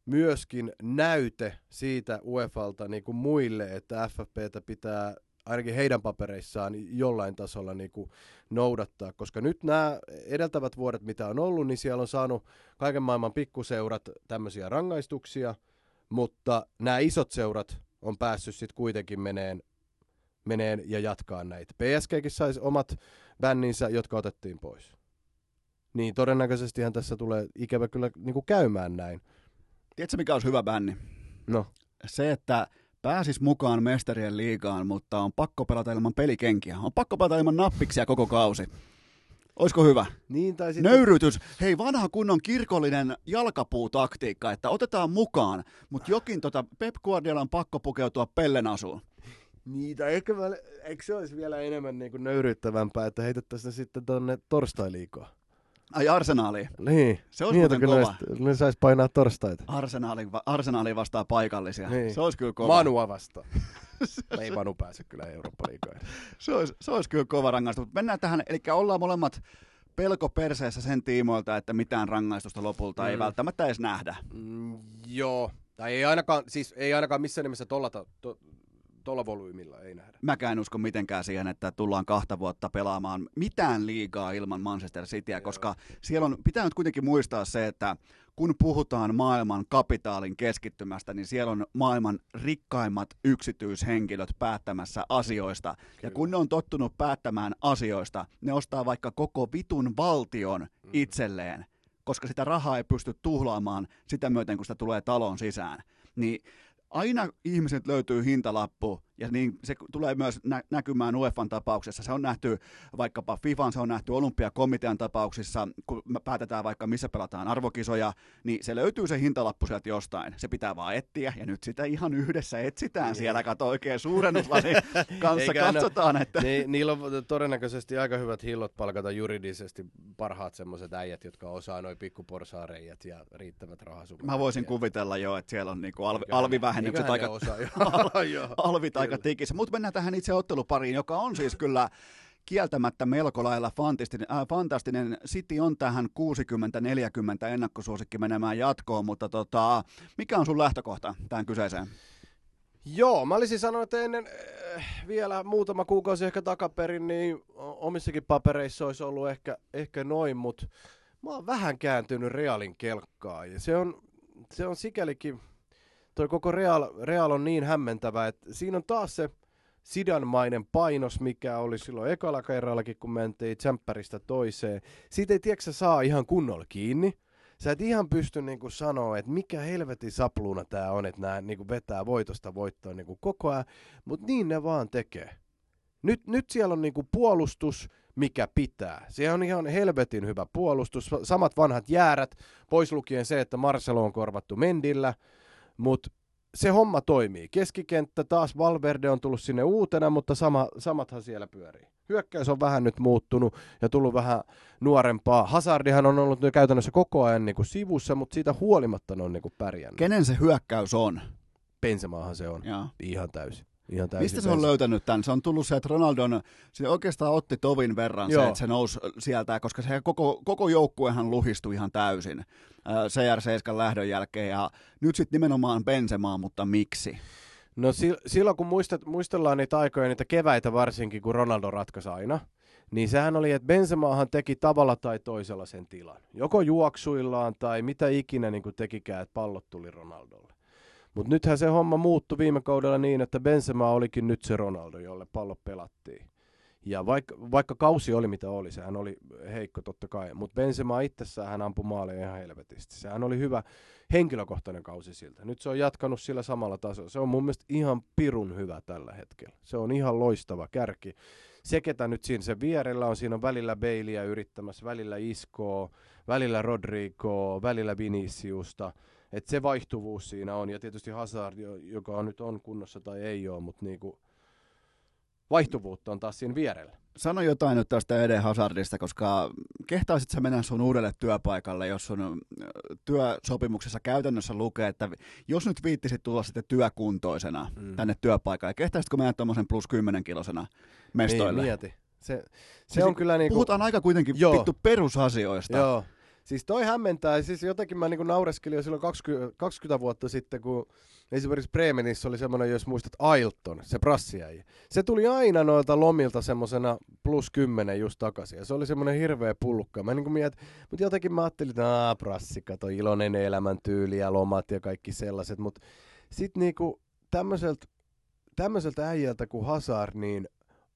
myöskin näyte siitä UEFalta niin kuin muille, että FFPtä pitää ainakin heidän papereissaan jollain tasolla niin kuin noudattaa, koska nyt nämä edeltävät vuodet, mitä on ollut, niin siellä on saanut kaiken maailman pikkuseurat tämmöisiä rangaistuksia, mutta nämä isot seurat on päässyt sitten kuitenkin meneen, meneen ja jatkaa näitä. PSGkin saisi omat bänninsä, jotka otettiin pois. niin todennäköisestihän tässä tulee ikävä kyllä niin kuin käymään näin. Tiedätkö, mikä olisi hyvä bänni? No, Se, että pääsis mukaan mestarien liigaan, mutta on pakko pelata ilman pelikenkiä. On pakko pelata ilman nappiksia koko kausi. Olisiko hyvä? niin tai sitten... Nöyrytys. Hei, vanha kunnon kirkollinen jalkapuutaktiikka, että otetaan mukaan, mutta jokin tota Pep Guardiola on pakko pukeutua pellenasuun. Niitä, eikö, mä, eikö se olisi vielä enemmän niin kuin nöyryyttävämpää, että heitettäisiin sitten tonne torstai-liigaan? Ai arsenaaliin. Niin. Se olisi kun kova. Ne, ne sais painaa torstaita. Arsenaali, arsenaali vastaa paikallisia. Niin. Se olisi kyllä kova. Manua vastaan. (laughs) Ei Manu pääse kyllä Eurooppa-liigaan. Se olisi, se olisi kyllä kova rangaistus. Mennään tähän, eli ollaan molemmat pelko perseessä sen tiimoilta, että mitään rangaistusta lopulta mm. ei välttämättä edes nähdä. Mm, joo. Tai ei ainakaan, siis ei ainakaan missään nimessä tolla, ta- to, tolla volyymilla ei nähdä. Mäkään en usko mitenkään siihen, että tullaan kahta vuotta pelaamaan mitään liigaa ilman Manchester Cityä, Joo. koska siellä on, pitää nyt kuitenkin muistaa se, että kun puhutaan maailman kapitaalin keskittymästä, niin siellä on maailman rikkaimmat yksityishenkilöt päättämässä asioista. Ja Kyllä. kun ne on tottunut päättämään asioista, ne ostaa vaikka koko vitun valtion Mm. itselleen, koska sitä rahaa ei pysty tuhlaamaan sitä myöten, kun sitä tulee talon sisään. Niin aina ihmiset löytyy hintalappu, ja niin se tulee myös nä- näkymään UEFan tapauksessa. Se on nähty vaikkapa FIFAn, se on nähty olympiakomitean tapauksissa, kun päätetään vaikka missä pelataan arvokisoja, niin se löytyy se hintalappu sieltä jostain. Se pitää vaan etsiä, ja nyt sitä ihan yhdessä etsitään Niin. siellä, kato oikein suurennuslasin (laughs) kanssa Eikä katsotaan, että Ni, niillä on todennäköisesti aika hyvät hillot palkata juridisesti parhaat semmoiset äijät, jotka osaa noin pikkuporsaareijat ja riittävät rahasummat. mä voisin Ja- kuvitella jo, että siellä on niinku alvi, alvivähennykset aika osaa jo. (laughs) Joo. (laughs) alvit aika Kyllä. tikissä. Mutta mennään tähän itse ottelupariin, joka on siis kyllä kieltämättä melko lailla fantastinen. Äh, fantastinen. City on tähän 60-40 ennakkosuosikki menemään jatkoon, mutta tota, mikä on sun lähtökohta tähän kyseiseen? Joo, mä olisin sanonut, että ennen äh, vielä muutama kuukausi ehkä takaperin, niin omissakin papereissa olisi ollut ehkä, ehkä noin, mutta mä oon vähän kääntynyt Realin kelkkaan. Ja se on, se on sikälikin, toi koko Real, Real on niin hämmentävä, että siinä on taas se sidanmainen painos, mikä oli silloin ekalla kerrallakin, kun mentiin tsemppäristä toiseen. Siitä ei tiedätkö, saa ihan kunnolla kiinni. Sä et ihan pysty niinku sanoa, että mikä helvetin sapluuna tää on, että nämä niinku vetää voitosta voittoon niinku koko ajan, mutta niin ne vaan tekee. Nyt, nyt siellä on niinku puolustus, mikä pitää. Se on ihan helvetin hyvä puolustus. Samat vanhat jäärät, pois lukien se, että Marcelo on korvattu Mendillä, mutta se homma toimii. Keskikenttä taas Valverde on tullut sinne uutena, mutta sama, samathan siellä pyörii. Hyökkäys on vähän nyt muuttunut ja tullut vähän nuorempaa. Hazardihan on ollut nyt käytännössä koko ajan niin kuin sivussa, mutta siitä huolimatta ne on niin kuin pärjännyt. Kenen se hyökkäys on? Pensemaahan se on. Joo. Ihan täysin. Ihan täysin Mistä se on löytänyt tämän? Se on tullut se, että Ronaldon, se oikeastaan otti tovin verran se, Joo. että se nousi sieltä, koska se koko, koko joukkuehan luhistui ihan täysin äh, CR7 lähdön jälkeen, ja nyt sitten nimenomaan Benzemaa, mutta miksi? No si- silloin kun muistat, muistellaan niitä aikoja, niitä keväitä varsinkin, kun Ronaldo ratkaisi aina, niin sehän oli, että Benzemaahan teki tavalla tai toisella sen tilan. Joko juoksuillaan tai mitä ikinä niin kuin tekikään, että pallot tuli Ronaldolle. Mutta nythän se homma muuttui viime kaudella niin, että Benzema olikin nyt se Ronaldo, jolle pallo pelattiin. Ja vaikka, vaikka kausi oli mitä oli, sehän oli heikko totta kai, mutta Benzema itsessään hän ampui maaleja ihan helvetisti. Sehän oli hyvä henkilökohtainen kausi siltä. Nyt se on jatkanut sillä samalla tasolla. Se on mun mielestä ihan pirun hyvä tällä hetkellä. Se on ihan loistava kärki. Se, ketä nyt siinä sen vierellä on, siinä on välillä Baileya yrittämässä, välillä Iskoa, välillä Rodrigoa, välillä Viniciusta. Et se vaihtuvuus siinä on. Ja tietysti Hazard, jo- joka on nyt on kunnossa tai ei ole, mutta niinku vaihtuvuutta on taas siinä vierellä. Sano jotain nyt tästä Eden Hazardista, koska kehtaisit sä mennä sun uudelle työpaikalle, jos sun työsopimuksessa käytännössä lukee, että jos nyt viittisit tulla sitten työkuntoisena Mm. tänne työpaikalle, kehtaisitko mennä tuommoisen plus 10 kilosena mestoille? Niin, mieti. Se, se Siis on kyllä niinku... Puhutaan aika kuitenkin Joo. vittu perusasioista. Joo. Siis toi hämmentää, siis jotenkin mä niinku naureskelin jo silloin 20, 20 vuotta sitten, kun esimerkiksi Bremenissä oli semmoinen, jos muistat, Ailton, se prassiäijä. Se tuli aina noilta lomilta semmosena plus 10 just takaisin, ja se oli semmoinen hirveä pullukka. Mä niinku mietin, mutta jotenkin mä ajattelin, että aah, prassi, kato, iloinen elämäntyyli ja lomat ja kaikki sellaiset, mutta sit niinku tämmöiseltä tämmöiseltä äijältä kuin Hazard, niin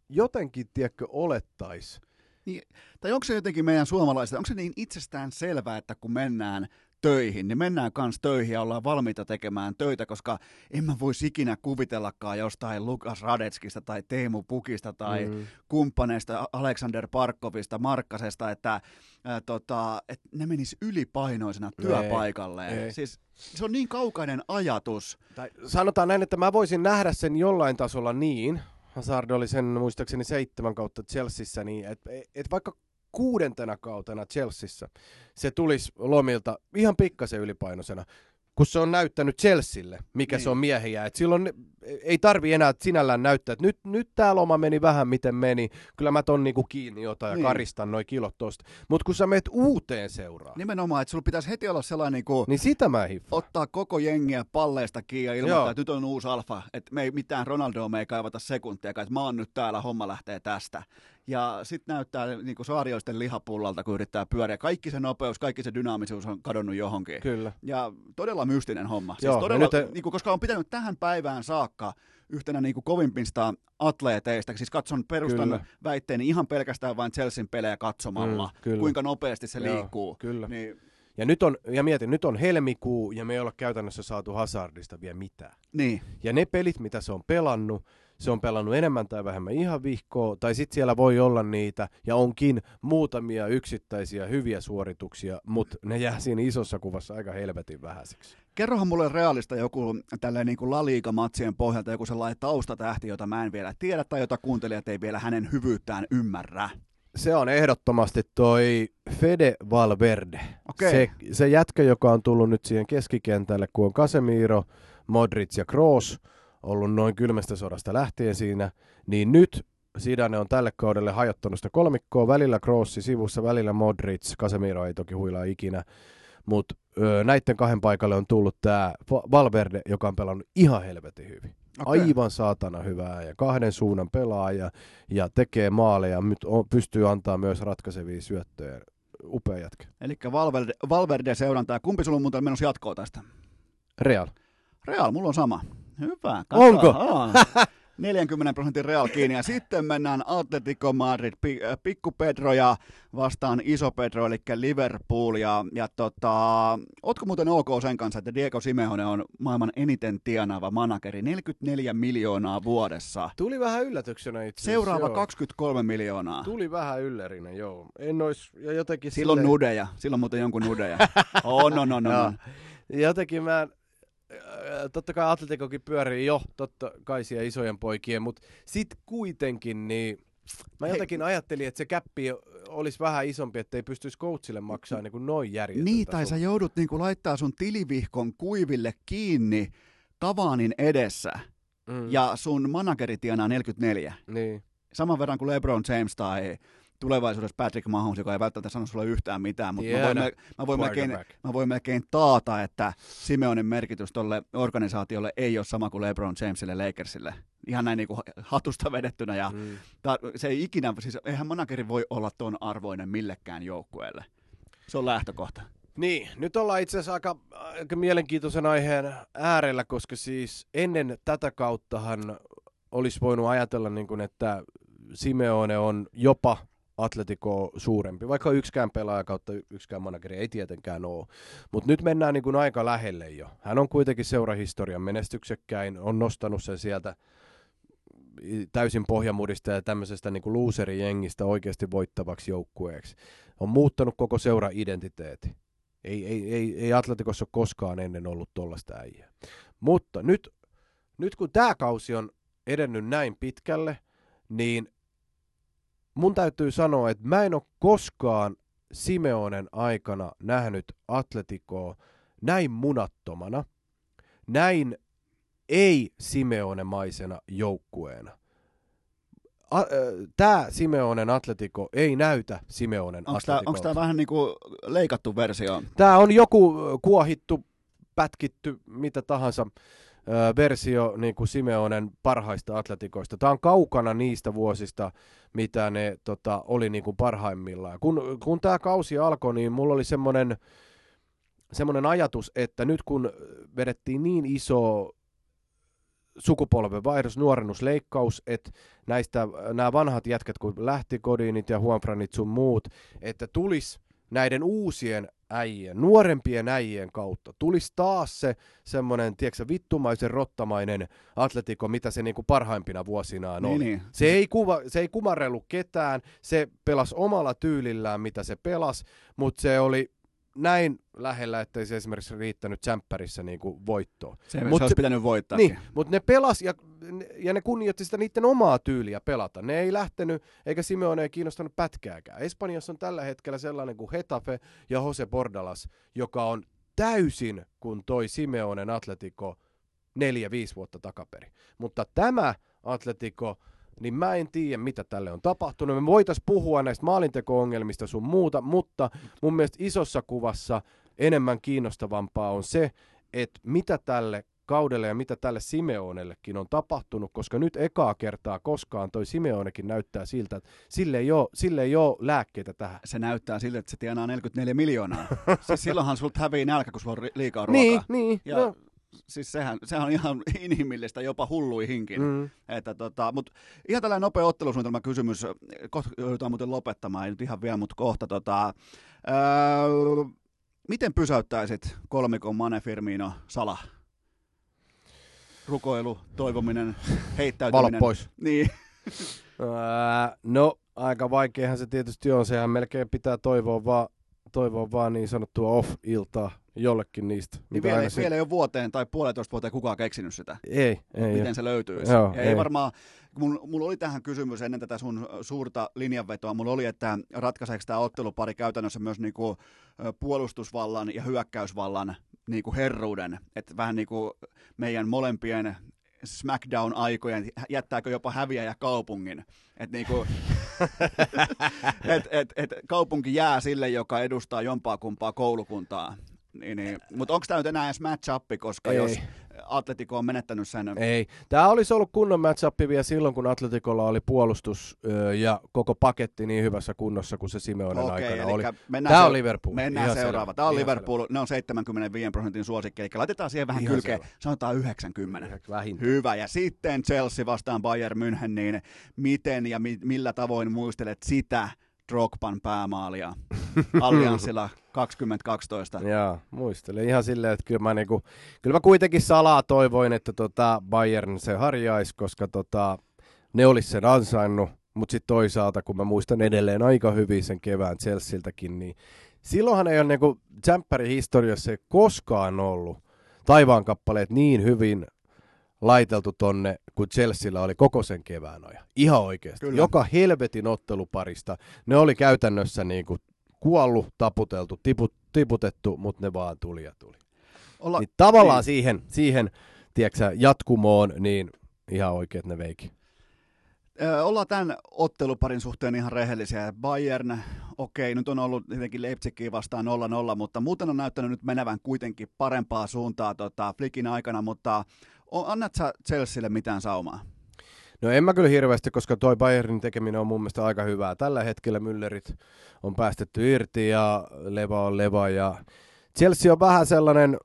jotenkin, tiedätkö, olettais, Niin, tai onko se jotenkin meidän suomalaiset, onko se niin itsestään selvää, että kun mennään töihin, niin mennään kanssa töihin ja ollaan valmiita tekemään töitä, koska en mä voisi ikinä kuvitellakaan jostain Lukas Radetskista tai Teemu Pukista tai mm. kumppaneista Alexander Parkovista, Markkasesta, että ää, tota, et ne menis ylipainoisena työpaikalleen. Ei, ei. Siis se on niin kaukainen ajatus. Tai sanotaan näin, että mä voisin nähdä sen jollain tasolla niin, Hazard oli sen muistaakseni seitsemän kautta Chelseassa, niin että et vaikka kuudentena kautena Chelseassa se tulisi lomilta ihan pikkasen ylipainoisena, kun se on näyttänyt Chelsealle, mikä niin. se on miehiä. Et silloin ei tarvi enää sinällään näyttää, että nyt, nyt tämä loma meni vähän miten meni, kyllä mä ton niinku kiinni ja niin. karistan noin kilot tosta. Mutta kun sä meet uuteen seuraan. Nimenomaan, että sulla pitäisi heti olla sellainen niinku, niin sitä mä ottaa koko jengiä palleista kiinni ja ilmoittaa, Joo. että nyt on uusi alfa, että me ei mitään Ronaldoa me ei kaivata sekuntia, että mä oon nyt täällä, homma lähtee tästä. Ja sitten näyttää niin kuin saarioisten lihapullalta, kun yrittää pyöriä. Kaikki se nopeus, kaikki se dynaamisuus on kadonnut johonkin. Kyllä. Ja todella mystinen homma. Siis Joo, todella, nyt... niin kuin, koska on pitänyt tähän päivään saakka yhtenä niin kuin kovimpista atleeteista. Siis katson perustan kyllä. väitteeni ihan pelkästään vain Chelsean pelejä katsomalla, mm, kuinka nopeasti se Joo, liikkuu. Kyllä. Niin, ja nyt on, ja mietin, nyt on helmikuu ja me ei olla käytännössä saatu Hazardista vielä mitään. Niin. Ja ne pelit, mitä se on pelannut, se on pelannut enemmän tai vähemmän ihan vihkoa, tai sitten siellä voi olla niitä, ja onkin muutamia yksittäisiä hyviä suorituksia, mutta ne jää siinä isossa kuvassa aika helvetin vähäiseksi. Kerrohan mulle realista joku tälleen niin kuin La Liga-matsien pohjalta joku sellainen taustatähti, jota mä en vielä tiedä, tai jota kuuntelijat ei vielä hänen hyvyyttään ymmärrä se on ehdottomasti toi Fede Valverde. Okay. Se, se jätkä, joka on tullut nyt siihen keskikentälle, kun on Casemiro, Modric ja Kroos ollut noin kylmästä sodasta lähtien siinä, niin nyt Sidane on tälle kaudelle hajottanut sitä kolmikkoa, välillä Krossi sivussa, välillä Modric, Casemiro ei toki huilaa ikinä, mutta näiden kahden paikalle on tullut tämä Valverde, joka on pelannut ihan helvetin hyvin. Okay. Aivan saatana hyvää ja kahden suunnan pelaaja ja tekee maaleja, nyt on, pystyy antaa myös ratkaisevia syöttöjä. Upea jätkä. Eli Valverde, Valverde seurantaa. Kumpi sulla on muuten menossa jatkoa tästä? Real. Real, mulla on sama. Hyvä. Katso. Onko? (laughs) 40 prosentin Real kiinni. Ja sitten mennään Atletico Madrid, äh, Pikku Pedro ja vastaan Iso Pedro, eli Liverpool. Ja, ja tota, ootko muuten ok sen kanssa, että Diego Simeone on maailman eniten tienaava manageri, 44 miljoonaa vuodessa. Tuli vähän yllätyksenä itse Seuraava joo. 23 miljoonaa. Tuli vähän yllerinen, joo. En ois, ja jotenkin Silloin silleen... nudeja, silloin muuten jonkun nudeja. oh, no, no, no, no. Jotenkin mä totta kai Atletikokin pyörii jo, totta kai siellä isojen poikien, mutta sit kuitenkin niin Mä jotenkin Hei. ajattelin, että se käppi olisi vähän isompi, ettei pystyisi coachille maksaa niin kuin noin järjetöntä. Niin, tai sä joudut niin kuin laittaa sun tilivihkon kuiville kiinni Kavaanin edessä, mm. ja sun manageri tienaa 44. Niin. Saman verran kuin LeBron James tai tulevaisuudessa Patrick Mahomes, joka ei välttämättä sano sulle yhtään mitään, mutta mä voin, mä, voin melkein, mä voin melkein taata, että Simeonin merkitys tuolle organisaatiolle ei ole sama kuin LeBron Jamesille Lakersille. Ihan näin niin kuin hatusta vedettynä. Ja mm. ta, se ei ikinä, siis eihän manageri voi olla ton arvoinen millekään joukkueelle. Se on lähtökohta. Niin, nyt ollaan itse asiassa aika, aika mielenkiintoisen aiheen äärellä, koska siis ennen tätä kauttahan olisi voinut ajatella, niin kuin, että Simeone on jopa Atletico suurempi, vaikka yksikään pelaaja kautta yksikään manageri ei tietenkään ole. Mutta nyt mennään niin kuin aika lähelle jo. Hän on kuitenkin seurahistorian menestyksekkäin, on nostanut sen sieltä täysin pohjamudista ja tämmöisestä niin looseri-jengistä oikeasti voittavaksi joukkueeksi. On muuttanut koko seura-identiteetti. Ei, ei, ei, ei Atletikossa ole koskaan ennen ollut tuollaista äijää. Mutta nyt, nyt kun tämä kausi on edennyt näin pitkälle, niin mun täytyy sanoa, että mä en ole koskaan Simeonen aikana nähnyt Atletikoa näin munattomana, näin ei Simeone-maisena joukkueena. Tämä Simeonen Atletico ei näytä Simeonen Atletico. Onko tämä vähän niin kuin leikattu versio? Tämä on joku kuohittu, pätkitty, mitä tahansa versio niin kuin Simeonen parhaista atletikoista. Tämä on kaukana niistä vuosista, mitä ne tota, oli niin kuin parhaimmillaan. Kun, kun tämä kausi alkoi, niin mulla oli semmoinen semmoinen ajatus, että nyt kun vedettiin niin iso sukupolven vaihdos, nuorennusleikkaus, että näistä nämä vanhat jätkät, kun lähti Kodinit ja Huanfranit sun muut, että tulisi näiden uusien äijien, nuorempien äijien kautta tulisi taas se semmoinen, tiedätkö, vittumaisen rottamainen atletiko, mitä se niinku parhaimpina vuosinaan Niin, oli. niin. Se, ei kuva, se ei kumarrellut ketään, se pelasi omalla tyylillään, mitä se pelasi, mutta se oli näin lähellä, ettei se esimerkiksi riittänyt tsemppärissä niinku voittoon. Se, Mut se olisi pitänyt voittaa. Niin, mutta ne pelas ja, ja ne kunnioitti sitä niiden omaa tyyliä pelata. Ne ei lähtenyt, eikä Simeone ei kiinnostanut pätkääkään. Espanjassa on tällä hetkellä sellainen kuin Hetafe ja Jose Bordalas, joka on täysin kuin toi Simeonen Atletico neljä, viisi vuotta takaperi. Mutta tämä Atletico, niin mä en tiedä, mitä tälle on tapahtunut. Me voitais puhua näistä maalinteko-ongelmista sun muuta, mutta mun mielestä isossa kuvassa enemmän kiinnostavampaa on se, että mitä tälle kaudelle ja mitä tälle Simeonellekin on tapahtunut, koska nyt ekaa kertaa koskaan toi Simeonekin näyttää siltä, että sille ei ole, sille ei ole lääkkeitä tähän. Se näyttää siltä, että se tienaa 44 miljoonaa. (laughs) siis silloinhan sulta hävii nälkä, kun sulla on liikaa ruokaa. Niin, niin. Ja no, siis sehän, sehän on ihan (laughs) inhimillistä, jopa hulluihinkin. mm. Että tota, mut ihan tällainen nopea ottelusuunnitelma kysymys, kohta joudutaan muuten lopettamaan, ei nyt ihan vielä, mutta kohta tota, öö, miten pysäyttäisit kolmikon Mane Firmino Sala? Rukoilu, toivominen, (sighs) heittäytyminen. Valot pois. Niin, Ää, (laughs) no, aika vaikeahan se tietysti on. Sehän melkein pitää toivoa vaan, toivoa vaan niin sanottua off-iltaa jollekin niistä. niin vielä, aina se- vielä ei ole vuoteen tai puolentoista vuoteen kukaan keksinyt sitä. Ei, ei. miten ei. se löytyisi. Joo, ei, ei. varmaan, mun, mulla oli tähän kysymys ennen tätä sun suurta linjanvetoa, mulla oli, että ratkaiseeko tämä ottelupari käytännössä myös niinku puolustusvallan ja hyökkäysvallan niinku herruuden, että vähän niin kuin meidän molempien Smackdown-aikojen, jättääkö jopa häviäjä kaupungin. Että niinku, (laughs) et, et, et kaupunki jää sille, joka edustaa jompaa kumpaa koulukuntaa. Niin, niin. Mutta onko tämä nyt enää edes match koska Ei. jos Atletico on menettänyt sen Ei. Tämä olisi ollut kunnon match vielä silloin, kun Atletikolla oli puolustus ja koko paketti niin hyvässä kunnossa kuin se Simeonen Okei, aikana eli oli. Tämä se- on Liverpool. Mennään Ihan seuraava. selvä. Tämä on Ihan Liverpool, ne on 75 prosentin suosikki, eli laitetaan siihen vähän Ihan kylkeen, selvä. sanotaan 90. selvä. Vähintään. Hyvä, ja sitten Chelsea vastaan Bayern München, niin miten ja mi- millä tavoin muistelet sitä Drogban päämaalia Allianssilla 2012? Joo, muistelen ihan silleen, että kyllä mä, niinku, kyllä mä kuitenkin salaa toivoin, että tota Bayern se harjaisi, koska tota, ne olisi sen ansainnut, mutta sitten toisaalta, kun mä muistan edelleen aika hyvin sen kevään Chelsealtäkin, niin silloinhan ei ole niinku Jämppärin historiassa ei koskaan ollut taivaan kappaleet niin hyvin laiteltu tonne, kun Chelsealla oli koko sen kevään ajan. Ihan oikeasti. Kyllä. Joka helvetin otteluparista. Ne oli käytännössä niinku kuollut, taputeltu, tiput, tiputettu, mutta ne vaan tuli ja tuli. Olla, Niin tavallaan niin. siihen, siihen tiedätkö, jatkumoon, niin ihan oikeet ne veikin. Ollaan tämän otteluparin suhteen ihan rehellisiä. Bayern, okei, nyt on ollut tietenkin Leipzigia vastaan 0-0, mutta muuten on näyttänyt nyt menevän kuitenkin parempaa suuntaa tota, Flickin aikana, mutta annat sä Chelsealle mitään saumaa? No en mä kyllä hirveästi, koska toi Bayernin tekeminen on mun mielestä aika hyvää. Tällä hetkellä Müllerit on päästetty irti ja Leva on Leva ja Chelsea on vähän sellainen,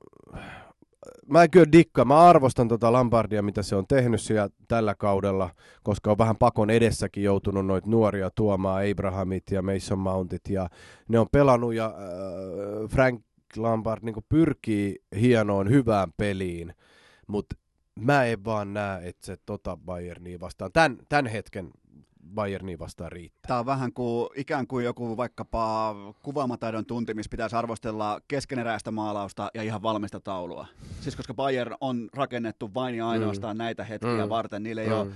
mä en kyllä dikka, mä arvostan tota Lampardia, mitä se on tehnyt siellä tällä kaudella, koska on vähän pakon edessäkin joutunut noita nuoria tuomaan, Abrahamit ja Mason Mountit ja ne on pelannut ja äh, Frank Lampard niin pyrkii hienoon hyvään peliin, mutta mä en vaan näe, että se tota Bayernia vastaan, tämän, tämän hetken Bayernia vastaan riittää. Tämä on vähän kuin ikään kuin joku vaikkapa kuvaamataidon tunti, missä pitäisi arvostella keskeneräistä maalausta ja ihan valmista taulua. Siis koska Bayern on rakennettu vain ja ainoastaan mm. näitä hetkiä Mm. varten. Niillä ei Mm. ole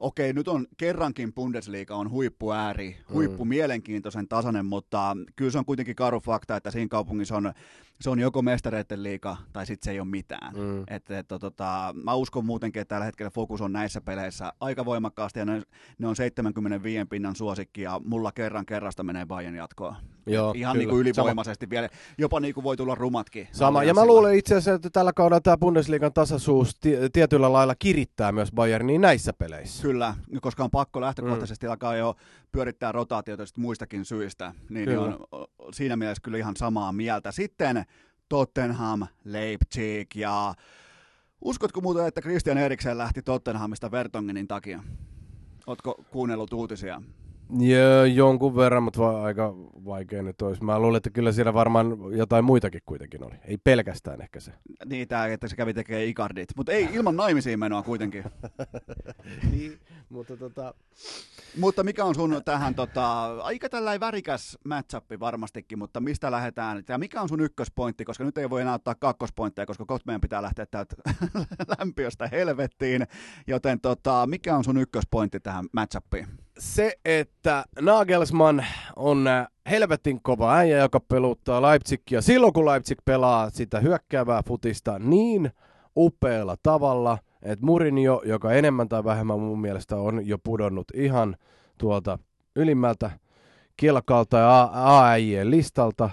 okei, nyt on kerrankin Bundesliga on huippuääri, huippu mielenkiintoisen tasainen, mutta kyllä se on kuitenkin karu fakta, että siinä kaupungissa on, se on joko mestareiden liiga tai sitten se ei ole mitään. Mm. Et, et, tota, mä uskon muutenkin, että tällä hetkellä fokus on näissä peleissä aika voimakkaasti ja ne, ne on 75 pinnan suosikki ja mulla kerran kerrasta menee Bayern jatkoon. Joo, Ihan kyllä. niin kuin ylivoimaisesti vielä, jopa niin kuin voi tulla rumatkin. Sama, ja mä luulen itse asiassa, että tällä kaudella tämä Bundesliigan tasaisuus ti- tietyllä lailla kirittää myös Bayernia näissä peleissä. Kyllä, koska on pakko lähtökohtaisesti Mm. alkaa jo pyörittää rotaatiota sit muistakin syistä, niin Kyllä. on siinä mielessä kyllä ihan samaa mieltä. Sitten Tottenham, Leipzig ja Uskotko muuten, että Christian Eriksen lähti Tottenhamista Vertongenin takia? Ootko kuunnellut uutisia? Joo, jonkun verran, mutta va- aika vaikea nyt olisi. Mä luulen, että kyllä siellä varmaan jotain muitakin kuitenkin oli. Ei pelkästään ehkä se. Niin, tää, että se kävi tekemään ikardit. Mutta ei ilman naimisiin menoa kuitenkin. (laughs) niin, mutta tota... Mutta mikä on sun tähän tota, aika tällainen värikäs matchappi varmastikin, mutta mistä lähdetään? Ja mikä on sun ykköspointti, koska nyt ei voi enää ottaa kakkospointteja, koska kohta meidän pitää lähteä täältä (laughs) lämpiöstä helvettiin. Joten tota, mikä on sun ykköspointti tähän matchappiin? Se, että Nagelsmann on äh, helvetin kova äijä, joka peluttaa Leipzigia silloin, kun Leipzig pelaa sitä hyökkäävää futista niin upealla tavalla, että Mourinho, joka enemmän tai vähemmän mun mielestä on jo pudonnut ihan tuolta ylimmältä kilkalta ja AIjen listalta,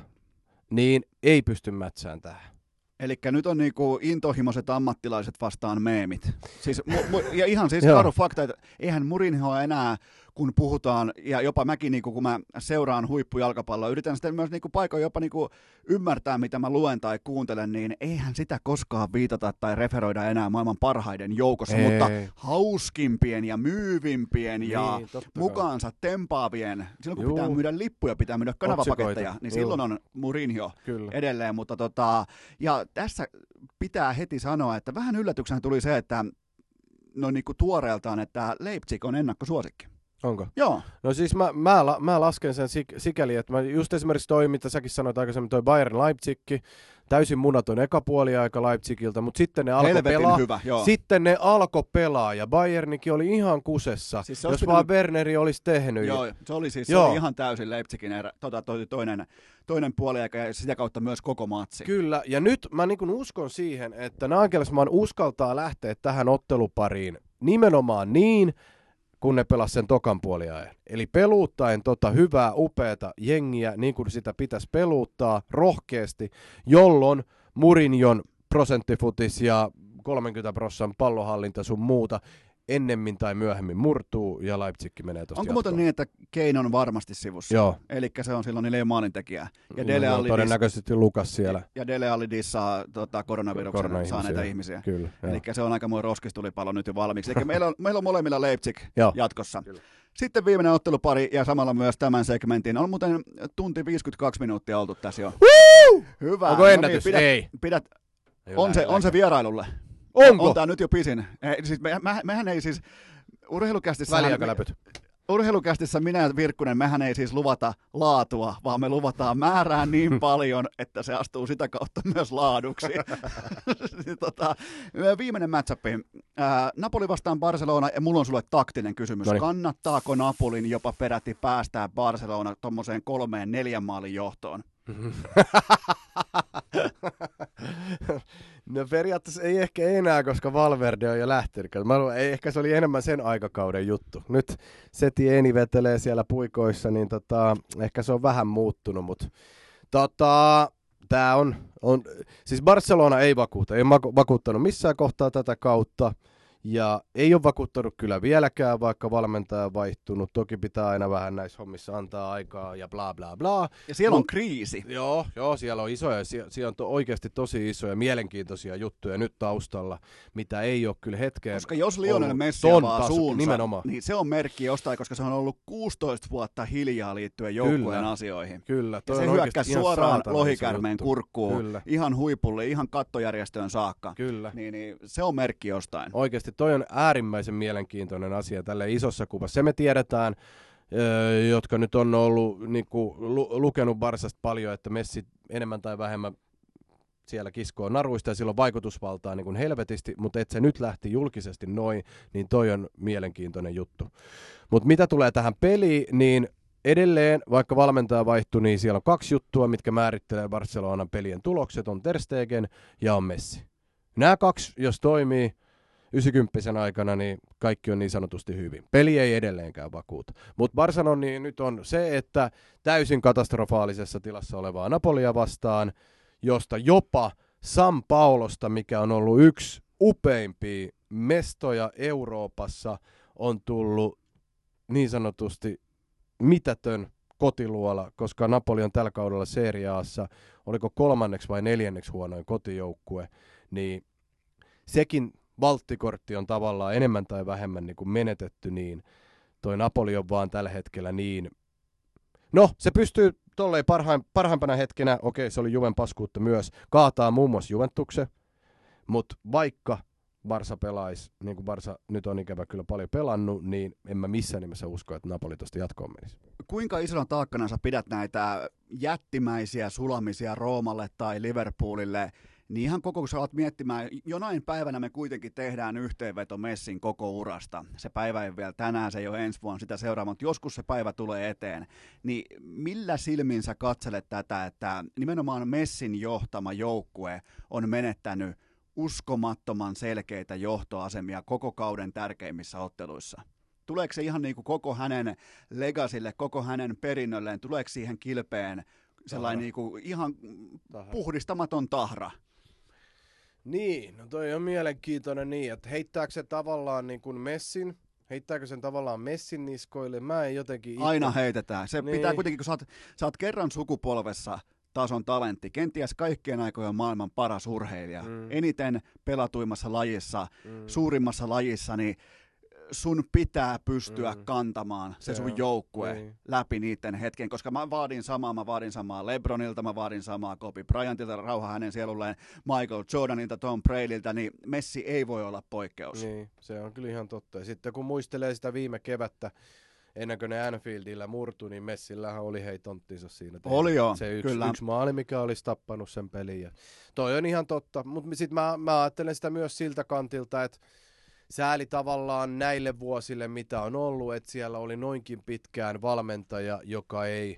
niin ei pysty mätsään tähän. Eli nyt on niinku intohimoiset ammattilaiset vastaan meemit. Siis, mu- mu- ja ihan siis karu fakta, että eihän Murinho enää, kun puhutaan, ja jopa mäkin, niinku, kun mä seuraan huippujalkapalloa, yritän sitten myös niinku, paikoin jopa niinku, ymmärtää, mitä mä luen tai kuuntelen, niin eihän sitä koskaan viitata tai referoida enää maailman parhaiden joukossa, Ei. mutta hauskimpien ja myyvimpien ja Niin, kai. mukaansa tempaavien, silloin kun Juu. pitää myydä lippuja, pitää myydä kanavapaketteja, niin Juu. silloin on Murinho Kyllä. edelleen, mutta tota, ja tässä pitää heti sanoa, että vähän yllätyksenä tuli se, että no niin kuin tuoreeltaan, että Leipzig on ennakkosuosikki. Onko? Joo, No siis mä, mä, mä lasken sen sik, sikäli, että mä just esimerkiksi toi, mitä säkin sanoit aikaisemmin, toi Bayern Leipzig, täysin munaton eka puoliaika Leipzigiltä, mutta sitten ne alkoi pelaa. hyvä, joo. Sitten ne alkoi pelaa ja Bayernikin oli ihan kusessa, Siis se jos pitänyt- vaan Werneri olisi tehnyt. Joo, se oli siis se Joo. oli ihan täysin Leipzigin erä, tota, toi, toinen, toinen puoliaika ja sitä kautta myös koko matsi. Kyllä, ja nyt mä niin uskon siihen, että Nagelsmann uskaltaa lähteä tähän ottelupariin nimenomaan niin, kun ne pelas sen tokan puoliajan. Eli peluuttaen tota hyvää, upeata jengiä, niin kuin sitä pitäisi peluuttaa rohkeasti, jolloin Murinjon prosenttifutis ja 30 prossan pallohallinta sun muuta ennemmin tai myöhemmin murtuu ja Leipzig menee tuosta Onko muuten niin, että Kein on varmasti sivussa? Joo. Eli se on silloin neljä maalintekijää. Ja Dele no, Alli todennäköisesti Lukas siellä. ja Dele Alli saa tota, koronaviruksen saaneita ihmisiä. Kyllä. joo. Eli se on aikamoinen roskistulipallo nyt jo valmiiksi. Eli meillä on, (laughs) meillä on molemmilla Leipzig Joo. jatkossa. Kyllä. Sitten viimeinen ottelupari ja samalla myös tämän segmentin. On muuten tunti 52 minuuttia oltu tässä jo. Hyvä. Onko No ennätys? pidät, Ei. Pidät, Ei on, se, on se vierailulle. Onko? On tämä nyt jo pisin. Ei, siis me, me, mehän ei siis urheilukästissä... Väliaikaläpyt. Urheilukästissä minä ja Virkkunen, mehän ei siis luvata laatua, vaan me luvataan määrää niin (laughs) paljon, että se astuu sitä kautta myös laaduksi. (laughs) tota, viimeinen matchup. Ää, Napoli vastaan Barcelona, ja mulla on sulle taktinen kysymys. Noniin. Kannattaako Napolin jopa peräti päästää Barcelona tuommoiseen kolmeen neljän maalin johtoon? (laughs) No periaatteessa ei ehkä enää, koska Valverde on jo lähtenyt. Mä luulen, ei, ehkä se oli enemmän sen aikakauden juttu. Nyt Seti Eni vetelee siellä puikoissa, niin tota, ehkä se on vähän muuttunut, mutta tota, tää on, on, siis Barcelona ei vakuuta, ei vakuuttanut missään kohtaa tätä kautta. Ja ei ole vakuuttanut kyllä vieläkään, vaikka valmentaja on vaihtunut. Toki pitää aina vähän näissä hommissa antaa aikaa ja bla bla bla. Ja siellä on Mut- kriisi. Joo, joo, siellä on isoja, siellä, siellä on to, oikeasti tosi isoja, mielenkiintoisia juttuja nyt taustalla, mitä ei ole kyllä hetkeen Koska jos Lionel Messi avaa suunsa, Nimenomaan. niin se on merkki jostain, koska se on ollut 16 vuotta hiljaa liittyen joukkueen asioihin. Kyllä, Ja toi se on hyökkäsi suoraan lohikärmeen kurkkuun, Kyllä. ihan huipulle, ihan kattojärjestöön saakka. Kyllä. Niin, niin se on merkki jostain. Oikeasti toi on äärimmäisen mielenkiintoinen asia tälle isossa kuvassa. Se me tiedetään, jotka nyt on ollut niinku, lu- lukenut Barsasta paljon, että Messi enemmän tai vähemmän siellä kiskoo naruista ja sillä on vaikutusvaltaa niin kuin helvetisti, mutta et se nyt lähti julkisesti noin, niin toi on mielenkiintoinen juttu. Mutta mitä tulee tähän peliin, niin edelleen, vaikka valmentaja vaihtui, niin siellä on kaksi juttua, mitkä määrittelee Barcelonan pelien tulokset, on Ter Stegen ja on Messi. Nämä kaksi, jos toimii 90 aikana, niin kaikki on niin sanotusti hyvin. Peli ei edelleenkään vakuuta. Mutta Barcelona niin nyt on se, että täysin katastrofaalisessa tilassa olevaa Napolia vastaan, josta jopa San Paulosta, mikä on ollut yksi upeimpia mestoja Euroopassa, on tullut niin sanotusti mitätön kotiluola, koska Napoli on tällä kaudella Serie A:ssa, oliko kolmanneksi vai neljänneksi huonoin kotijoukkue, niin sekin valttikortti on tavallaan enemmän tai vähemmän niin kuin menetetty, niin toi Napoli on vaan tällä hetkellä niin... No, se pystyy tolleen parhaim, parhaimpana hetkenä, okei se oli Juven paskuutta myös, kaataa muun muassa Juventuksen, mutta vaikka Barsa pelaisi, niin kuin Barsa nyt on ikävä kyllä paljon pelannut, niin en mä missään nimessä usko, että Napoli tuosta jatkoon menisi. Kuinka isona taakkana sä pidät näitä jättimäisiä sulamisia Roomalle tai Liverpoolille, niin ihan koko kun sä alat miettimään, jonain päivänä me kuitenkin tehdään yhteenveto Messin koko urasta. Se päivä ei vielä tänään, se ei ole ensi vuonna sitä seuraava, mutta joskus se päivä tulee eteen. Niin millä silmin sä katselet tätä, että nimenomaan Messin johtama joukkue on menettänyt uskomattoman selkeitä johtoasemia koko kauden tärkeimmissä otteluissa. Tuleeko se ihan niin kuin koko hänen legasille, koko hänen perinnölleen, tuleeko siihen kilpeen sellainen niin kuin ihan tahra. puhdistamaton tahra? Niin, no toi on mielenkiintoinen niin, että heittääkö se tavallaan niin kuin Messin, heittääkö sen tavallaan Messin niskoille, mä en jotenkin... Itse... Aina heitetään. Se niin. pitää kuitenkin, kun sä oot, sä oot kerran sukupolvessa tason talentti, kenties kaikkien aikojen maailman paras urheilija, mm. eniten pelatuimmassa lajissa, mm. suurimmassa lajissa, niin sun pitää pystyä mm. kantamaan se, se sun joukkue niin. läpi niiden hetken, koska mä vaadin samaa, mä vaadin samaa Lebronilta, mä vaadin samaa Kobe Bryantilta, rauha hänen sielulleen, Michael Jordanilta, Tom Bradyltä, niin Messi ei voi olla poikkeus. Niin, se on kyllä ihan totta. Ja sitten kun muistelee sitä viime kevättä, ennen kuin ne Anfieldillä murtui, niin Messillähän oli hei tonttinsa siinä. Oli joo, Se yksi, kyllä. yksi maali, mikä olisi tappanut sen pelin. Ja toi on ihan totta, mutta sitten mä, mä ajattelen sitä myös siltä kantilta, että sääli tavallaan näille vuosille, mitä on ollut, että siellä oli noinkin pitkään valmentaja, joka ei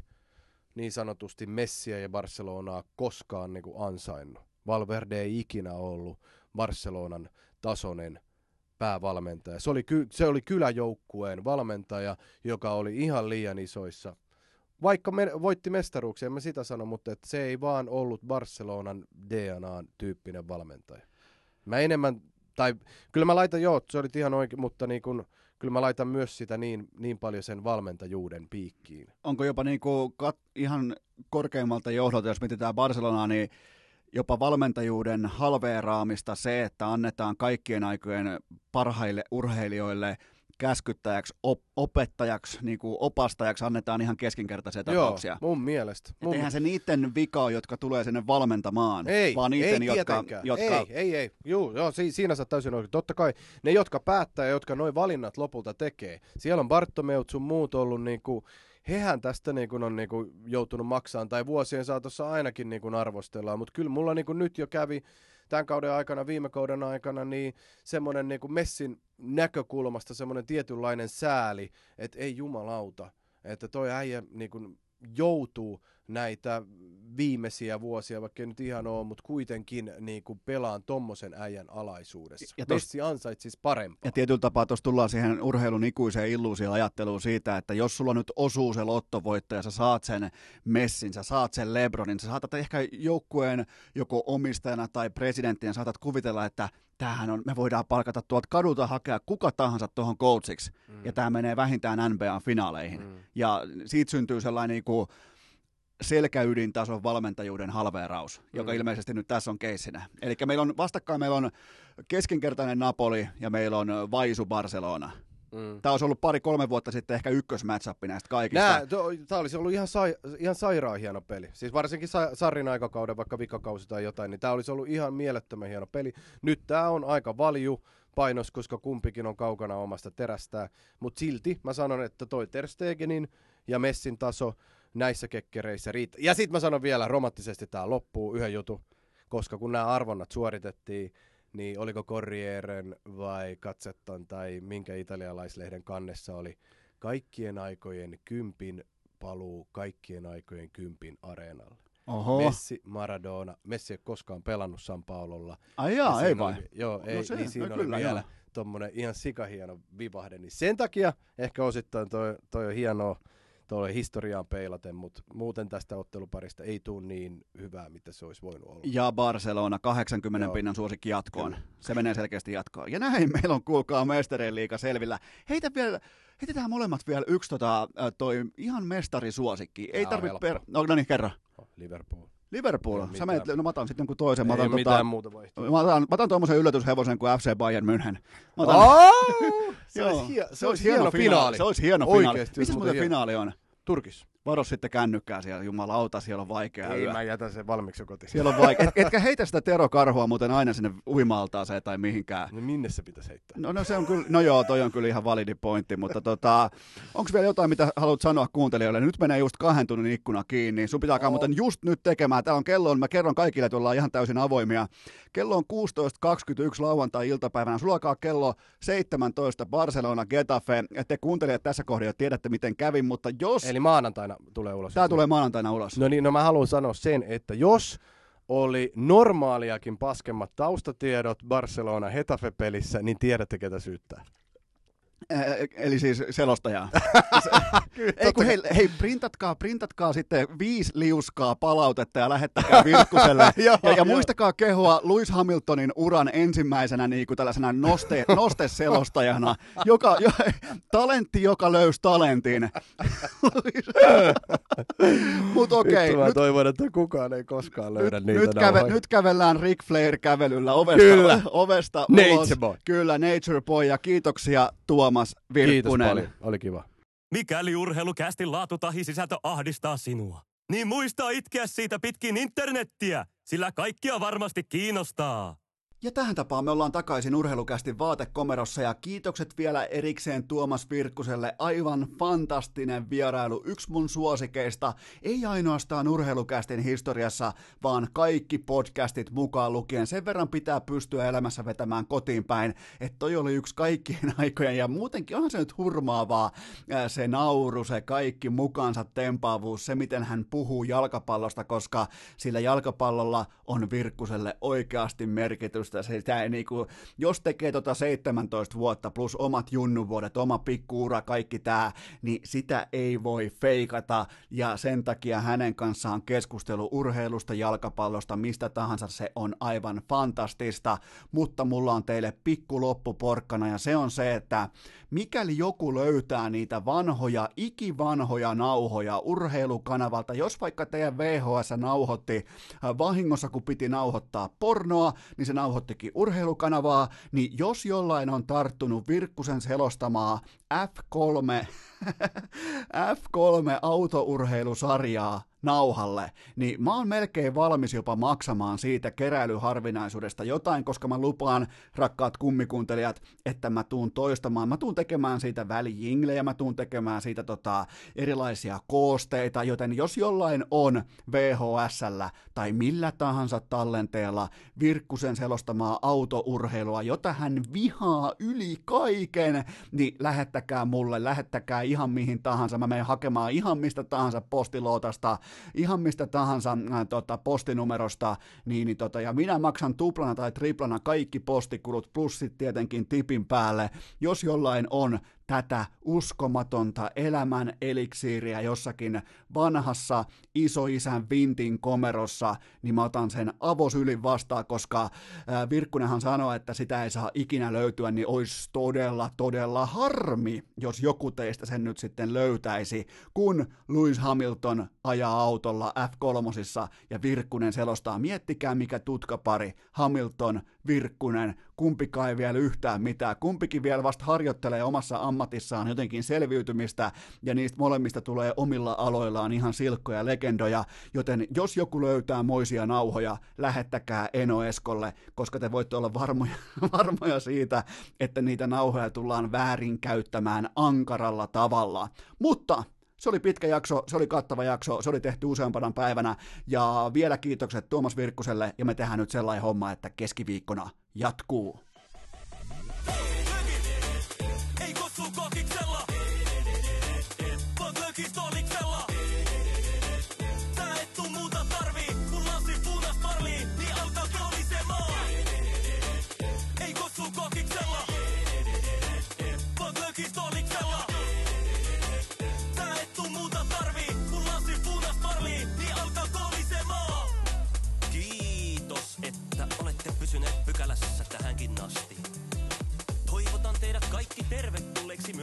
niin sanotusti Messiä ja Barcelonaa koskaan niin kuin ansainnut. Valverde ei ikinä ollut Barcelonan tasoinen päävalmentaja. Se oli, ky- se oli kyläjoukkueen valmentaja, joka oli ihan liian isoissa. Vaikka me, voitti mestaruuksia, en mä sitä sano, mutta että se ei vaan ollut Barcelonan DNAn tyyppinen valmentaja. Mä enemmän, tai kyllä mä laitan, joo, se oli ihan oikein, mutta niin kun, kyllä mä laitan myös sitä niin, niin paljon sen valmentajuuden piikkiin. Onko jopa niin kuin kat, ihan korkeimmalta johdolta, jos mietitään Barcelonaa, niin jopa valmentajuuden halveeraamista se, että annetaan kaikkien aikojen parhaille urheilijoille käskyttäjäksi, op- opettajaksi, niin kuin opastajaksi annetaan ihan keskinkertaisia tapauksia. Joo, mun mielestä. Mun... eihän se niiden vika, jotka tulee sinne valmentamaan, ei, vaan niiden, ei jotka... jotka... Ei, ei, ei. Juu, joo, si- siinä sä täysin oikein. Totta kai ne, jotka päättää ja jotka noin valinnat lopulta tekee. Siellä on Bartomeut sun muut ollut niin kuin hehän tästä niin kuin on niin kuin joutunut maksamaan, tai vuosien saatossa ainakin niin kuin arvostellaan, mutta kyllä mulla niin kuin nyt jo kävi tämän kauden aikana, viime kauden aikana, niin semmoinen niin kuin Messin näkökulmasta semmoinen tietynlainen sääli, että ei jumalauta, että toi äijä niin kuin joutuu näitä viimeisiä vuosia, vaikka ei nyt ihan ole, mutta kuitenkin niin kuin pelaan tommosen äijän alaisuudessa. Ja tos, Messi ansaitsisi parempaa. Ja tietyllä tapaa tuossa tullaan siihen urheilun ikuiseen illuusio-ajatteluun siitä, että jos sulla nyt osuu se lottovoitto ja sä saat sen Messin, sä saat sen Lebronin, sä saatat ehkä joukkueen joko omistajana tai presidenttinä saatat kuvitella, että tämähän on, me voidaan palkata tuolta kadulta hakea kuka tahansa tuohon coachiksi, mm. ja tämä menee vähintään NBA-finaaleihin. Mm. Ja siitä syntyy sellainen niin kuin, selkäydintason valmentajuuden halveeraus, mm. joka ilmeisesti nyt tässä on keissinä. Eli meillä on vastakkain meillä on keskinkertainen Napoli ja meillä on Vaisu Barcelona. Mm. Tämä olisi ollut pari-kolme vuotta sitten ehkä ykkösmatchappi näistä kaikista. Tämä olisi ollut ihan, sai, ihan sairaan hieno peli. Siis varsinkin sa, Sarrin aikakauden, vaikka vikakausi tai jotain, niin tämä olisi ollut ihan mielettömän hieno peli. Nyt tämä on aika valju painos, koska kumpikin on kaukana omasta terästään. Mutta silti mä sanon, että toi Ter Stegenin ja Messin taso näissä kekkereissä riittää. Ja sitten mä sanon vielä, romanttisesti tämä loppuu yhden jutun, koska kun nämä arvonnat suoritettiin, niin oliko Corrieren vai Katsetton tai minkä italialaislehden kannessa oli kaikkien aikojen kympin paluu kaikkien aikojen kympin areenalle. Oho. Messi, Maradona. Messi ei koskaan pelannut San Paololla. Ai jaa, ei vai? Oli, joo, no ei, se, niin siinä no oli kyllä, vielä tuommoinen ihan sikahieno vivahde. Niin sen takia ehkä osittain toi, toi on hienoa tuolle historiaan peilaten, mutta muuten tästä otteluparista ei tule niin hyvää, mitä se olisi voinut olla. Ja Barcelona 80 Joo. pinnan suosikki jatkoon. Kyllä. Se menee selkeästi jatkoon. Ja näin (laughs) meillä on, kuulkaa, mestarien liiga selvillä. Heitä vielä, heitetään molemmat vielä yksi tota, toi ihan mestarisuosikki. Ei tarvitse per... No, no niin, kerro. Liverpool. Liverpool. Ei Sä menet, no mä otan sitten jonkun toisen. Mä Ei otan, ole tota, mitään muuta vaihtoehtoa. mä otan, mä otan tuommoisen yllätyshevosen kuin FC Bayern München. Mä otan, Oh! (laughs) Se, olisi, hie- se olisi hieno finaali. Se olisi hieno finaali. Oikeesti, Missä muuten hieno. finaali on? Turkis. Varo sitten kännykkää siellä, jumalauta, siellä on vaikea Ei, yö. mä jätän sen valmiiksi kotiin. Siellä on vaikea. Et, (laughs) etkä heitä sitä Tero Karhua muuten aina sinne uimaltaaseen tai mihinkään. No minne se pitäisi heittää? No, no, se on kyllä, no joo, toi on kyllä ihan validi pointti, mutta tota, onko vielä jotain, mitä haluat sanoa kuuntelijoille? Nyt menee just kahden tunnin ikkuna kiinni. Sun pitää alkaa Oo. muuten just nyt tekemään. Täällä on kello, on, mä kerron kaikille, että ollaan ihan täysin avoimia. Kello on 16.21 lauantai-iltapäivänä. Sulla alkaa kello 17 Barcelona Getafe. Te kuuntelijat tässä kohdassa tiedätte, miten kävi, mutta jos... Eli maanantaina tulee ulos. Tämä tulee maanantaina ulos. No niin, no mä haluan sanoa sen, että jos oli normaaliakin paskemmat taustatiedot Barcelona Hetafe-pelissä, niin tiedätte ketä syyttää. Eli siis selostajaa. (laughs) Ei kun hei, hei, printatkaa, printatkaa sitten viisi liuskaa palautetta ja lähettäkää Virkkuselle. (laughs) Ja, ja joo. muistakaa kehua Lewis Hamiltonin uran ensimmäisenä niin kuin tällaisena noste, nosteselostajana. Joka, jo, talentti, joka löysi talentin. (laughs) Mutta okei, mä nyt, toivon, että kukaan ei koskaan löydä nyt, niitä nyt, käve, nyt kävellään Ric Flair-kävelyllä ovesta, Kyllä. ovesta Nature ulos. boy. Kyllä, Nature Boy. Ja kiitoksia Tuomas Kiitos Virkkunen. paljon, oli kiva. Mikäli urheilukästin laatu tahi sisältö ahdistaa sinua, niin muista itkeä siitä pitkin internettiä, sillä kaikkia varmasti kiinnostaa. Ja tähän tapaan me ollaan takaisin urheilukästin vaatekomerossa ja kiitokset vielä erikseen Tuomas Virkkuselle. Aivan fantastinen vierailu, yksi mun suosikeista, ei ainoastaan urheilukästin historiassa, vaan kaikki podcastit mukaan lukien. Sen verran pitää pystyä elämässä vetämään kotiin päin, että toi oli yksi kaikkien (laughs) aikojen ja muutenkin onhan se nyt hurmaavaa ää, se nauru, se kaikki mukaansa tempaavuus, se miten hän puhuu jalkapallosta, koska sillä jalkapallolla on Virkkuselle oikeasti merkitystä. Sitä ei niinku, jos tekee tota 17 vuotta plus omat junnuvuodet, oma pikkuura, kaikki tää, niin sitä ei voi feikata ja sen takia hänen kanssaan keskustelu urheilusta, jalkapallosta, mistä tahansa se on aivan fantastista, mutta mulla on teille pikku loppuporkkana ja se on se, että mikäli joku löytää niitä vanhoja, ikivanhoja nauhoja urheilukanavalta, jos vaikka teidän VHS nauhoitti äh, vahingossa, kun piti nauhoittaa pornoa, niin se nauhoittikin urheilukanavaa, niin jos jollain on tarttunut Virkkusen selostamaa F3, (laughs) F3 autourheilusarjaa nauhalle, niin mä oon melkein valmis jopa maksamaan siitä keräilyharvinaisuudesta jotain, koska mä lupaan, rakkaat kummikuuntelijat, että mä tuun toistamaan, mä tuun tekemään siitä välijinglejä, mä tuun tekemään siitä tota, erilaisia koosteita, joten jos jollain on VHSllä tai millä tahansa tallenteella Virkkusen selostamaa autourheilua, jota hän vihaa yli kaiken, niin lähettäkää mulle, lähettäkää ihan mihin tahansa, mä menen hakemaan ihan mistä tahansa postilootasta, ihan mistä tahansa äh, tota, postinumerosta, niin, niin tota, ja minä maksan tuplana tai triplana kaikki postikulut, plus sit tietenkin tipin päälle, jos jollain on tätä uskomatonta elämän eliksiiriä jossakin vanhassa isoisän vintin komerossa, niin mä otan sen avosylin vastaan, koska Virkkunenhan sanoi, että sitä ei saa ikinä löytyä, niin olisi todella, todella harmi, jos joku teistä sen nyt sitten löytäisi, kun Lewis Hamilton ajaa autolla F3 ja Virkkunen selostaa. Miettikää mikä tutkapari, Hamilton, Virkkunen, kumpikaan ei vielä yhtään mitään, kumpikin vielä vasta harjoittelee omassa ammatissaan jotenkin selviytymistä, ja niistä molemmista tulee omilla aloillaan ihan silkkoja legendoja, joten jos joku löytää moisia nauhoja, lähettäkää Eno Eskolle, koska te voitte olla varmoja, (laughs) varmoja siitä, että niitä nauhoja tullaan väärin käyttämään ankaralla tavalla. Mutta se oli pitkä jakso, se oli kattava jakso, se oli tehty useampana päivänä, ja vielä kiitokset Tuomas Virkkuselle, ja me tehdään nyt sellainen homma, että keskiviikkona jatkuu.